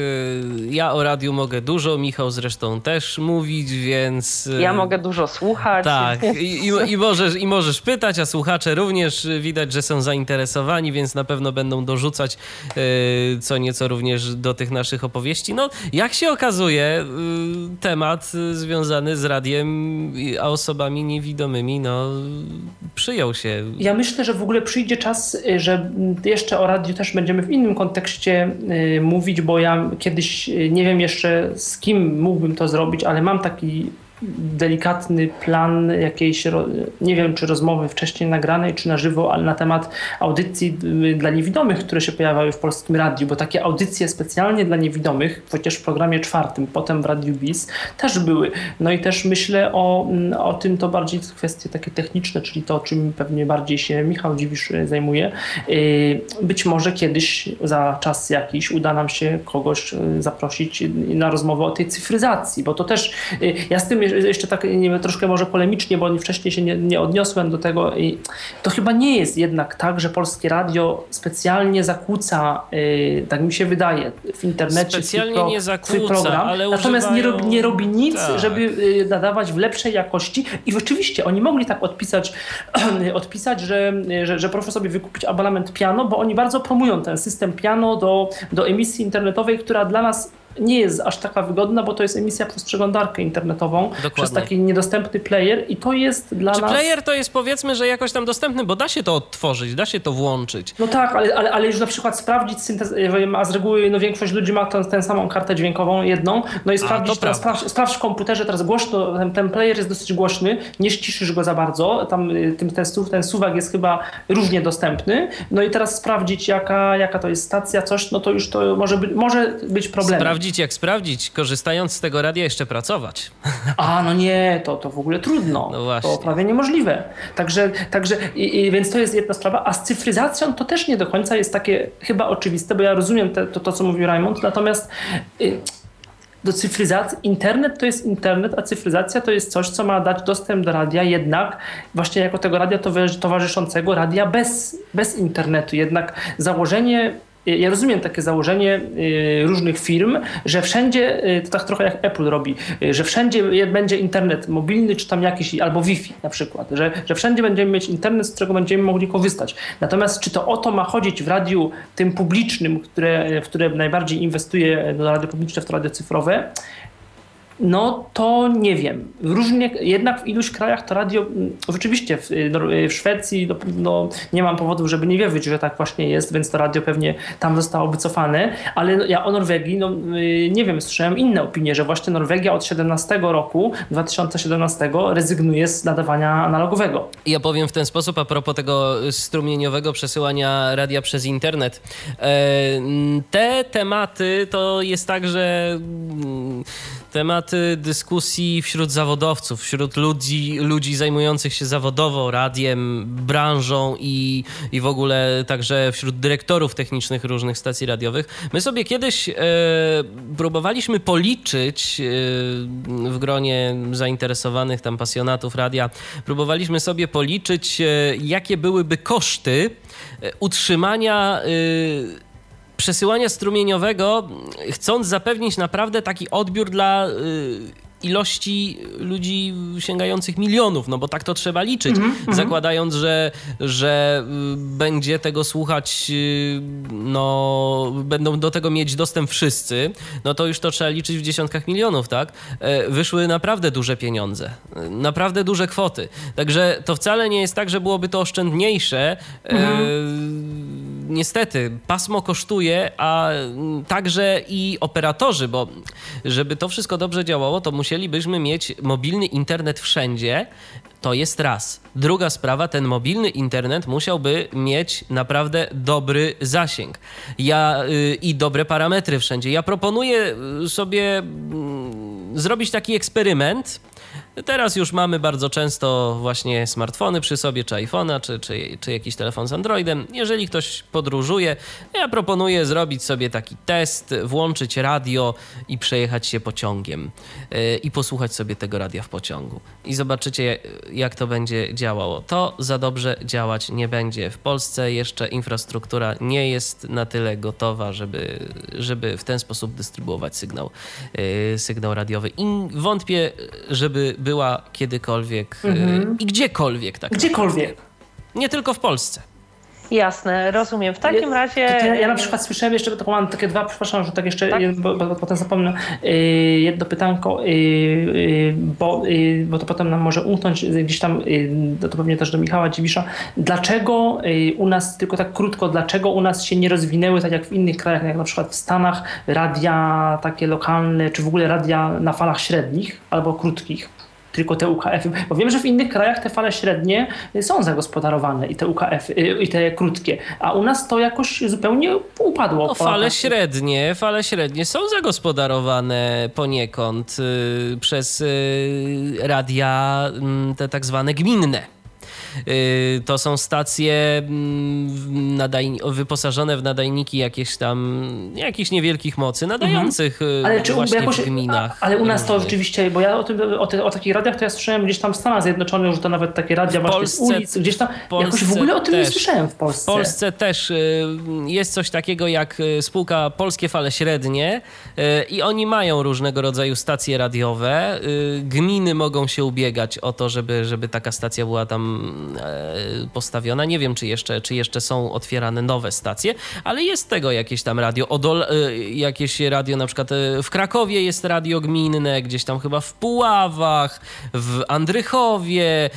Ja o radiu mogę dużo, Michał zresztą też mówić, więc. Y, ja mogę dużo słuchać. Tak, I, i, i, możesz, i możesz pytać, a słuchacze również widać, że są zainteresowani, więc na pewno będą dorzucać y, co nieco również do tych naszych opowieści. No, jak się okazuje, temat związany z radiem, a osobami niewidomymi, no, przyjął się. Ja myślę, że w ogóle przyjdzie czas, że jeszcze o radiu też będziemy w innym kontekście y, mówić, bo ja kiedyś y, nie wiem jeszcze z kim mógłbym to zrobić, ale mam taki delikatny plan jakiejś, nie wiem czy rozmowy wcześniej nagranej, czy na żywo, ale na temat audycji y, dla niewidomych, które się pojawiały w polskim radiu, bo takie audycje specjalnie dla niewidomych, chociaż w programie czwartym, potem w Radiu BIS, też były. No i też myślę o, mm, o tym, to bardziej kwestie takie techniczne, czyli to, czym pewnie bardziej się Michał Dziwisz y, zajmuje. Y, być może kiedyś za czas jakiś uda nam się kogoś zaprosić na rozmowę o tej cyfryzacji, bo to też ja z tym jeszcze tak nie wiem, troszkę może polemicznie, bo wcześniej się nie, nie odniosłem do tego. I to chyba nie jest jednak tak, że polskie radio specjalnie zakłóca, yy, tak mi się wydaje, w internecie specjalnie pro, nie zakłóca, program. Ale Natomiast używają... nie, robi, nie robi nic, tak. żeby yy, nadawać w lepszej jakości. I rzeczywiście oni mogli tak odpisać, odpisać że, że, że proszę sobie wykupić abonament piano, bo oni bardzo promują ten system piano do, do emisji internetowej, która dla nas nie jest aż taka wygodna, bo to jest emisja przez przeglądarkę internetową, Dokładnie. przez taki niedostępny player i to jest dla Czy nas... player to jest powiedzmy, że jakoś tam dostępny, bo da się to odtworzyć, da się to włączyć. No tak, ale, ale, ale już na przykład sprawdzić syntezę, a z reguły no, większość ludzi ma tę, tę samą kartę dźwiękową, jedną, no i sprawdzić, teraz, sprawdź, sprawdź, w komputerze, teraz głośno, ten, ten, player jest dosyć głośny, nie ściszysz go za bardzo, tam y, tym, ten, ten suwak jest chyba różnie dostępny, no i teraz sprawdzić jaka, jaka to jest stacja, coś, no to już to może, być, może być problem. Sprawdzić sprawdzić, jak sprawdzić, korzystając z tego radia jeszcze pracować. A, no nie, to, to w ogóle trudno. No właśnie. To prawie niemożliwe. Także, także i, i, więc to jest jedna sprawa. A z cyfryzacją to też nie do końca jest takie chyba oczywiste, bo ja rozumiem te, to, to, co mówił Raymond, natomiast y, do cyfryzacji, internet to jest internet, a cyfryzacja to jest coś, co ma dać dostęp do radia, jednak właśnie jako tego radia towarzyszącego radia bez, bez internetu. Jednak założenie ja rozumiem takie założenie y, różnych firm, że wszędzie, y, to tak trochę jak Apple robi, y, że wszędzie będzie internet mobilny, czy tam jakiś, albo Wi-Fi na przykład, że, że wszędzie będziemy mieć internet, z którego będziemy mogli korzystać. Natomiast czy to o to ma chodzić w radiu tym publicznym, które, w które najbardziej inwestuje no, radio publiczne, w to radio cyfrowe, no to nie wiem. Różnie, jednak w iluś krajach to radio, mm, rzeczywiście w, no, w Szwecji no, no, nie mam powodów, żeby nie wierzyć, że tak właśnie jest, więc to radio pewnie tam zostało wycofane, ale no, ja o Norwegii, no y, nie wiem, słyszałem inne opinie, że właśnie Norwegia od 17 roku, 2017 rezygnuje z nadawania analogowego. Ja powiem w ten sposób a propos tego strumieniowego przesyłania radia przez internet. E, te tematy to jest tak, że tematy dyskusji wśród zawodowców, wśród ludzi, ludzi zajmujących się zawodowo radiem, branżą i, i w ogóle także wśród dyrektorów technicznych różnych stacji radiowych. My sobie kiedyś e, próbowaliśmy policzyć e, w gronie zainteresowanych tam pasjonatów radia, próbowaliśmy sobie policzyć, e, jakie byłyby koszty e, utrzymania e, przesyłania strumieniowego, chcąc zapewnić naprawdę taki odbiór dla y, ilości ludzi sięgających milionów, no bo tak to trzeba liczyć, mm -hmm. zakładając, że, że y, będzie tego słuchać, y, no będą do tego mieć dostęp wszyscy, no to już to trzeba liczyć w dziesiątkach milionów, tak? E, wyszły naprawdę duże pieniądze, naprawdę duże kwoty. Także to wcale nie jest tak, że byłoby to oszczędniejsze. Mm -hmm niestety pasmo kosztuje, a także i operatorzy, bo żeby to wszystko dobrze działało, to musielibyśmy mieć mobilny internet wszędzie. To jest raz. Druga sprawa, ten mobilny internet musiałby mieć naprawdę dobry zasięg ja, yy, i dobre parametry wszędzie. Ja proponuję sobie yy, zrobić taki eksperyment Teraz już mamy bardzo często właśnie smartfony przy sobie, czy iPhone'a, czy, czy, czy jakiś telefon z Androidem. Jeżeli ktoś podróżuje, ja proponuję zrobić sobie taki test, włączyć radio i przejechać się pociągiem yy, i posłuchać sobie tego radia w pociągu. I zobaczycie, jak to będzie działało. To za dobrze działać nie będzie. W Polsce jeszcze infrastruktura nie jest na tyle gotowa, żeby, żeby w ten sposób dystrybuować sygnał, yy, sygnał radiowy. I wątpię, żeby była kiedykolwiek mhm. i gdziekolwiek. Tak gdziekolwiek. Nie tylko w Polsce. Jasne, rozumiem. W takim ja, razie. Ja, ja, na przykład słyszałem jeszcze, to mam takie dwa, przepraszam, że tak jeszcze, tak? Bo, bo, potem zapomnę, yy, jedno pytanko, yy, yy, bo, bo to potem nam może umknąć gdzieś tam, to pewnie też do Michała Dziwisza. Dlaczego u nas, tylko tak krótko, dlaczego u nas się nie rozwinęły, tak jak w innych krajach, jak na przykład w Stanach, radia takie lokalne, czy w ogóle radia na falach średnich albo krótkich? Tylko te UKF-y. Bo wiem, że w innych krajach te fale średnie są zagospodarowane i te UKF-y, i te krótkie, a u nas to jakoś zupełnie upadło. No, fale średnie, fale średnie są zagospodarowane poniekąd y, przez y, radia y, te tak zwane gminne. Y, to są stacje mm, nadaj- wyposażone w nadajniki jakieś tam, jakichś niewielkich mocy, nadających mhm. ale czy właśnie jakoś, w gminach. Ale u nas to rzeczywiście, bo ja o, tym, o, te, o takich radiach to ja słyszałem gdzieś tam w Stanach Zjednoczonych, że to nawet takie radia w właśnie Polsce, z ulic, gdzieś tam, jakoś w ogóle o tym też, nie słyszałem w Polsce. W Polsce też y, jest coś takiego jak y, spółka Polskie Fale Średnie i oni mają różnego rodzaju stacje radiowe. Gminy mogą się ubiegać o to, żeby, żeby taka stacja była tam postawiona. Nie wiem, czy jeszcze, czy jeszcze są otwierane nowe stacje, ale jest tego jakieś tam radio. Odol, e, jakieś radio na przykład e, w Krakowie jest radio gminne, gdzieś tam chyba w Puławach, w Andrychowie,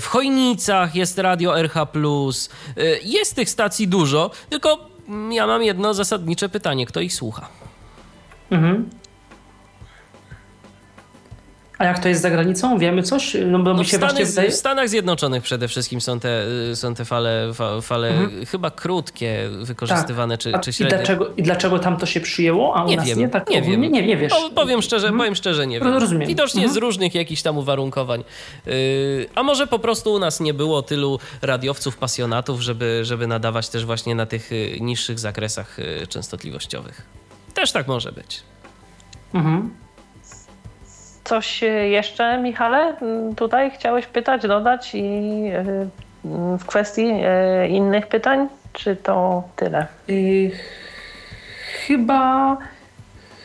w Chojnicach jest radio RH+. Jest tych stacji dużo, tylko ja mam jedno zasadnicze pytanie. Kto ich słucha? Mhm. A jak to jest za granicą? Wiemy coś? No, bo no się w, Stany, wydaje... w Stanach Zjednoczonych przede wszystkim są te, są te fale, fale mhm. chyba krótkie, wykorzystywane tak. czy, czy średnie. I dlaczego, I dlaczego tam to się przyjęło, a u nie nas wiem, nie? Tak, nie wiem. Nie, nie, nie wiesz. O, powiem, szczerze, mhm. powiem szczerze, nie wiem. Rozumiem. Widocznie mhm. z różnych jakichś tam uwarunkowań. Yy, a może po prostu u nas nie było tylu radiowców, pasjonatów, żeby, żeby nadawać też właśnie na tych y, niższych zakresach y, częstotliwościowych. Też tak może być. Mhm. Coś jeszcze, Michale, tutaj chciałeś pytać, dodać i y, w kwestii y, innych pytań, czy to tyle? Chyba,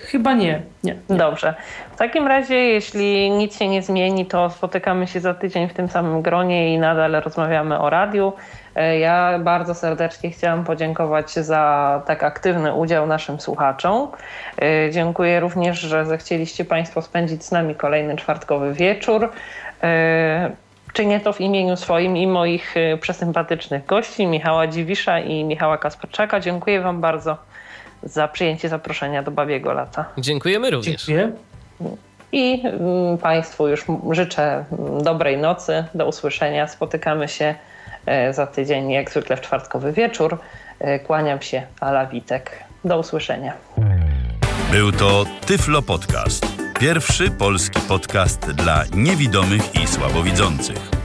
chyba nie. nie. Dobrze. W takim razie, jeśli nic się nie zmieni, to spotykamy się za tydzień w tym samym gronie i nadal rozmawiamy o radiu. E, ja bardzo serdecznie chciałam podziękować za tak aktywny udział naszym słuchaczom. E, dziękuję również, że zechcieliście Państwo spędzić z nami kolejny czwartkowy wieczór. E, czynię to w imieniu swoim i moich przesympatycznych gości, Michała Dziwisza i Michała Kasperczaka. Dziękuję Wam bardzo za przyjęcie zaproszenia do Babiego Lata. Dziękujemy również. Dziękuję. I mm, Państwu już życzę dobrej nocy, do usłyszenia. Spotykamy się E, za tydzień, jak zwykle w czwartkowy wieczór. E, kłaniam się, Ala Witek. Do usłyszenia. Był to Tyflo Podcast. Pierwszy polski podcast dla niewidomych i słabowidzących.